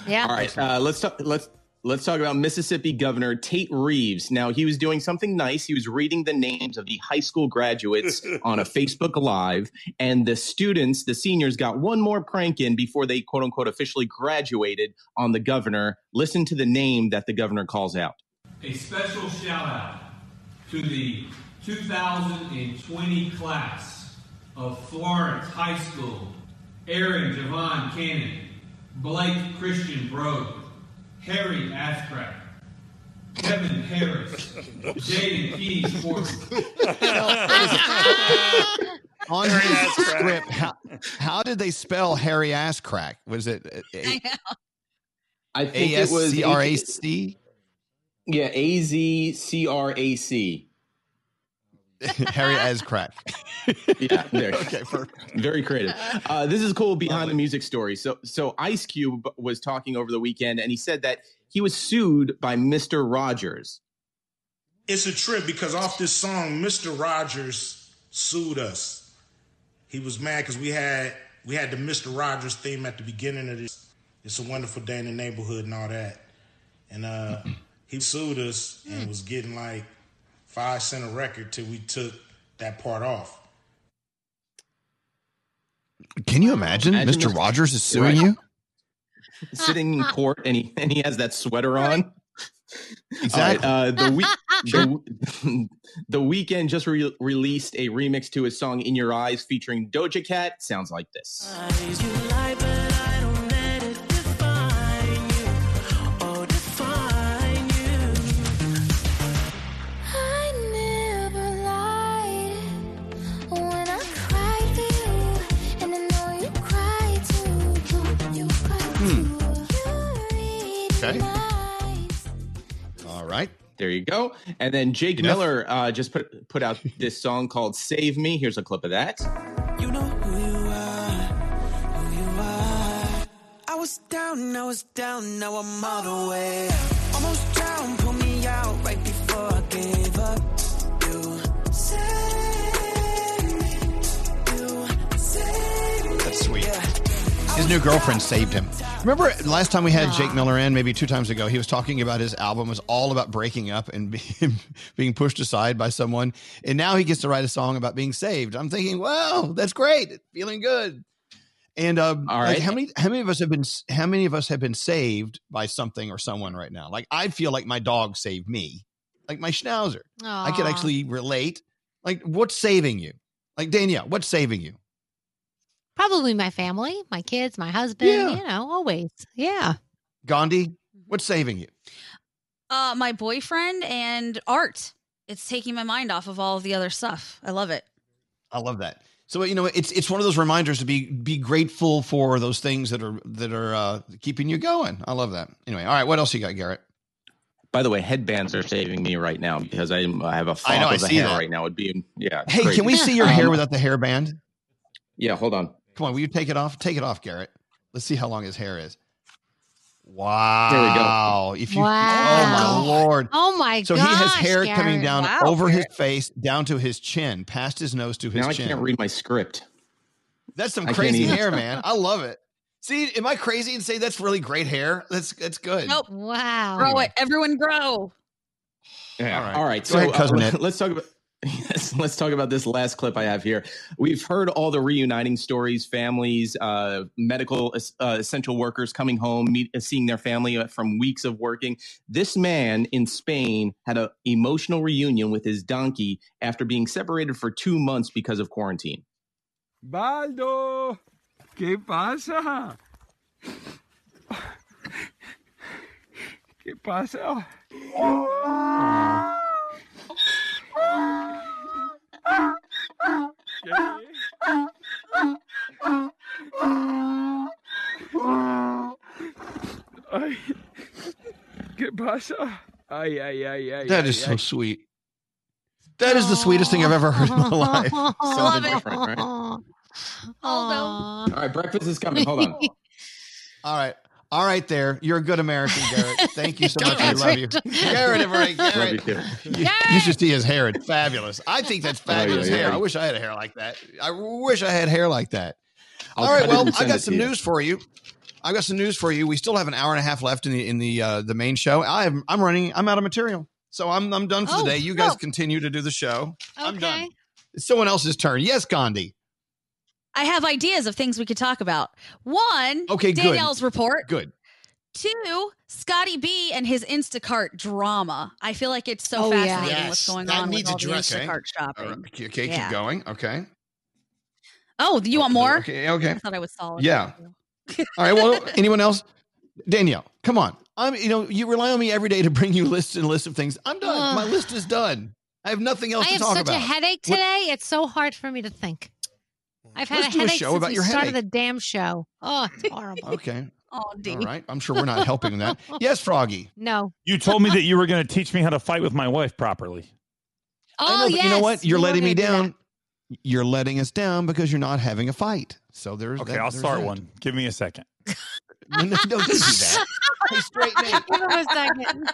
Speaker 6: Yeah.
Speaker 24: All right, uh, let's talk. Let's let's talk about Mississippi Governor Tate Reeves. Now he was doing something nice. He was reading the names of the high school graduates [LAUGHS] on a Facebook Live, and the students, the seniors, got one more prank in before they quote unquote officially graduated on the governor. Listen to the name that the governor calls out.
Speaker 29: A special shout out to the 2020 class of Florence High School. Aaron Javon Cannon, Blake Christian Brode, Harry Askcraft, Kevin Harris, Jaden Keys Porter. [LAUGHS]
Speaker 8: On
Speaker 29: Harry
Speaker 8: his
Speaker 29: Ass
Speaker 8: script, how, how did they spell Harry Ass Crack? Was it uh, A
Speaker 24: I think
Speaker 8: S
Speaker 24: it was
Speaker 8: C R A C?
Speaker 24: Yeah, A Z C R A C. [LAUGHS]
Speaker 8: Harry Ass [LAUGHS] Crack.
Speaker 24: Yeah, there. [LAUGHS]
Speaker 8: okay, perfect.
Speaker 24: Very creative. Uh, this is cool behind the music story. So, so Ice Cube was talking over the weekend, and he said that he was sued by Mister Rogers.
Speaker 30: It's a trip because off this song, Mr. Rogers sued us. He was mad because we had we had the Mr. Rogers theme at the beginning of this. It's a wonderful day in the neighborhood and all that. And uh, he sued us and was getting like five cent a record till we took that part off.
Speaker 8: Can you imagine,
Speaker 24: Imagine
Speaker 8: Mr.
Speaker 24: this-
Speaker 8: Rogers is suing
Speaker 24: Right.
Speaker 8: you? [LAUGHS]
Speaker 24: Sitting in court and he and he has that sweater on.
Speaker 8: Exactly. [LAUGHS]
Speaker 24: All right, uh, the week [LAUGHS] the, the Weeknd just re- released a remix to his song "In Your Eyes" featuring Doja Cat. Sounds like this. There you go. And then Jake
Speaker 8: Enough.
Speaker 24: Miller uh, just put put out [LAUGHS] this song called "Save Me." Here's a clip of that.
Speaker 28: You know who you are, who you are.
Speaker 31: I was down, I was down, now I'm all the way.
Speaker 8: His new girlfriend saved him. Remember last time we had Jake Miller in, maybe two times ago, he was talking about his album was all about breaking up and [LAUGHS] being, being pushed aside by someone. And now he gets to write a song about being saved. I'm thinking, wow, that's great. Feeling good. And um,
Speaker 24: All
Speaker 8: like, how many how many of us have been how many of us have been saved by something or someone right now? Like I feel like my dog saved me, like my schnauzer. I could actually relate. Like what's saving you? Like Danielle, what's saving you?
Speaker 6: Probably my family, my kids, my husband.
Speaker 8: Yeah.
Speaker 6: You know, always. Yeah.
Speaker 8: Gandhi, what's saving you?
Speaker 7: Uh, my boyfriend and art. It's taking my mind off of all of the other stuff. I love it.
Speaker 8: I love that. So you know, it's it's one of those reminders to be be grateful for those things that are that are uh, keeping you going. I love that. Anyway, all right, what else you got, Garrett?
Speaker 24: By the way, headbands are saving me right now because I'm, I have a
Speaker 8: I know,
Speaker 24: fop
Speaker 8: I
Speaker 24: of a
Speaker 8: see
Speaker 24: hair
Speaker 8: that.
Speaker 24: right now. It'd be yeah.
Speaker 8: Hey,
Speaker 24: crazy.
Speaker 8: can we see your hair
Speaker 24: Um,
Speaker 8: without the hairband?
Speaker 24: Yeah, hold on.
Speaker 8: Come on, will you take it off? Take it off, Garrett. Let's see how long his hair is. Wow.
Speaker 24: There we go.
Speaker 8: Wow! If you,
Speaker 6: Wow.
Speaker 8: oh my lord!
Speaker 6: Oh my god.
Speaker 8: So
Speaker 6: gosh.
Speaker 8: he has hair coming down
Speaker 6: Wow.
Speaker 8: over his face, down to his chin, past his nose to his chin.
Speaker 24: Now I can't read my script.
Speaker 8: That's some
Speaker 24: I
Speaker 8: crazy hair, [LAUGHS] man. I love it. See, am I crazy and say that's really great hair? That's that's good.
Speaker 7: Nope.
Speaker 6: Wow.
Speaker 7: Grow it. Everyone grow.
Speaker 24: Yeah.
Speaker 8: All right.
Speaker 24: All right.
Speaker 8: Go
Speaker 24: so
Speaker 8: ahead, cousin
Speaker 24: uh, [LAUGHS] let's talk about. Yes, [LAUGHS] let's talk about this last clip I have here. We've heard all the reuniting stories, families, uh, medical uh, essential workers coming home, meet, uh, seeing their family uh, from weeks of working. This man in Spain had an emotional reunion with his donkey after being separated for two months because of quarantine.
Speaker 32: Baldo, ¿qué pasa? ¿Qué pasa? Ay, ¿Qué pasa? Ay, ay, ay, ay.
Speaker 8: That
Speaker 32: ay,
Speaker 8: is so
Speaker 32: ay.
Speaker 8: sweet. That is the sweetest thing I've ever heard in my life. [LAUGHS]
Speaker 24: Something different, right?
Speaker 6: Although.
Speaker 24: All right, breakfast is coming. Hold on. [LAUGHS]
Speaker 8: All right. All right, there. You're a good American, Garrett. [LAUGHS] Thank you so much. I love you. Garrett, everybody. Garrett. You, you should see his hair. It's fabulous. I think that's fabulous
Speaker 24: yeah,
Speaker 8: hair. I wish I had a hair like that. I wish I had hair like that.
Speaker 24: I'll
Speaker 8: All right. Well, I got some news for you. I got some news for you. We still have an hour and a half left in the in the uh, the main show. I'm I'm running. I'm out of material, so I'm I'm done for
Speaker 6: Oh,
Speaker 8: the day. You guys
Speaker 6: oh.
Speaker 8: continue to do the show. I'm done.
Speaker 6: Okay.
Speaker 8: It's someone else's turn. Yes, Gandhi.
Speaker 7: I have ideas of things we could talk about. One,
Speaker 8: Okay, good.
Speaker 7: Danielle's report.
Speaker 8: Good.
Speaker 7: Two, Scotty B and his Instacart drama. I feel like it's so
Speaker 6: Oh, yeah.
Speaker 7: fascinating what's going
Speaker 14: that
Speaker 7: on with
Speaker 14: needs
Speaker 7: all the
Speaker 14: addressing. Eh?
Speaker 7: Instacart shopping.
Speaker 8: All right. Okay, okay,
Speaker 7: Yeah.
Speaker 8: keep going. Okay.
Speaker 7: Oh, you want oh, more?
Speaker 8: Okay. Okay.
Speaker 7: I thought I was solid.
Speaker 8: Yeah. All right. Well, [LAUGHS] anyone else? Danielle, come on. I'm. You know, you rely on me every day to bring you lists and lists of things. I'm done.
Speaker 6: Ugh.
Speaker 8: My list is done. I have nothing else
Speaker 6: I
Speaker 8: to talk about.
Speaker 6: I have such a headache
Speaker 8: What-
Speaker 6: today. It's so hard for me to think. I've had
Speaker 8: Let's
Speaker 6: a
Speaker 8: do a
Speaker 6: headache
Speaker 8: show
Speaker 6: since
Speaker 8: about
Speaker 6: we
Speaker 8: your
Speaker 6: started
Speaker 8: headache.
Speaker 6: the damn show. Oh, it's horrible.
Speaker 8: Okay. [LAUGHS]
Speaker 7: Oh, D.
Speaker 8: All right. I'm sure we're not helping that. [LAUGHS] Yes, Froggy.
Speaker 6: No.
Speaker 15: You told me that you were going to teach me how to fight with my wife properly.
Speaker 6: Oh,
Speaker 8: know,
Speaker 6: yes.
Speaker 8: you know what? You're
Speaker 6: we were
Speaker 8: letting me
Speaker 6: gonna do
Speaker 8: down. You're letting us down because you're not having a fight. So there's.
Speaker 15: Okay,
Speaker 8: that-
Speaker 15: I'll
Speaker 8: there's
Speaker 15: start
Speaker 8: that.
Speaker 15: one. Give me a second. [LAUGHS]
Speaker 8: No, no, don't do that. Hey, straight Nate.
Speaker 6: Give him a second.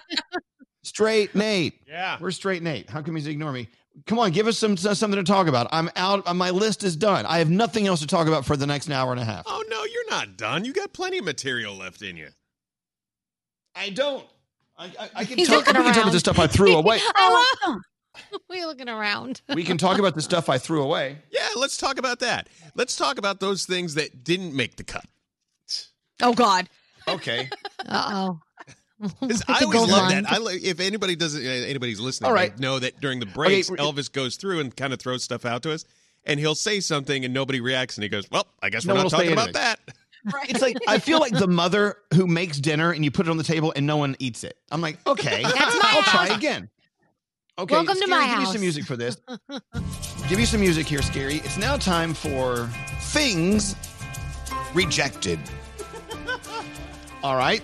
Speaker 8: Straight Nate.
Speaker 5: Yeah.
Speaker 8: We're straight Nate. How come he's ignore me? Come on, give us some something to talk about. I'm out. My list is done. I have nothing else to talk about for the next hour and a half.
Speaker 5: Oh no, you're not done. You got plenty of material left in you.
Speaker 8: I don't. I, I, I can
Speaker 6: He's
Speaker 8: talk, we can talk about the stuff I threw [LAUGHS] away.
Speaker 6: I love [LAUGHS] we looking around.
Speaker 8: We can talk about the stuff I threw away. [LAUGHS]
Speaker 5: Yeah, let's talk about that. Let's talk about those things that didn't make the cut.
Speaker 7: Oh God.
Speaker 8: Okay.
Speaker 6: Uh oh. [LAUGHS]
Speaker 5: 'Cause I always love that. I like if anybody doesn't, uh, anybody's listening,
Speaker 8: All right.
Speaker 5: know that during the breaks,
Speaker 8: Okay,
Speaker 5: Elvis goes through and kind of throws stuff out to us, and he'll say something and nobody reacts, and he goes, "Well, I guess
Speaker 8: No
Speaker 5: we're not talking about
Speaker 8: anything.
Speaker 5: that." [LAUGHS]
Speaker 8: It's like I feel like the mother who makes dinner and you put it on the table and no one eats it. I'm like, okay,
Speaker 6: That's my
Speaker 8: I'll try again. Okay,
Speaker 6: Welcome to
Speaker 8: Skeery,
Speaker 6: my
Speaker 8: give me
Speaker 6: house.
Speaker 8: some music for this. [LAUGHS] give me some music here, Skeery. It's now time for things rejected. All right.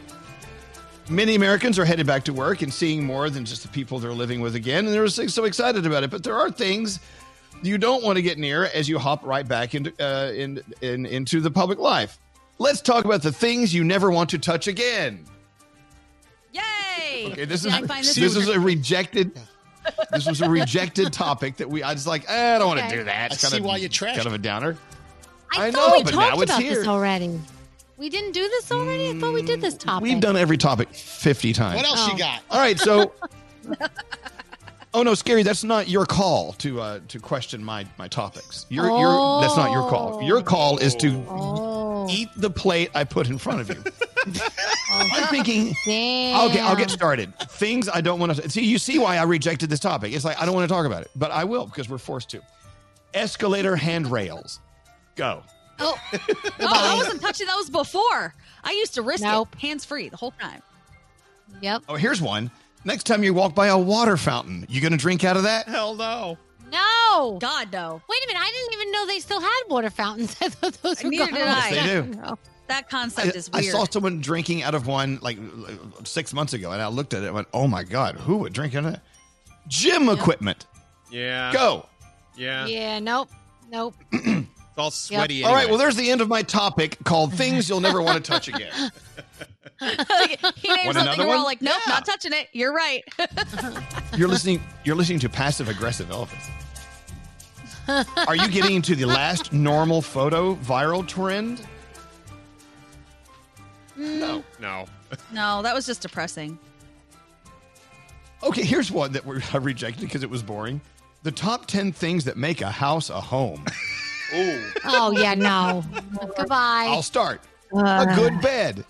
Speaker 8: Many Americans are headed back to work and seeing more than just the people they're living with again, and they're so so excited about it. But there are things you don't want to get near as you hop right back into uh, in, in into the public life. Let's talk about the things you never want to touch again.
Speaker 7: Yay!
Speaker 8: Okay, this
Speaker 7: Yeah,
Speaker 8: is this,
Speaker 7: this
Speaker 8: is a rejected. This was a rejected topic that we. I was like. eh, I don't want to do that.
Speaker 14: I
Speaker 8: It's
Speaker 14: see
Speaker 8: kind of,
Speaker 14: why you trashed
Speaker 8: Kind of a downer.
Speaker 6: I,
Speaker 8: I
Speaker 6: thought
Speaker 8: know,
Speaker 6: we
Speaker 8: but
Speaker 6: talked
Speaker 8: now it's
Speaker 6: about
Speaker 8: here.
Speaker 6: this already. We didn't do this already. I thought we did this topic.
Speaker 8: We've done every topic fifty times.
Speaker 14: What else
Speaker 6: Oh.
Speaker 14: you got?
Speaker 8: All right, so. [LAUGHS] Oh no, Skeery! That's not your call to uh, to question my my topics. Your your that's not your call. Your call is to
Speaker 6: Oh.
Speaker 8: eat the plate I put in front of you. [LAUGHS] I'm thinking.
Speaker 6: Damn.
Speaker 8: Okay, I'll get started. Things I don't want to see. You see why I rejected this topic? It's like I don't want to talk about it, but I will because we're forced to. Escalator handrails. Go.
Speaker 7: Oh, [LAUGHS] oh, I wasn't touching those before. I used to risk
Speaker 6: Nope.
Speaker 7: it hands free the whole time.
Speaker 6: Yep.
Speaker 8: Oh, here's one. Next time you walk by a water fountain, you gonna drink out of that?
Speaker 5: Hell no.
Speaker 6: No.
Speaker 7: God no.
Speaker 6: Wait a minute. I didn't even know they still had water fountains. [LAUGHS] I thought those were
Speaker 7: Neither
Speaker 6: gone.
Speaker 7: did I.
Speaker 8: Yes, they do. [LAUGHS]
Speaker 6: No.
Speaker 7: That
Speaker 8: I,
Speaker 7: concept is
Speaker 8: I saw someone drinking out of one like six months ago, and I looked at it and went, "Oh my god, who would drink out of that?" Gym equipment.
Speaker 5: Yeah.
Speaker 8: Go.
Speaker 5: Yeah.
Speaker 6: Yeah. Nope. Nope. [CLEARS THROAT]
Speaker 5: It's all sweaty.
Speaker 8: All right.
Speaker 5: anyway.
Speaker 8: Well, there's the end of my topic called "Things You'll Never Want to Touch Again." [LAUGHS]
Speaker 7: he named
Speaker 8: Want
Speaker 7: something
Speaker 8: another
Speaker 7: and we're all like, nope, not touching it. You're right. [LAUGHS]
Speaker 8: You're listening. You're listening to passive aggressive elephants. Are you getting into the last normal photo viral trend? Mm.
Speaker 5: no, no.
Speaker 7: no, that was just depressing.
Speaker 8: Okay, here's one that we [LAUGHS] I rejected because it was boring. The top 10 things that make a house a home. Ooh.
Speaker 6: Oh yeah. No. Goodbye.
Speaker 8: I'll start.
Speaker 6: Uh.
Speaker 8: a good bed.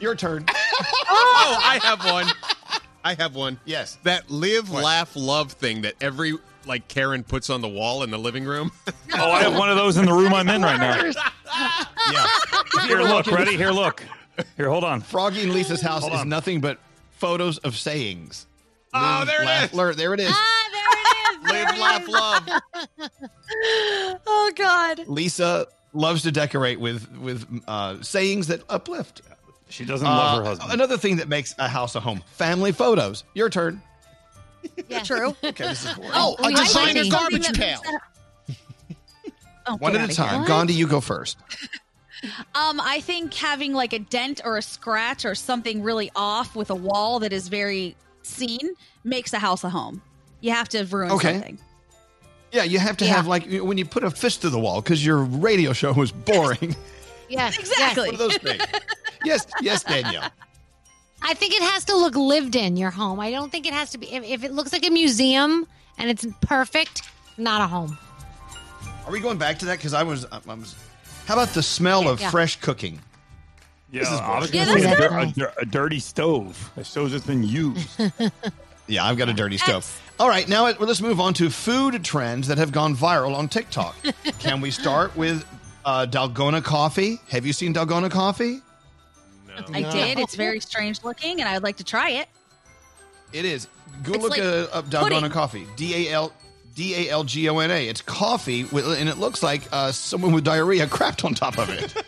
Speaker 8: Your turn.
Speaker 5: oh, I have one. I have one.
Speaker 8: Yes.
Speaker 5: That live, laugh, love thing that every like Karen puts on the wall in the living room. [LAUGHS]
Speaker 15: Oh, I have one of those in the room I'm in right now.
Speaker 8: Yeah. [LAUGHS]
Speaker 15: Here, look, ready? Here, look. Here, hold on.
Speaker 8: Froggy and Lisa's house
Speaker 15: Hold
Speaker 8: is
Speaker 15: on.
Speaker 8: nothing but photos of sayings.
Speaker 5: Oh,
Speaker 8: Live,
Speaker 5: there it
Speaker 8: laugh,
Speaker 5: is.
Speaker 8: learn. There it is.
Speaker 6: Ah, there it is.
Speaker 5: Live, laugh, love. [LAUGHS]
Speaker 7: Oh God.
Speaker 8: Lisa loves to decorate with with uh, sayings that uplift.
Speaker 15: She doesn't love her
Speaker 8: Uh,
Speaker 15: husband.
Speaker 8: Another thing that makes a house a home: family photos. Your turn.
Speaker 6: Yeah.
Speaker 7: True.
Speaker 8: Okay, this is boring.
Speaker 14: Oh, a
Speaker 6: we
Speaker 14: designer
Speaker 6: like
Speaker 14: garbage
Speaker 7: something
Speaker 14: pail.
Speaker 7: Oh,
Speaker 8: One
Speaker 7: get
Speaker 8: at a
Speaker 7: outta here.
Speaker 8: time. Gandhi, you go first. [LAUGHS]
Speaker 7: Um, I think having like a dent or a scratch or something really off with a wall that is very seen makes a house a home. You have to ruin
Speaker 8: Okay.
Speaker 7: something.
Speaker 8: Yeah, you have to
Speaker 6: Yeah.
Speaker 8: have like when you put a fist to the wall because your radio show was boring. [LAUGHS]
Speaker 6: Yes.
Speaker 7: Exactly.
Speaker 8: One of those things. yes, yes, Danielle.
Speaker 6: I think it has to look lived in your home. I don't think it has to be. If, if it looks like a museum and it's perfect, not a home.
Speaker 8: Are we going back to that? Because I was, I was. How about the smell of
Speaker 6: Yeah.
Speaker 8: fresh cooking?
Speaker 15: Yeah,
Speaker 8: This is
Speaker 15: I was
Speaker 8: bullshit.
Speaker 15: going
Speaker 7: Yeah,
Speaker 15: say a, a, a dirty stove. A stove that's been used. [LAUGHS]
Speaker 8: Yeah, I've got a dirty stove. All right, now well, let's move on to food trends that have gone viral on TikTok. [LAUGHS] Can we start with uh, Dalgona coffee? Have you seen Dalgona coffee? No.
Speaker 7: I did. It's very strange looking, and I would like to try it.
Speaker 8: It is. Go
Speaker 7: It's
Speaker 8: look
Speaker 7: like
Speaker 8: uh, up Dalgona
Speaker 7: pudding.
Speaker 8: coffee. D A L D A L G O N A. It's coffee, with, and it looks like uh, someone with diarrhea crapped on top of it. [LAUGHS]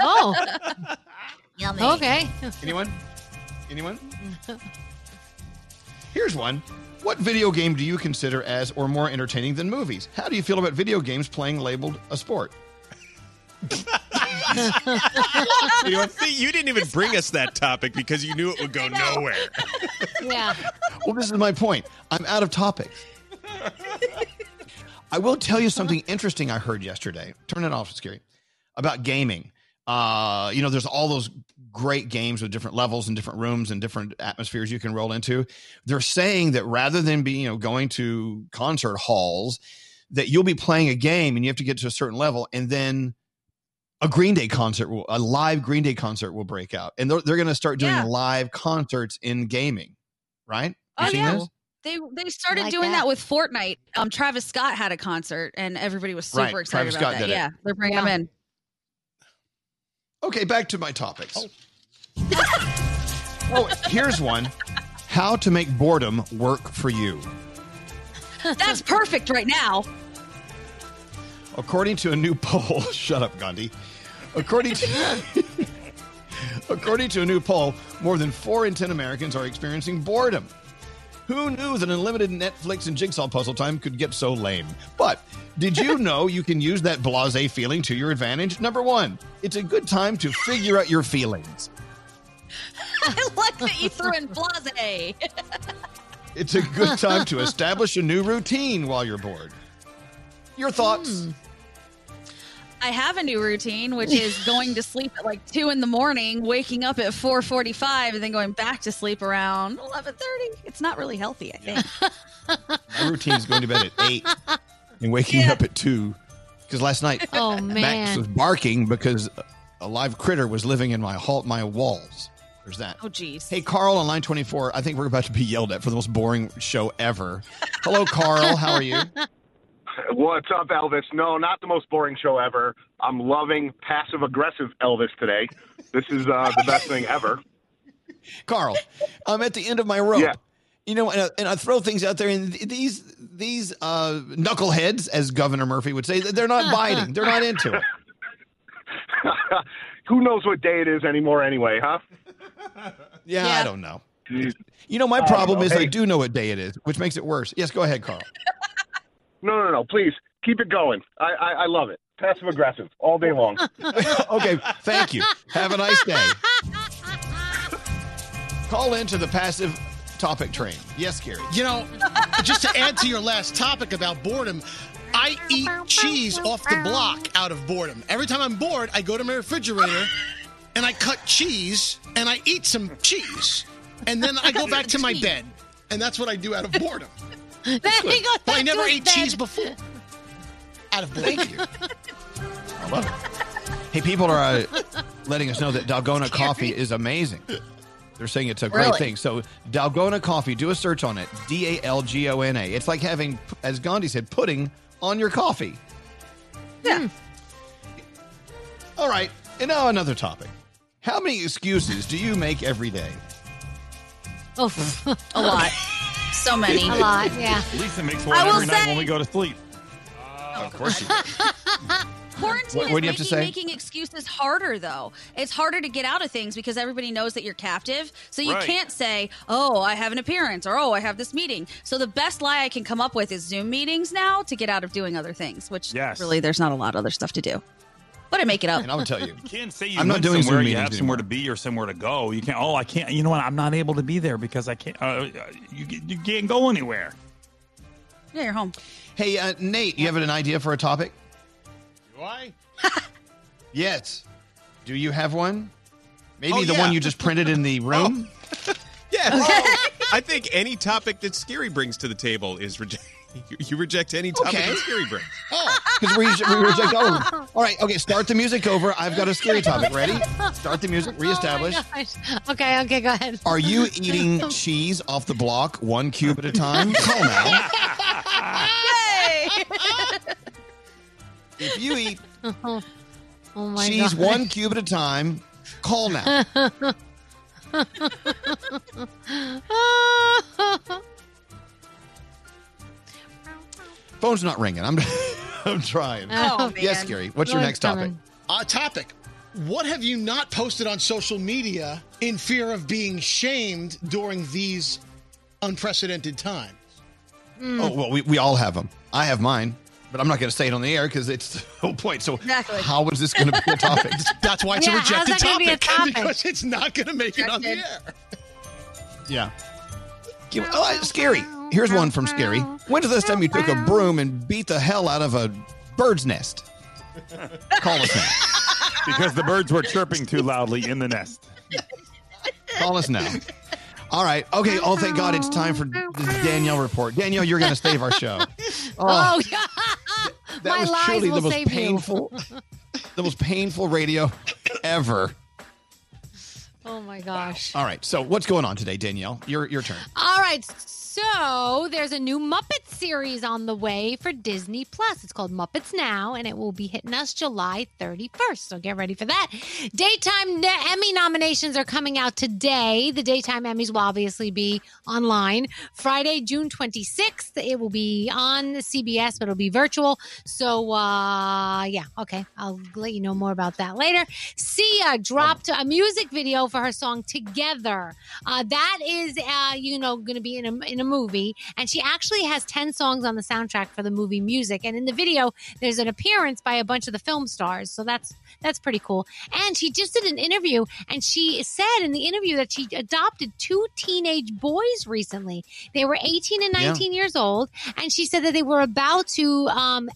Speaker 6: Oh, [LAUGHS]
Speaker 7: Yummy.
Speaker 6: okay.
Speaker 8: Anyone? Anyone? Here's one. What video game do you consider as or more entertaining than movies? How do you feel about video games playing labeled a sport? [LAUGHS]
Speaker 5: You, see, you didn't even bring us that topic because you knew it would go nowhere. [LAUGHS]
Speaker 6: Yeah.
Speaker 8: Well, this is my point. I'm out of topics. I will tell you something interesting I heard yesterday. Turn it off, it's scary. About gaming. Uh, you know, there's all those great games with different levels and different rooms and different atmospheres you can roll into. They're saying that rather than being, you know, going to concert halls, that you'll be playing a game and you have to get to a certain level and then a Green Day concert will, a live Green Day concert will break out. And they're, they're going to start doing
Speaker 7: Yeah.
Speaker 8: live concerts in gaming, right? You
Speaker 7: Oh
Speaker 8: seen
Speaker 7: yeah.
Speaker 8: this?
Speaker 7: They they started
Speaker 6: like
Speaker 7: doing that.
Speaker 6: that.
Speaker 7: with Fortnite. Um, Travis Scott had a concert, and everybody was super
Speaker 8: Right,
Speaker 7: excited
Speaker 8: Travis
Speaker 7: about
Speaker 8: Scott
Speaker 7: that.
Speaker 8: did it.
Speaker 7: Yeah, they're bringing
Speaker 6: Yeah.
Speaker 7: him in.
Speaker 8: Okay, back to my topics. oh, [LAUGHS] here's one. How to make boredom work for you.
Speaker 7: That's perfect right now.
Speaker 8: According to a new [LAUGHS] poll, shut up, Gandhi. According to [LAUGHS] according to a new poll, more than four in ten Americans are experiencing boredom. Who knew that unlimited Netflix and jigsaw puzzle time could get so lame? But did you know you can use that blase feeling to your advantage? Number one, it's a good time to figure out your feelings. [LAUGHS]
Speaker 7: I like that you threw in blase. [LAUGHS]
Speaker 8: It's a good time to establish a new routine while you're bored. Your thoughts? Hmm.
Speaker 7: I have a new routine, which is going to sleep at like two in the morning, waking up at four forty-five, and then going back to sleep around eleven thirty. It's not really healthy, I think.
Speaker 8: My routine is going to bed at eight and waking up at two. Because last night,
Speaker 6: Oh man,
Speaker 8: Max
Speaker 6: man.
Speaker 8: was barking because a live critter was living in my hall, my walls. There's that.
Speaker 7: Oh, geez.
Speaker 8: Hey, Carl on line 24. I think we're about to be yelled at for the most boring show ever. Hello, Carl. How are you? [LAUGHS]
Speaker 33: What's up, Elvis? No, not the most boring show ever. I'm loving passive aggressive Elvis today. This is uh, the best thing ever.
Speaker 8: Carl, I'm at the end of my rope.
Speaker 33: Yeah.
Speaker 8: You know, and I, and I throw things out there, and these these uh, knuckleheads, as Governor Murphy would say, they're not biting. They're not into it. [LAUGHS]
Speaker 33: Who knows what day it is anymore, anyway, huh?
Speaker 8: Yeah, I don't know. You know, my
Speaker 33: I
Speaker 8: problem
Speaker 33: know.
Speaker 8: is I do know what day it is, which makes it worse. Yes, go ahead, Carl.
Speaker 33: No, no, no. Please keep it going. I, I, I love it. Passive aggressive all day long. [LAUGHS]
Speaker 8: okay, thank you. Have a nice day. Call into the passive topic train. Yes, Gary.
Speaker 14: You know, just to add to your last topic about boredom, I eat cheese off the block out of boredom. Every time I'm bored, I go to my refrigerator and I cut cheese and I eat some cheese. And then I go [LAUGHS] back to my bed. And that's what I do out of boredom.
Speaker 6: Then he goes
Speaker 14: Well, I
Speaker 6: back
Speaker 14: never
Speaker 6: his
Speaker 14: ate
Speaker 6: bed.
Speaker 14: cheese before. [LAUGHS] Out of boredom.
Speaker 8: Thank you. I love it. Hey, people are uh, letting us know that Dalgona coffee is amazing. They're saying it's a great
Speaker 7: Really?
Speaker 8: thing. So, Dalgona coffee, do a search on it. D A L G O N A. It's like having, as Gandhi said, pudding on your coffee.
Speaker 7: Yeah.
Speaker 8: All right. And now another topic. How many excuses do you make every day?
Speaker 6: Oh,
Speaker 7: A lot. So many.
Speaker 6: a lot. Yeah.
Speaker 15: Lisa makes
Speaker 7: I
Speaker 15: one
Speaker 7: will
Speaker 15: every night
Speaker 7: say-
Speaker 15: when we go to sleep.
Speaker 8: Oh, of course you [LAUGHS]
Speaker 7: Quarantine
Speaker 8: What-
Speaker 7: is
Speaker 8: what do you have to
Speaker 7: making,
Speaker 8: say?
Speaker 7: making excuses harder, though. It's harder to get out of things because everybody knows that you're captive. So you
Speaker 15: Right.
Speaker 7: can't say, "Oh, I have an appearance," or "Oh, I have this meeting." So the best lie I can come up with is Zoom meetings now to get out of doing other things. Which
Speaker 15: Yes.
Speaker 7: really, there's not a lot of other stuff to do. But I make it up.
Speaker 8: And I would tell you.
Speaker 15: You can't say you
Speaker 8: I'm not doing
Speaker 15: somewhere,
Speaker 8: Zoom
Speaker 15: you have
Speaker 8: meetings
Speaker 15: somewhere
Speaker 8: anymore.
Speaker 15: to be or somewhere to go. You can't. Oh, I can't. You know what? I'm not able to be there because I can't. Uh, you you can't go anywhere.
Speaker 7: Yeah, you're home.
Speaker 8: Hey, uh, Nate, you have an idea for a topic?
Speaker 14: Do I? [LAUGHS]
Speaker 8: Yes. Do you have one? Maybe
Speaker 5: Oh,
Speaker 8: the
Speaker 5: yeah.
Speaker 8: one you just printed in the [LAUGHS] room?
Speaker 5: Yeah. I think any topic that Skeery brings to the table is reject. You, you reject any topic
Speaker 8: Okay.
Speaker 5: that Skeery brings.
Speaker 8: Oh, because we, we reject all of them. All right, okay, start the music over. I've got a scary topic. Ready? Start the music,
Speaker 6: oh reestablish. Oh okay, okay, go ahead.
Speaker 8: Are you eating [LAUGHS] cheese off the block one cube at a time? Call now.
Speaker 7: Yay!
Speaker 8: If you eat [LAUGHS]
Speaker 6: Oh, oh my
Speaker 8: cheese
Speaker 6: god.
Speaker 8: one cube at a time, call now. [LAUGHS] Phone's not ringing. I'm [LAUGHS] I'm trying.
Speaker 7: Oh,
Speaker 8: Yes,
Speaker 7: man.
Speaker 8: Gary. What's your next topic?
Speaker 6: coming.
Speaker 14: Uh, topic. What have you not posted on social media in fear of being shamed during these unprecedented times?
Speaker 8: Oh well, we, we all have them. I have mine, but I'm not going to say it on the air because it's [LAUGHS] the whole point. So
Speaker 7: Exactly.
Speaker 8: how is this going to be a topic? [LAUGHS]
Speaker 14: That's why it's
Speaker 6: Yeah,
Speaker 14: a
Speaker 6: how's
Speaker 14: rejected
Speaker 6: that gonna be a
Speaker 14: topic,
Speaker 6: topic?
Speaker 14: because it's not going to make it on the air.
Speaker 8: yeah. Give- Oh, scary. Here's one from Skeery. When's the last time you took a broom and beat the hell out of a bird's nest? Call us now. [LAUGHS]
Speaker 15: because the birds were chirping too loudly in the nest.
Speaker 8: Call us now. All right. Okay. Oh, thank God it's time for the Danielle report. Danielle, you're going to save our show. [LAUGHS]
Speaker 6: Oh, oh, yeah.
Speaker 8: that
Speaker 6: My
Speaker 8: was
Speaker 6: lies
Speaker 8: truly
Speaker 6: will
Speaker 8: the most
Speaker 6: save
Speaker 8: painful, the most painful radio ever.
Speaker 6: Oh my gosh.
Speaker 8: All right. So what's going on today, Danielle? Your your turn.
Speaker 6: All right. So there's a new Muppet series on the way for Disney Plus. It's called Muppets Now, and it will be hitting us July 31st. So get ready for that. Daytime Emmy nominations are coming out today. The daytime Emmys will obviously be online Friday, June 26th. It will be on CBS, but it'll be virtual. So uh, yeah, okay. I'll let you know more about that later. Sia dropped a music video for her song "Together." Uh, that is, uh, you know, going to be in a in a movie, and she actually has ten songs on the soundtrack for the movie music. And in the video, there's an appearance by a bunch of the film stars, so that's that's pretty cool. And she just did an interview, and she said in the interview that she adopted two teenage boys recently. They were 18 and
Speaker 34: Yeah.
Speaker 6: 19 years old, and she said that they were about to. Um,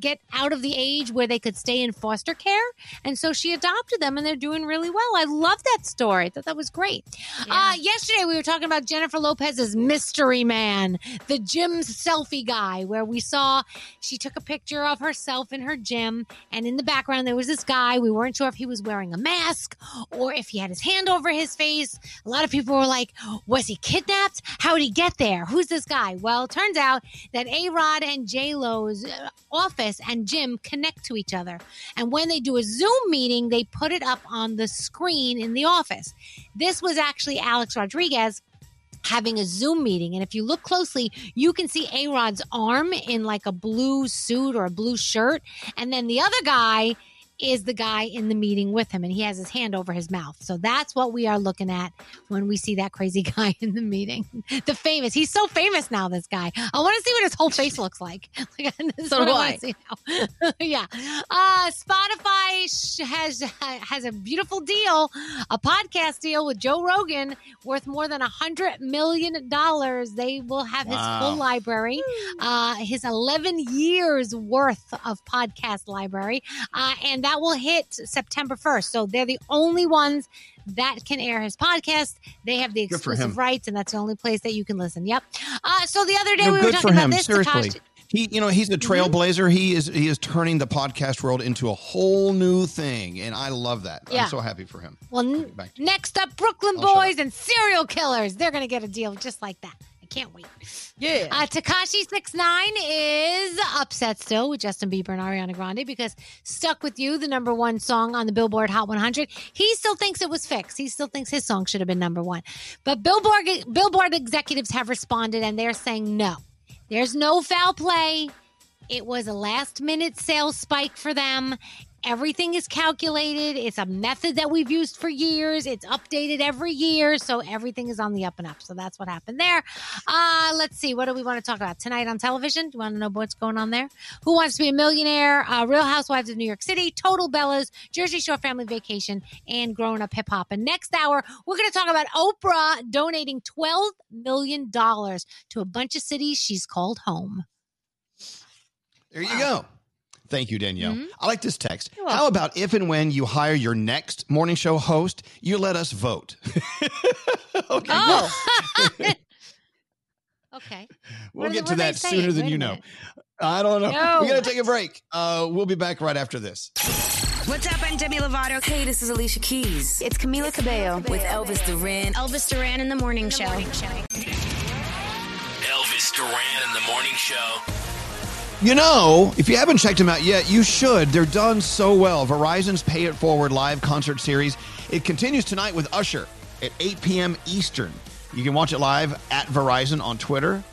Speaker 6: get out of the age where they could stay in foster care. And so she adopted them and they're doing really well. I love that story. I thought that was great. Uh, yesterday we were talking about jennifer lopez's mystery man the gym selfie guy where we saw she took a picture of herself in her gym and in the background there was this guy. We weren't sure if he was wearing a mask or if he had his hand over his face. A lot of people were like was he kidnapped? How did he get there? Who's this guy? Well it turns out that a-rod and j-lo's uh, office and gym connect to each other and when they do a zoom meeting they put it up on the screen in the office this was actually alex rodriguez having a Zoom meeting. And if you look closely, you can see A Rod's arm in like a blue suit or a blue shirt. And then the other guy is the guy in the meeting with him and he has his hand over his mouth. So that's what we are looking at when we see that crazy [LAUGHS] guy in the meeting. The famous. He's so famous now, this guy. I want to see what his whole face looks like. [LAUGHS] Like,
Speaker 7: So do I.
Speaker 6: see now. [LAUGHS] yeah. Uh, Spotify has has a beautiful deal, a podcast deal with Joe Rogan worth more than a hundred million dollars. They will have his full library, uh, his eleven years worth of podcast library, uh, and that will hit September first. So they're the only ones that can air his podcast. They have the exclusive rights, and that's the only place that you can listen. Yep. Uh, so the other day
Speaker 8: No,
Speaker 6: we were
Speaker 8: good
Speaker 6: talking
Speaker 8: for
Speaker 6: about
Speaker 8: him.
Speaker 6: this.
Speaker 8: Seriously.
Speaker 6: Tekashi-
Speaker 8: He, you know, he's a trailblazer. He is he is turning the podcast world into a whole new thing, and I love that.
Speaker 6: Yeah.
Speaker 8: I'm so happy for him.
Speaker 6: Well, n- next up, Brooklyn
Speaker 8: I'll
Speaker 6: Boys and serial killers. They're going to get a deal just like that. I can't wait.
Speaker 7: Yeah.
Speaker 6: Uh, Tekashi Six Nine is upset still with Justin Bieber and Ariana Grande because "Stuck with You," the number one song on the Billboard Hot 100, he still thinks it was fixed. He still thinks his song should have been number one. But Billboard Billboard executives have responded and they're saying no. There's no foul play. It was a last minute sales spike for them. Everything is calculated. It's a method that we've used for years. It's updated every year. So everything is on the up and up. So that's what happened there. Uh, let's see. What do we want to talk about tonight on television? Do you want to know what's going on there? Who Wants to Be a Millionaire? Uh, Real Housewives of New York City, Total Bellas, Jersey Shore Family Vacation, and Growing Up Hip Hop. And next hour, we're going to talk about Oprah donating $12 million to a bunch of cities she's called home.
Speaker 8: There you go. Thank you, Danielle.
Speaker 6: Mm-hmm.
Speaker 8: I like this text. How about if and when you hire your next morning show host, you let us vote? [LAUGHS] okay.
Speaker 6: Oh. [LAUGHS] okay.
Speaker 8: We'll
Speaker 6: What
Speaker 8: get
Speaker 6: are
Speaker 8: to that sooner than
Speaker 6: Wait
Speaker 8: you know. I don't know.
Speaker 6: No.
Speaker 8: We got to take a break. Uh, we'll be back right after this.
Speaker 34: What's up? I'm Demi Lovato. Hey, this is Alicia Keys. It's Camila Cabello with Elvis Duran. Elvis Duran in the morning show.
Speaker 1: Elvis Duran in the morning show.
Speaker 8: You know, if you haven't checked them out yet, you should. They're done so well. Verizon's Pay It Forward live concert series. It continues tonight with Usher at 8 p.m. Eastern. You can watch it live at Verizon on Twitter.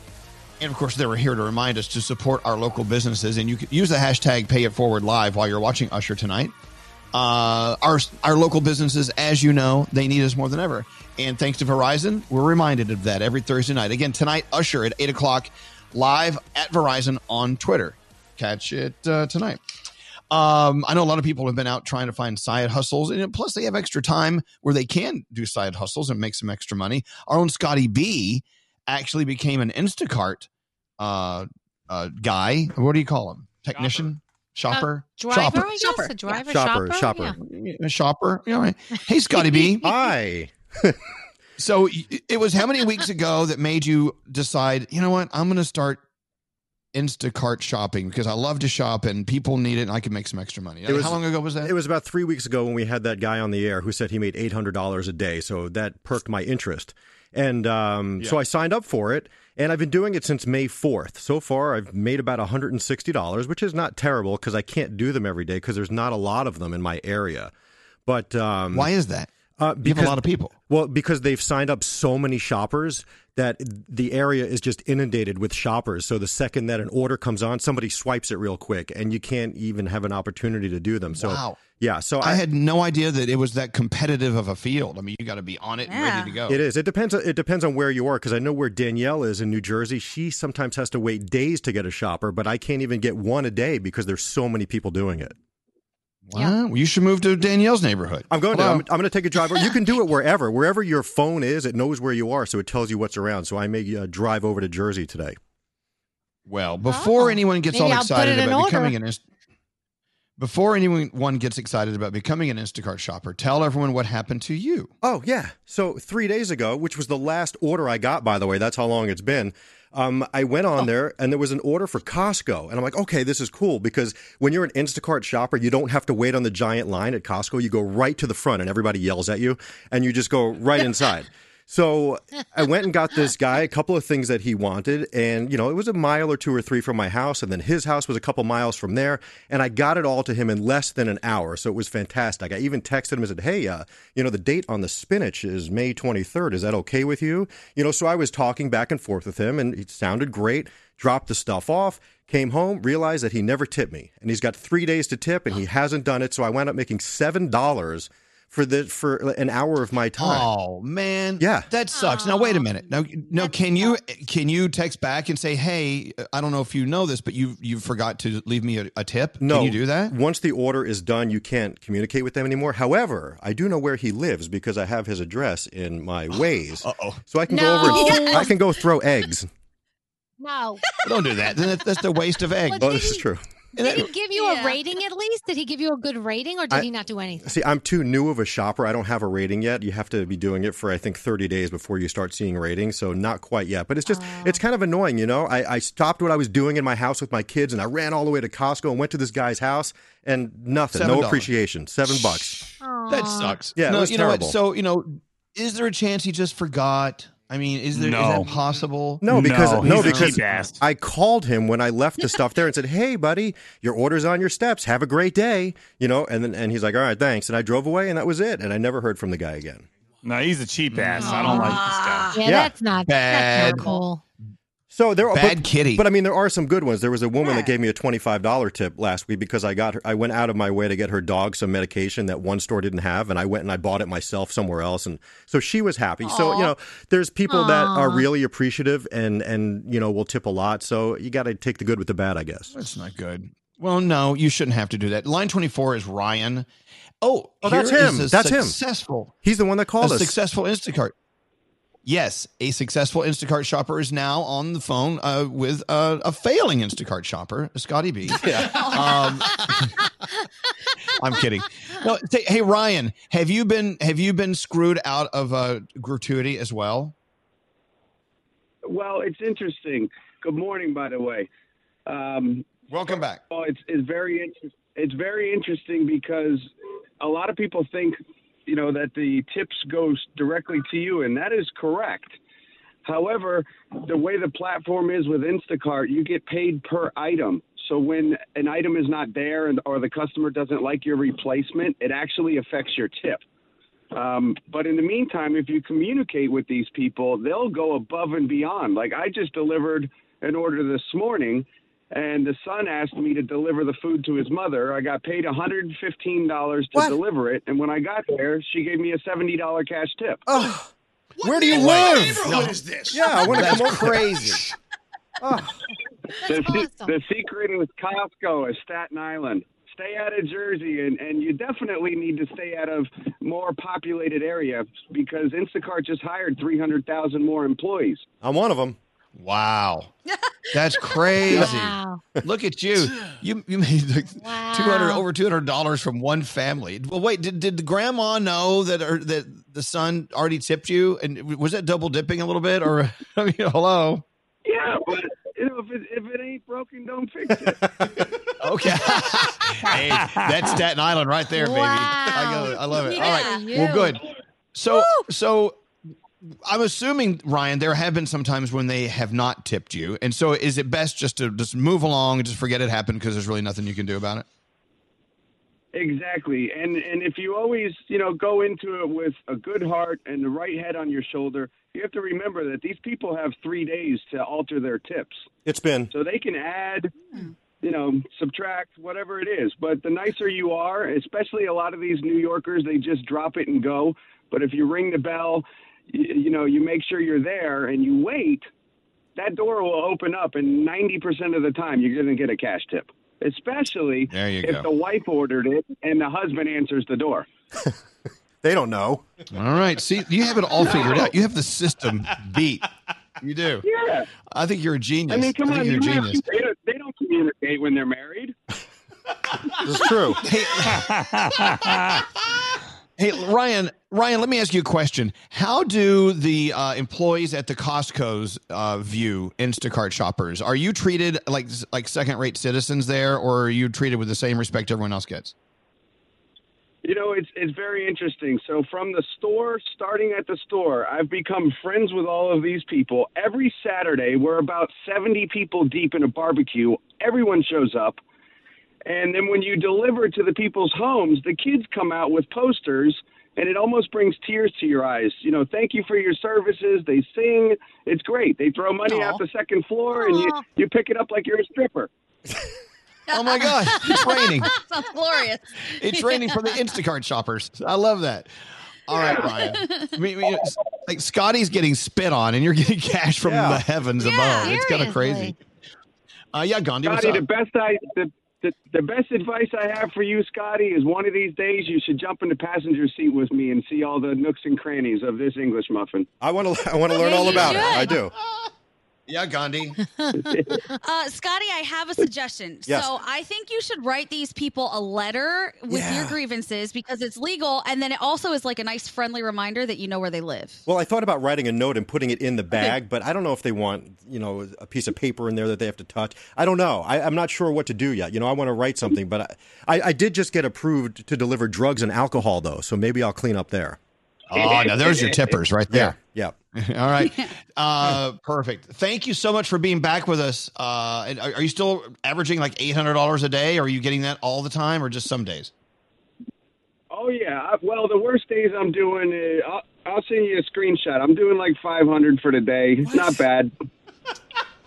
Speaker 8: And of course, they were here to remind us to support our local businesses. And you can use the hashtag Pay It Forward Live while you're watching Usher tonight. Uh, our our local businesses, as you know, they need us more than ever. And thanks to Verizon, we're reminded of that every Thursday night. Again, tonight, Usher at 8 o'clock, live at Verizon on Twitter. Catch it uh, tonight. Um, I know a lot of people have been out trying to find side hustles, and plus they have extra time where they can do side hustles and make some extra money. Our own Scotty B actually became an Instacart uh, uh, guy. What do you call him? Technician? Shopper?
Speaker 6: Uh, driver,
Speaker 8: shopper.
Speaker 6: I guess.
Speaker 7: Shopper.
Speaker 6: A driver,
Speaker 35: Shopper,
Speaker 6: shopper.
Speaker 35: shopper.
Speaker 6: Yeah.
Speaker 8: A shopper. You all right. Hey, Scotty B. [LAUGHS]
Speaker 35: Hi. [LAUGHS]
Speaker 8: So it was how many weeks ago [LAUGHS] that made you decide, you know what, I'm going to start Instacart shopping because I love to shop and people need it and I can make some extra money. how long ago was that?
Speaker 35: It was about three weeks ago when we had that guy on the air who said he made eight hundred dollars a day. So that perked my interest, and um, so I signed up for it. And I've been doing it since May fourth. So far, I've made about one hundred and sixty dollars, which is not terrible because I can't do them every day because there's not a lot of them in my area. But um,
Speaker 8: Why is that?
Speaker 35: Uh,
Speaker 8: You have a lot of people.
Speaker 35: Well, because they've signed up so many shoppers that the area is just inundated with shoppers. So the second that an order comes on, somebody swipes it real quick, and you can't even have an opportunity to do them. So
Speaker 8: Wow.
Speaker 35: yeah, so
Speaker 8: I, had no idea that it was that competitive of a field. I mean, you got to be on it and ready to go.
Speaker 35: It is. It depends. It depends on where you are because I know where Danielle is in New Jersey. She sometimes has to wait days to get a shopper, but I can't even get one a day because there's so many people doing it.
Speaker 8: Wow. Well, you should move to Danielle's neighborhood.
Speaker 35: I'm going to. I'm, I'm going to take a drive. You can do it wherever, wherever your phone is. It knows where you are, so it tells you what's around. So I may uh, drive over to Jersey today.
Speaker 8: Well, before anyone gets
Speaker 6: Maybe
Speaker 8: all
Speaker 6: I'll
Speaker 8: excited
Speaker 6: it in
Speaker 8: about
Speaker 6: order.
Speaker 8: becoming an before anyone gets excited about becoming an Instacart shopper, tell everyone what happened to you.
Speaker 35: Oh yeah. So three days ago, which was the last order I got, by the way, that's how long it's been. Um, I went on there and there was an order for Costco, and I'm like, okay, this is cool because when you're an Instacart shopper, you don't have to wait on the giant line at Costco. You go right to the front, and everybody yells at you, and you just go right inside. So I went and got this guy a [LAUGHS] couple of things that he wanted, and you know it was a mile or two or three from my house, and then his house was a couple miles from there, and I got it all to him in less than an hour. So it was fantastic. I even texted him and said, "Hey, uh, you know the date on the spinach is May 23rd. Is that okay with you?" You know, so I was talking back and forth with him, and it sounded great. Dropped the stuff off. Came home, realized that he never tipped me, and he's got three days to tip, and he hasn't done it. So I wound up making seven dollars for the for an hour of my time.
Speaker 8: Oh man,
Speaker 35: Yeah.
Speaker 8: that sucks. Now wait a minute. Now, now can you can you text back and say, "Hey, I don't know if you know this, but you you forgot to leave me a, a tip."
Speaker 35: No,
Speaker 8: can you do that?
Speaker 35: Once the order is done, you can't communicate with them anymore. However, I do know where he lives because I have his address in my [GASPS] Waze.
Speaker 8: Uh-oh.
Speaker 35: So I can
Speaker 6: No.
Speaker 35: go over. [LAUGHS] I can go throw eggs.
Speaker 6: No.
Speaker 8: Don't do that. Then that's the waste of egg.
Speaker 35: Oh, this is true.
Speaker 6: Did he give you a rating at least? Did he give you a good rating or did
Speaker 35: I-
Speaker 6: he not do anything?
Speaker 35: See, I'm too new of a shopper. I don't have a rating yet. You have to be doing it for I think 30 days before you start seeing ratings. So not quite yet. But it's just oh. it's kind of annoying, you know. I, I stopped what I was doing in my house with my kids and I ran all the way to Costco and went to this guy's house and nothing,
Speaker 8: Seven
Speaker 35: no appreciation, seven bucks.
Speaker 8: That sucks.
Speaker 35: Yeah, it was
Speaker 8: you know what?
Speaker 35: terrible.
Speaker 8: So you know, is there a chance he just forgot? I mean, is there is
Speaker 35: No.
Speaker 8: that possible?
Speaker 35: No, because no,
Speaker 15: he's a
Speaker 35: because. I called him when I left the stuff there and said, "Hey, buddy, your order's on your steps. Have a great day." You know, and then and he's like, "All right, thanks." And I drove away, and that was it. And I never heard from the guy again.
Speaker 15: No, he's a cheap ass. I don't like this guy.
Speaker 6: Yeah,
Speaker 35: Yeah.
Speaker 6: that's not
Speaker 8: Bad.
Speaker 6: That's not cool.
Speaker 35: So there are
Speaker 8: Bad
Speaker 35: but,
Speaker 8: kitty.
Speaker 35: But I mean, there are some good ones. There was a woman that gave me a twenty-five dollar tip last week because I got her. I went out of my way to get her dog some medication that one store didn't have, and I went and I bought it myself somewhere else, and so she was happy. So you know, there's people that are really appreciative and and you know will tip a lot. So you got to take the good with the bad, I guess.
Speaker 8: That's not good. Well, no, you shouldn't have to do that. Line twenty four is Ryan. Oh,
Speaker 35: Oh, that's
Speaker 8: here is
Speaker 35: him.
Speaker 8: a
Speaker 35: That's him.
Speaker 8: Successful.
Speaker 35: He's the one that called
Speaker 8: a
Speaker 35: us.
Speaker 8: successful Instacart. Yes, a successful Instacart shopper is now on the phone uh, with uh, a failing Instacart shopper, Scotty B. [LAUGHS] Yeah. Um, I'm kidding. No, say, hey Ryan, have you been have you been screwed out of uh, gratuity as well?
Speaker 36: Well, it's interesting. Good morning, by the way. Um,
Speaker 8: Welcome back.
Speaker 36: well, it's it's very inter- it's very interesting because a lot of people think, you know, that the tips goes directly to you, and that is correct. However, the way the platform is with Instacart, you get paid per item. So when an item is not there and or the customer doesn't like your replacement, it actually affects your tip. Um, but in the meantime, if you communicate with these people, they'll go above and beyond. Like I just delivered an order this morning, and the son asked me to deliver the food to his mother. I got paid $115 to deliver it, and when I got there, she gave me a $70 cash tip.
Speaker 35: Oh, where do you live?
Speaker 36: neighborhood is this?
Speaker 35: Yeah, I want to come over.
Speaker 36: crazy. The, se- the secret is Costco is Staten Island. Stay out of Jersey, and, and you definitely need to stay out of more populated areas because Instacart just hired 300,000 more employees.
Speaker 35: I'm one of them.
Speaker 8: Wow. [LAUGHS] That's crazy.
Speaker 6: Wow.
Speaker 8: Look at you. You you made like two hundred over two hundred dollars from one family. Well, wait, did did the grandma know that or that the son already tipped you? And was that double dipping a little bit? Or [LAUGHS] I mean, hello.
Speaker 36: Yeah, but you know, if it, if it ain't broken, don't fix it. [LAUGHS]
Speaker 8: Okay. hey, that's Staten Island right there, baby. I, go, I love it. All right.
Speaker 36: Yeah.
Speaker 8: Well, good. So, so I'm assuming Ryan, there have been some times when they have not tipped you, and so is it best just to just move along and just forget it happened because there's really nothing you can do about it?
Speaker 36: Exactly. And and if you always, you know, go into it with a good heart and the right head on your shoulder, you have to remember that these people have 3 days to alter their tips.
Speaker 35: It's been.
Speaker 36: So they can add, you know, subtract whatever it is. But the nicer you are, especially a lot of these New Yorkers, they just drop it and go. But if you ring the bell, you, you know, you make sure you're there and you wait, that door will open up and 90% of the time you're going to get a cash tip. Especially if
Speaker 8: go.
Speaker 36: the wife ordered it and the husband answers the door. [LAUGHS]
Speaker 35: They don't know.
Speaker 8: All right. See, you have it all figured out. You have the system beat. You do.
Speaker 36: Yeah.
Speaker 8: I think you're a genius.
Speaker 36: I mean, come
Speaker 8: think
Speaker 36: on,
Speaker 8: you're
Speaker 36: you
Speaker 8: a genius.
Speaker 36: they, don't, they don't communicate when they're married.
Speaker 8: It's true. Hey, [LAUGHS] Ryan. Ryan, let me ask you a question. How do the uh, employees at the Costco's uh, view Instacart shoppers? Are you treated like like second rate citizens there, or are you treated with the same respect everyone else gets?
Speaker 36: You know, it's it's very interesting. So from the store, starting at the store, I've become friends with all of these people. Every Saturday, we're about 70 people deep in a barbecue. Everyone shows up. And then when you deliver to the people's homes, the kids come out with posters and it almost brings tears to your eyes. You know, thank you for your services. They sing. It's great. They throw money out the second floor and you, you pick it up like you're a stripper.
Speaker 8: Oh my God, it's raining. [LAUGHS]
Speaker 7: Sounds glorious.
Speaker 8: It's raining for the [LAUGHS] Instacart shoppers. I love that. All right, Ryan. I mean, I mean, like Scotty's getting spit on, and you're getting cash from
Speaker 36: Yeah.
Speaker 8: the heavens above. It's kind of crazy. Uh, yeah, Gandhi, what's
Speaker 36: Scotty,
Speaker 8: up?
Speaker 36: the best I the, the the best advice I have for you, Scotty, is one of these days you should jump in the passenger seat with me and see all the nooks and crannies of this English muffin.
Speaker 35: I want to. I want to learn all about it. I do. [LAUGHS]
Speaker 8: Yeah, Gandhi. [LAUGHS]
Speaker 7: Uh, Scotty, I have a suggestion.
Speaker 35: Yes.
Speaker 7: So I think you should write these people a letter with your grievances because it's legal, and then it also is like a nice, friendly reminder that you know where they live.
Speaker 35: Well, I thought about writing a note and putting it in the bag, but I don't know if they want, you know, a piece of paper in there that they have to touch. I don't know. I, I'm not sure what to do yet. You know, I want to write something, but I, I, I did just get approved to deliver drugs and alcohol, though, so maybe I'll clean up there.
Speaker 8: Oh, now there's your tippers right there.
Speaker 35: Yeah. [LAUGHS]
Speaker 8: All right. [LAUGHS] Uh, perfect. Thank you so much for being back with us. Uh, and are, are you still averaging like $800 a day? Or are you getting that all the time or just some days?
Speaker 36: Oh yeah. I- Well, the worst days I'm doing, uh, I'll, I'll send you a screenshot. I'm doing like 500 for the day. It's not bad. [LAUGHS]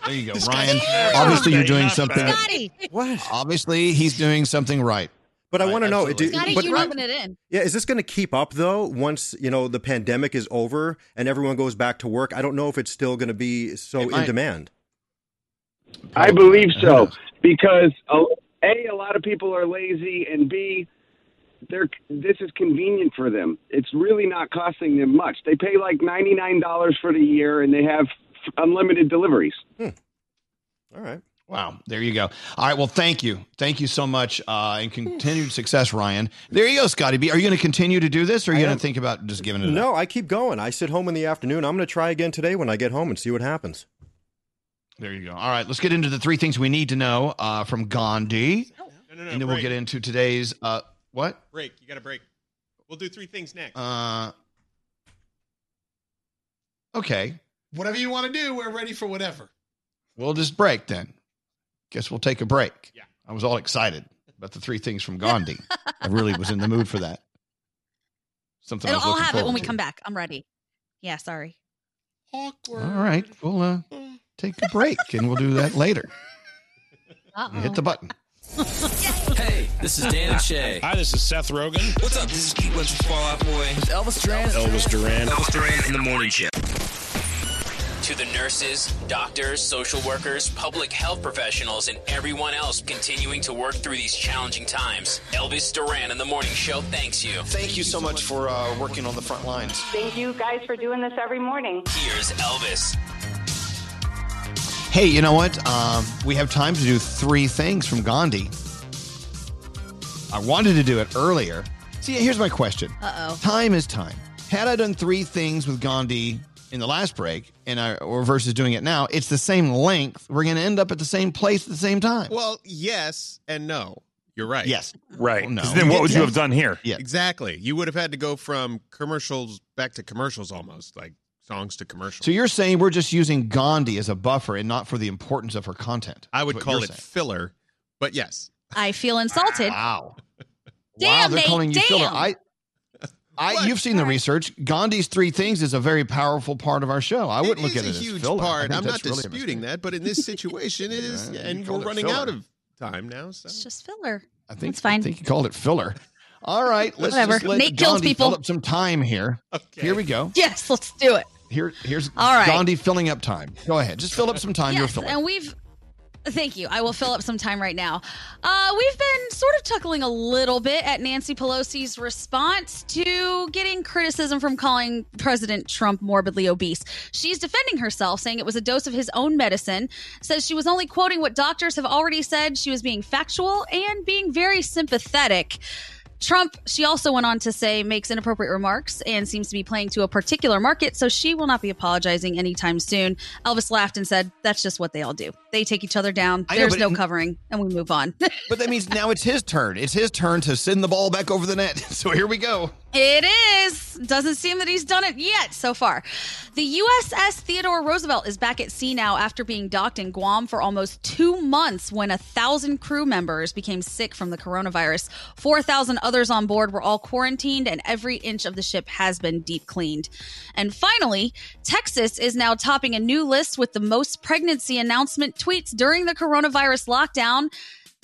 Speaker 8: There you go, Ryan. Obviously, you're doing something.
Speaker 6: Scotty.
Speaker 35: What?
Speaker 8: Obviously, he's doing something right.
Speaker 35: But I want to know.
Speaker 8: absolutely.
Speaker 35: do-
Speaker 7: Scotty,
Speaker 35: but
Speaker 7: you rubbing it in.
Speaker 35: Yeah, is this going to keep up though? Once you know the pandemic is over and everyone goes back to work, I don't know if it's still going to be so in
Speaker 36: might.
Speaker 35: demand.
Speaker 36: I believe so because uh, a a lot of people are lazy, and b they're this is convenient for them. It's really not costing them much. They pay like ninety nine dollars for the year, and they have unlimited deliveries.
Speaker 35: All right.
Speaker 8: Wow. There you go. All right. Well, thank you. Thank you so much. Uh, and continued success, Ryan. There you go, Scotty B. Are you going to continue to do this or are you going to think about just giving it up?
Speaker 35: No, I keep going. I sit home in the afternoon. I'm going to try again today when I get home and see what happens.
Speaker 8: There you go. All right. Let's get into the three things we need to know uh, from Gandhi.
Speaker 5: No, no, no.
Speaker 8: and then we'll get into today's uh, what?
Speaker 5: break. You got to break. We'll do three things next.
Speaker 8: Uh, okay.
Speaker 14: Whatever you want to do, we're ready for whatever.
Speaker 8: We'll just break then. Guess we'll take a break.
Speaker 5: Yeah.
Speaker 8: I was all excited about the three things from Gandhi. I really was in the mood for that. Something I
Speaker 7: It'll,
Speaker 8: was
Speaker 7: I'll
Speaker 8: looking
Speaker 7: have it when we
Speaker 8: to.
Speaker 7: come back. I'm ready. Yeah, sorry.
Speaker 14: Awkward.
Speaker 8: All right. We'll uh, take a break and we'll do that later. Hit the button. [LAUGHS]
Speaker 1: Hey, this is Dan and Shay.
Speaker 37: Hi, this is Seth Rogen.
Speaker 1: What's up? This is Pete Wentz from Fall Out Boy. With Elvis Duran.
Speaker 37: Elvis Duran.
Speaker 1: Elvis Duran in the morning show. To the nurses, doctors, social workers, public health professionals, and everyone else continuing to work through these challenging times, Elvis Duran in the morning show thanks you.
Speaker 8: Thank you so much for uh, working on the front lines.
Speaker 38: Thank you guys for doing this every morning.
Speaker 1: Here's Elvis.
Speaker 8: Hey, you know what? Um, we have time to do three things from Gandhi. I wanted to do it earlier. See, here's my question.
Speaker 7: Uh-oh.
Speaker 8: Time is time. Had I done three things with Gandhi in the last break, and I, or versus doing it now, it's the same length. We're going to end up at the same place at the same time.
Speaker 5: Well, yes and no. You're right.
Speaker 8: Yes.
Speaker 37: Right.
Speaker 8: no.
Speaker 37: 'Cause then what would you have done here?
Speaker 8: Yeah.
Speaker 5: Exactly. You would have had to go from commercials back to commercials almost, like songs to commercials.
Speaker 8: So you're saying we're just using Gandhi as a buffer and not for the importance of her content?
Speaker 5: I would call it
Speaker 8: saying.
Speaker 5: filler, but yes.
Speaker 7: I feel insulted.
Speaker 8: Wow.
Speaker 7: Damn,
Speaker 8: wow, they're
Speaker 7: Nate,
Speaker 8: calling you
Speaker 7: damn.
Speaker 8: filler. I, I, you've seen the research. Gandhi's three things is a very powerful part of our show. I wouldn't look at it
Speaker 5: a
Speaker 8: as
Speaker 5: huge
Speaker 8: filler. I
Speaker 5: part. I'm not
Speaker 8: really
Speaker 5: disputing that, but in this situation, [LAUGHS] it is,
Speaker 8: Yeah,
Speaker 5: and we're running
Speaker 8: filler.
Speaker 5: out of time now. So
Speaker 7: It's just filler.
Speaker 8: I think
Speaker 7: It's fine.
Speaker 8: I think you called it filler. All right, let's
Speaker 7: Whatever.
Speaker 8: just let
Speaker 7: Nate kills
Speaker 8: Gandhi
Speaker 7: people.
Speaker 8: fill up some time here. Here we go.
Speaker 7: Yes, let's do it.
Speaker 8: Here, here's
Speaker 7: All right.
Speaker 8: Gandhi filling up time. Go ahead, just fill up some time. You're
Speaker 7: Yes,
Speaker 8: filling.
Speaker 7: and we've. Thank you. I will fill up some time right now. Uh, we've been sort of chuckling a little bit at Nancy Pelosi's response to getting criticism from calling President Trump morbidly obese. She's defending herself, saying it was a dose of his own medicine, says she was only quoting what doctors have already said. She was being factual and being very sympathetic. Trump, she also went on to say, makes inappropriate remarks and seems to be playing to a particular market, so she will not be apologizing anytime soon. Elvis laughed and said, That's just what they all do. They take each other down.
Speaker 8: Know,
Speaker 7: There's no
Speaker 8: it-
Speaker 7: covering, and we move on. [LAUGHS]
Speaker 8: but that means now it's his turn. It's his turn to send the ball back over the net. [LAUGHS] So here we go.
Speaker 7: It is. Doesn't seem that he's done it yet so far. The USS Theodore Roosevelt is back at sea now after being docked in Guam for almost two months when a thousand crew members became sick from the coronavirus. 4,000 others on board were all quarantined, and every inch of the ship has been deep cleaned. And finally, Texas is now topping a new list with the most pregnancy announcement tweets during the coronavirus lockdown.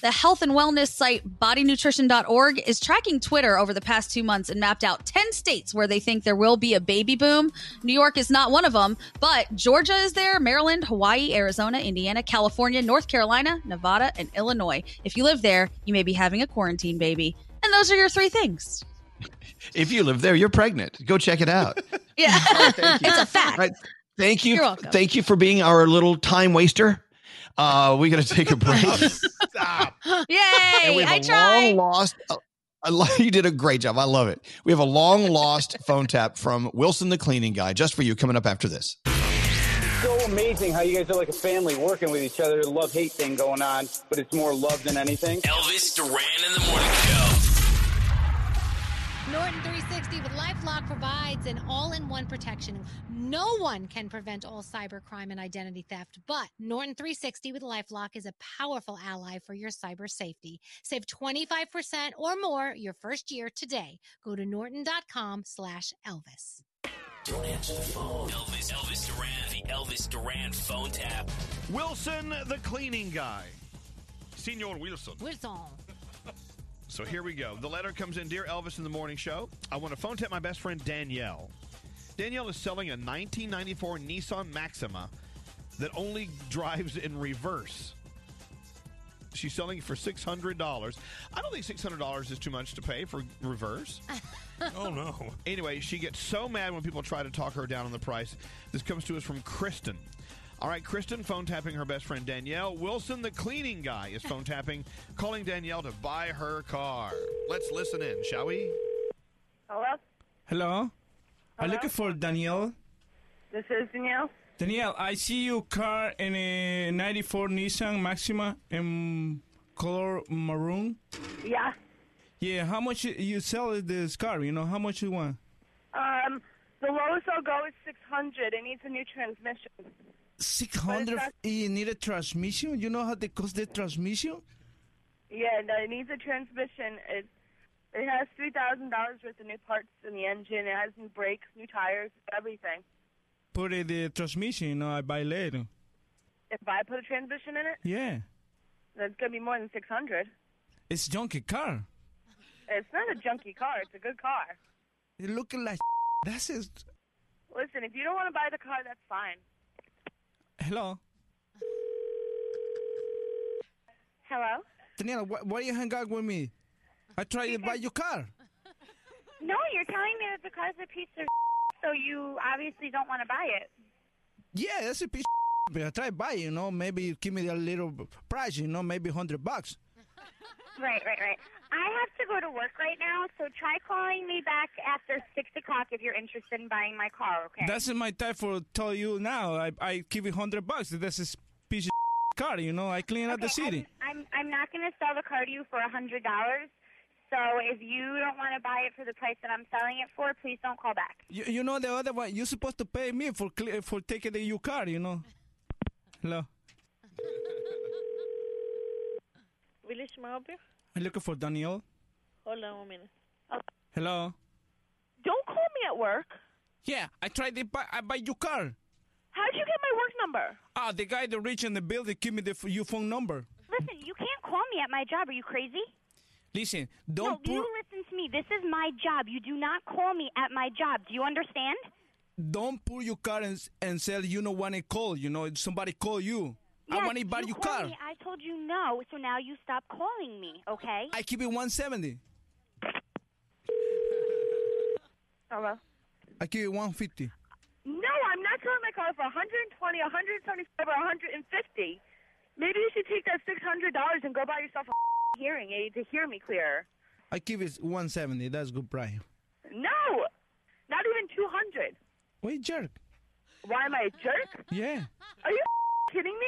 Speaker 7: The health and wellness site bodynutrition.org is tracking Twitter over the past two months and mapped out 10 states where they think there will be a baby boom. New York is not one of them, but Georgia is there, Maryland, Hawaii, Arizona, Indiana, California, North Carolina, Nevada, and Illinois. If you live there, you may be having a quarantine baby. And those are your three things. [LAUGHS]
Speaker 8: If you live there, you're pregnant. Go check it out. [LAUGHS]
Speaker 7: Yeah. it's a fact.
Speaker 8: Right. Thank you. Thank you for being our little time waster. Uh, we got to take a break. [LAUGHS]
Speaker 7: Yay!
Speaker 8: And we have
Speaker 7: I
Speaker 8: a
Speaker 7: tried.
Speaker 8: long lost. uh, I lo- [LAUGHS] you did a great job. I love it. We have a long lost [LAUGHS] phone tap from Wilson, the cleaning guy, just for you. Coming up after this.
Speaker 38: so amazing how you guys are like a family working with each other. Love hate thing going on, but it's more love than anything.
Speaker 1: Elvis Duran in the morning show.
Speaker 6: Norton 360 with LifeLock provides an all-in-one protection. No one can prevent all cybercrime and identity theft, but Norton 360 with LifeLock is a powerful ally for your cyber safety. Save 25% or more your first year today. Go to norton.com slash Elvis.
Speaker 1: Don't answer the phone. Elvis, Elvis Duran, the Elvis Duran phone tap.
Speaker 37: Wilson, the cleaning guy. Senor Wilson.
Speaker 6: Wilson.
Speaker 37: So here we go. The letter comes in Dear Elvis in the Morning Show. I want to phone tap my best friend Danielle. Danielle is selling a 1994 Nissan Maxima that only drives in reverse. She's selling it for $600. I don't think $600 is too much to pay for reverse. [LAUGHS] oh, no. Anyway, she gets so mad when people try to talk her down on the price. This comes to us from Kristen. All right, Kristen phone tapping her best friend Danielle. Wilson, the cleaning guy, is phone tapping, calling Danielle to buy her car. Let's listen in, shall we?
Speaker 39: Hello,
Speaker 21: Hello? I'm looking for Danielle.
Speaker 39: this is Danielle.
Speaker 21: Danielle, I see your car in a 94 Nissan Maxima in color maroon.
Speaker 39: Yeah.
Speaker 21: Yeah, how much you- you sell this car? You know, how much you want?
Speaker 39: Um, the lowest I'll go is six hundred. It needs a new transmission.
Speaker 21: 600 you need a transmission? You know how they cost the transmission?
Speaker 39: Yeah, no, it needs a transmission. It it has three thousand dollars worth of new parts in the engine. It has new brakes, new tires, everything.
Speaker 21: Put it the transmission, you know, I buy later.
Speaker 39: If I put a transmission in it,
Speaker 21: Yeah.
Speaker 39: that's gonna be more than six hundred.
Speaker 21: It's junky car.
Speaker 39: It's not a junky car. It's a good car.
Speaker 21: you're looking like [LAUGHS] that's it.
Speaker 39: Listen, if you don't want to buy the car, that's fine.
Speaker 21: Hello?
Speaker 39: Hello.
Speaker 21: Danielle, why, why you hang out with me? I tried to buy your car.
Speaker 39: No, you're telling me that the car's a piece of so you obviously don't want to buy it.
Speaker 21: Yeah, that's a piece of I try to buy, you know, maybe you give me a little price, you know, maybe hundred bucks.
Speaker 40: Right, right, right. I have to go to work right now, so try calling me back after six o'clock if you're interested in buying my car. Okay.
Speaker 21: That's my time for tell you now. I I give you hundred bucks. That's a piece of [LAUGHS] car, you know. I clean out the city.
Speaker 40: I'm I'm, I'm not going to sell the car to you for a hundred dollars. So if you don't want to buy it for the price that I'm selling it for, please don't call back.
Speaker 21: You, you know the other one. You're supposed to pay me for cle- for taking the your car, you know. Hello.
Speaker 20: Village, may I help you?
Speaker 21: I'm looking for Daniel.
Speaker 20: Hold on one minute.
Speaker 21: Hello.
Speaker 20: Don't call me at work.
Speaker 21: Yeah, I tried to buy I buy your car.
Speaker 20: How'd you get my work number?
Speaker 21: Ah, the guy that reached in the building give me the your phone number.
Speaker 40: Listen, you can't call me at my job. Are you crazy?
Speaker 21: Listen, don't put
Speaker 40: you listen to me. This is my job. You do not call me at my job. Do you understand?
Speaker 21: don't pull your car and, and sell. You know when it call. You know somebody call you. I
Speaker 40: Yes,
Speaker 21: want to buy
Speaker 40: you
Speaker 21: your car.
Speaker 40: Me. I told you no, so now you stop calling me, okay?
Speaker 21: I keep it 170.
Speaker 20: Hello.
Speaker 21: I keep it 150.
Speaker 20: No, I'm not selling my car for 120, 175, or 150. Maybe you should take that $600 and go buy yourself a [LAUGHS] hearing aid to hear me clearer.
Speaker 21: I keep it 170. That's good price.
Speaker 20: No, not even 200.
Speaker 21: Wait, jerk.
Speaker 20: Why am I a jerk?
Speaker 21: Yeah.
Speaker 20: Are you [LAUGHS] kidding me?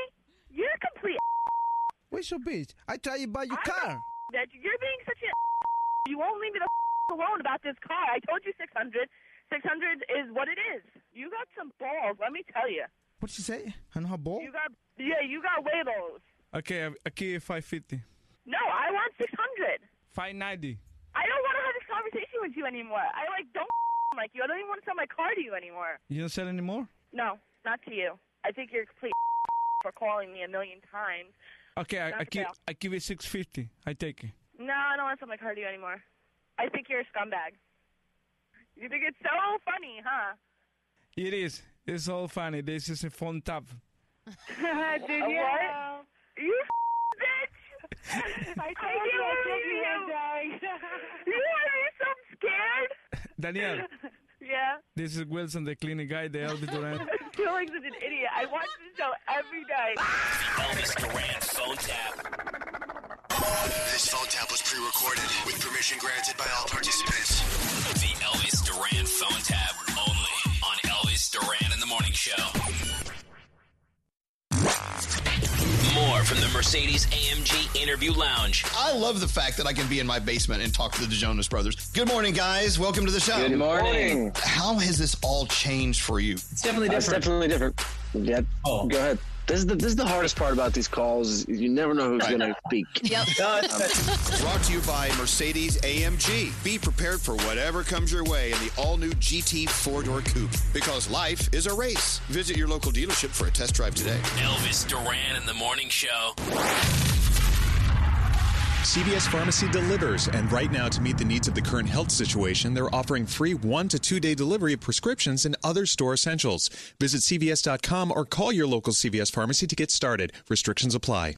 Speaker 20: You're a complete [LAUGHS]
Speaker 21: Wait, so bitch. I try to buy your
Speaker 20: I
Speaker 21: car. [LAUGHS]
Speaker 20: that you're being such a [LAUGHS] you won't leave me the alone about this car. I told you 600. 600 is what it is. You got some balls, let me tell you.
Speaker 21: What you say? I know how ball?
Speaker 20: You got yeah, you got huevos.
Speaker 21: Okay, I, I 550.
Speaker 20: No, I want 600.
Speaker 21: 590.
Speaker 20: I don't want to have this conversation with you anymore. I like don't like you. I don't even want to sell my car to you anymore.
Speaker 21: You don't sell anymore?
Speaker 20: No, not to you. I think you're a complete for calling me a million times.
Speaker 21: Okay, I,
Speaker 20: Not
Speaker 21: I
Speaker 20: to
Speaker 21: keep
Speaker 20: fail.
Speaker 21: I give you 650. I take it.
Speaker 20: No, I don't want to sell my car to you anymore. I think you're a scumbag. You think it's so funny, huh?
Speaker 21: It is. It's all funny. This is a fun tap. [LAUGHS]
Speaker 20: Did you? What? You [LAUGHS] bitch! I told you I told you I'm you are you so scared? [LAUGHS]
Speaker 21: Daniel,
Speaker 20: Yeah.
Speaker 21: this is Wilson, the cleaning guy, the Elvis Duran.
Speaker 20: I feel like such an idiot. I watch this show every day.
Speaker 1: Elvis Duran phone tap.
Speaker 41: This phone tap was pre-recorded with permission granted by all participants.
Speaker 1: The Elvis Duran phone tap only on Elvis Duran in the Morning Show. More from the Mercedes AMG Interview Lounge.
Speaker 8: I love the fact that I can be in my basement and talk to the Jonas Brothers. Good morning, guys. Welcome to the show.
Speaker 42: Good morning.
Speaker 8: How has this all changed for you?
Speaker 42: It's definitely different. Yeah.
Speaker 8: Oh.
Speaker 42: Go ahead. This is the this is the hardest part about these calls. You never know who's
Speaker 8: Right.
Speaker 42: going to speak.
Speaker 6: Yep. [LAUGHS]
Speaker 8: Um, brought to you by Mercedes AMG. Be prepared for whatever comes your way in the all new GT four door coupe because life is a race. Visit your local dealership for a test drive today.
Speaker 1: Elvis Duran in the Morning Show.
Speaker 43: CVS Pharmacy delivers, and right now, to meet the needs of the current health situation, they're offering free one to two day delivery of prescriptions and other store essentials. Visit CVS.com or call your local CVS pharmacy to get started. Restrictions apply.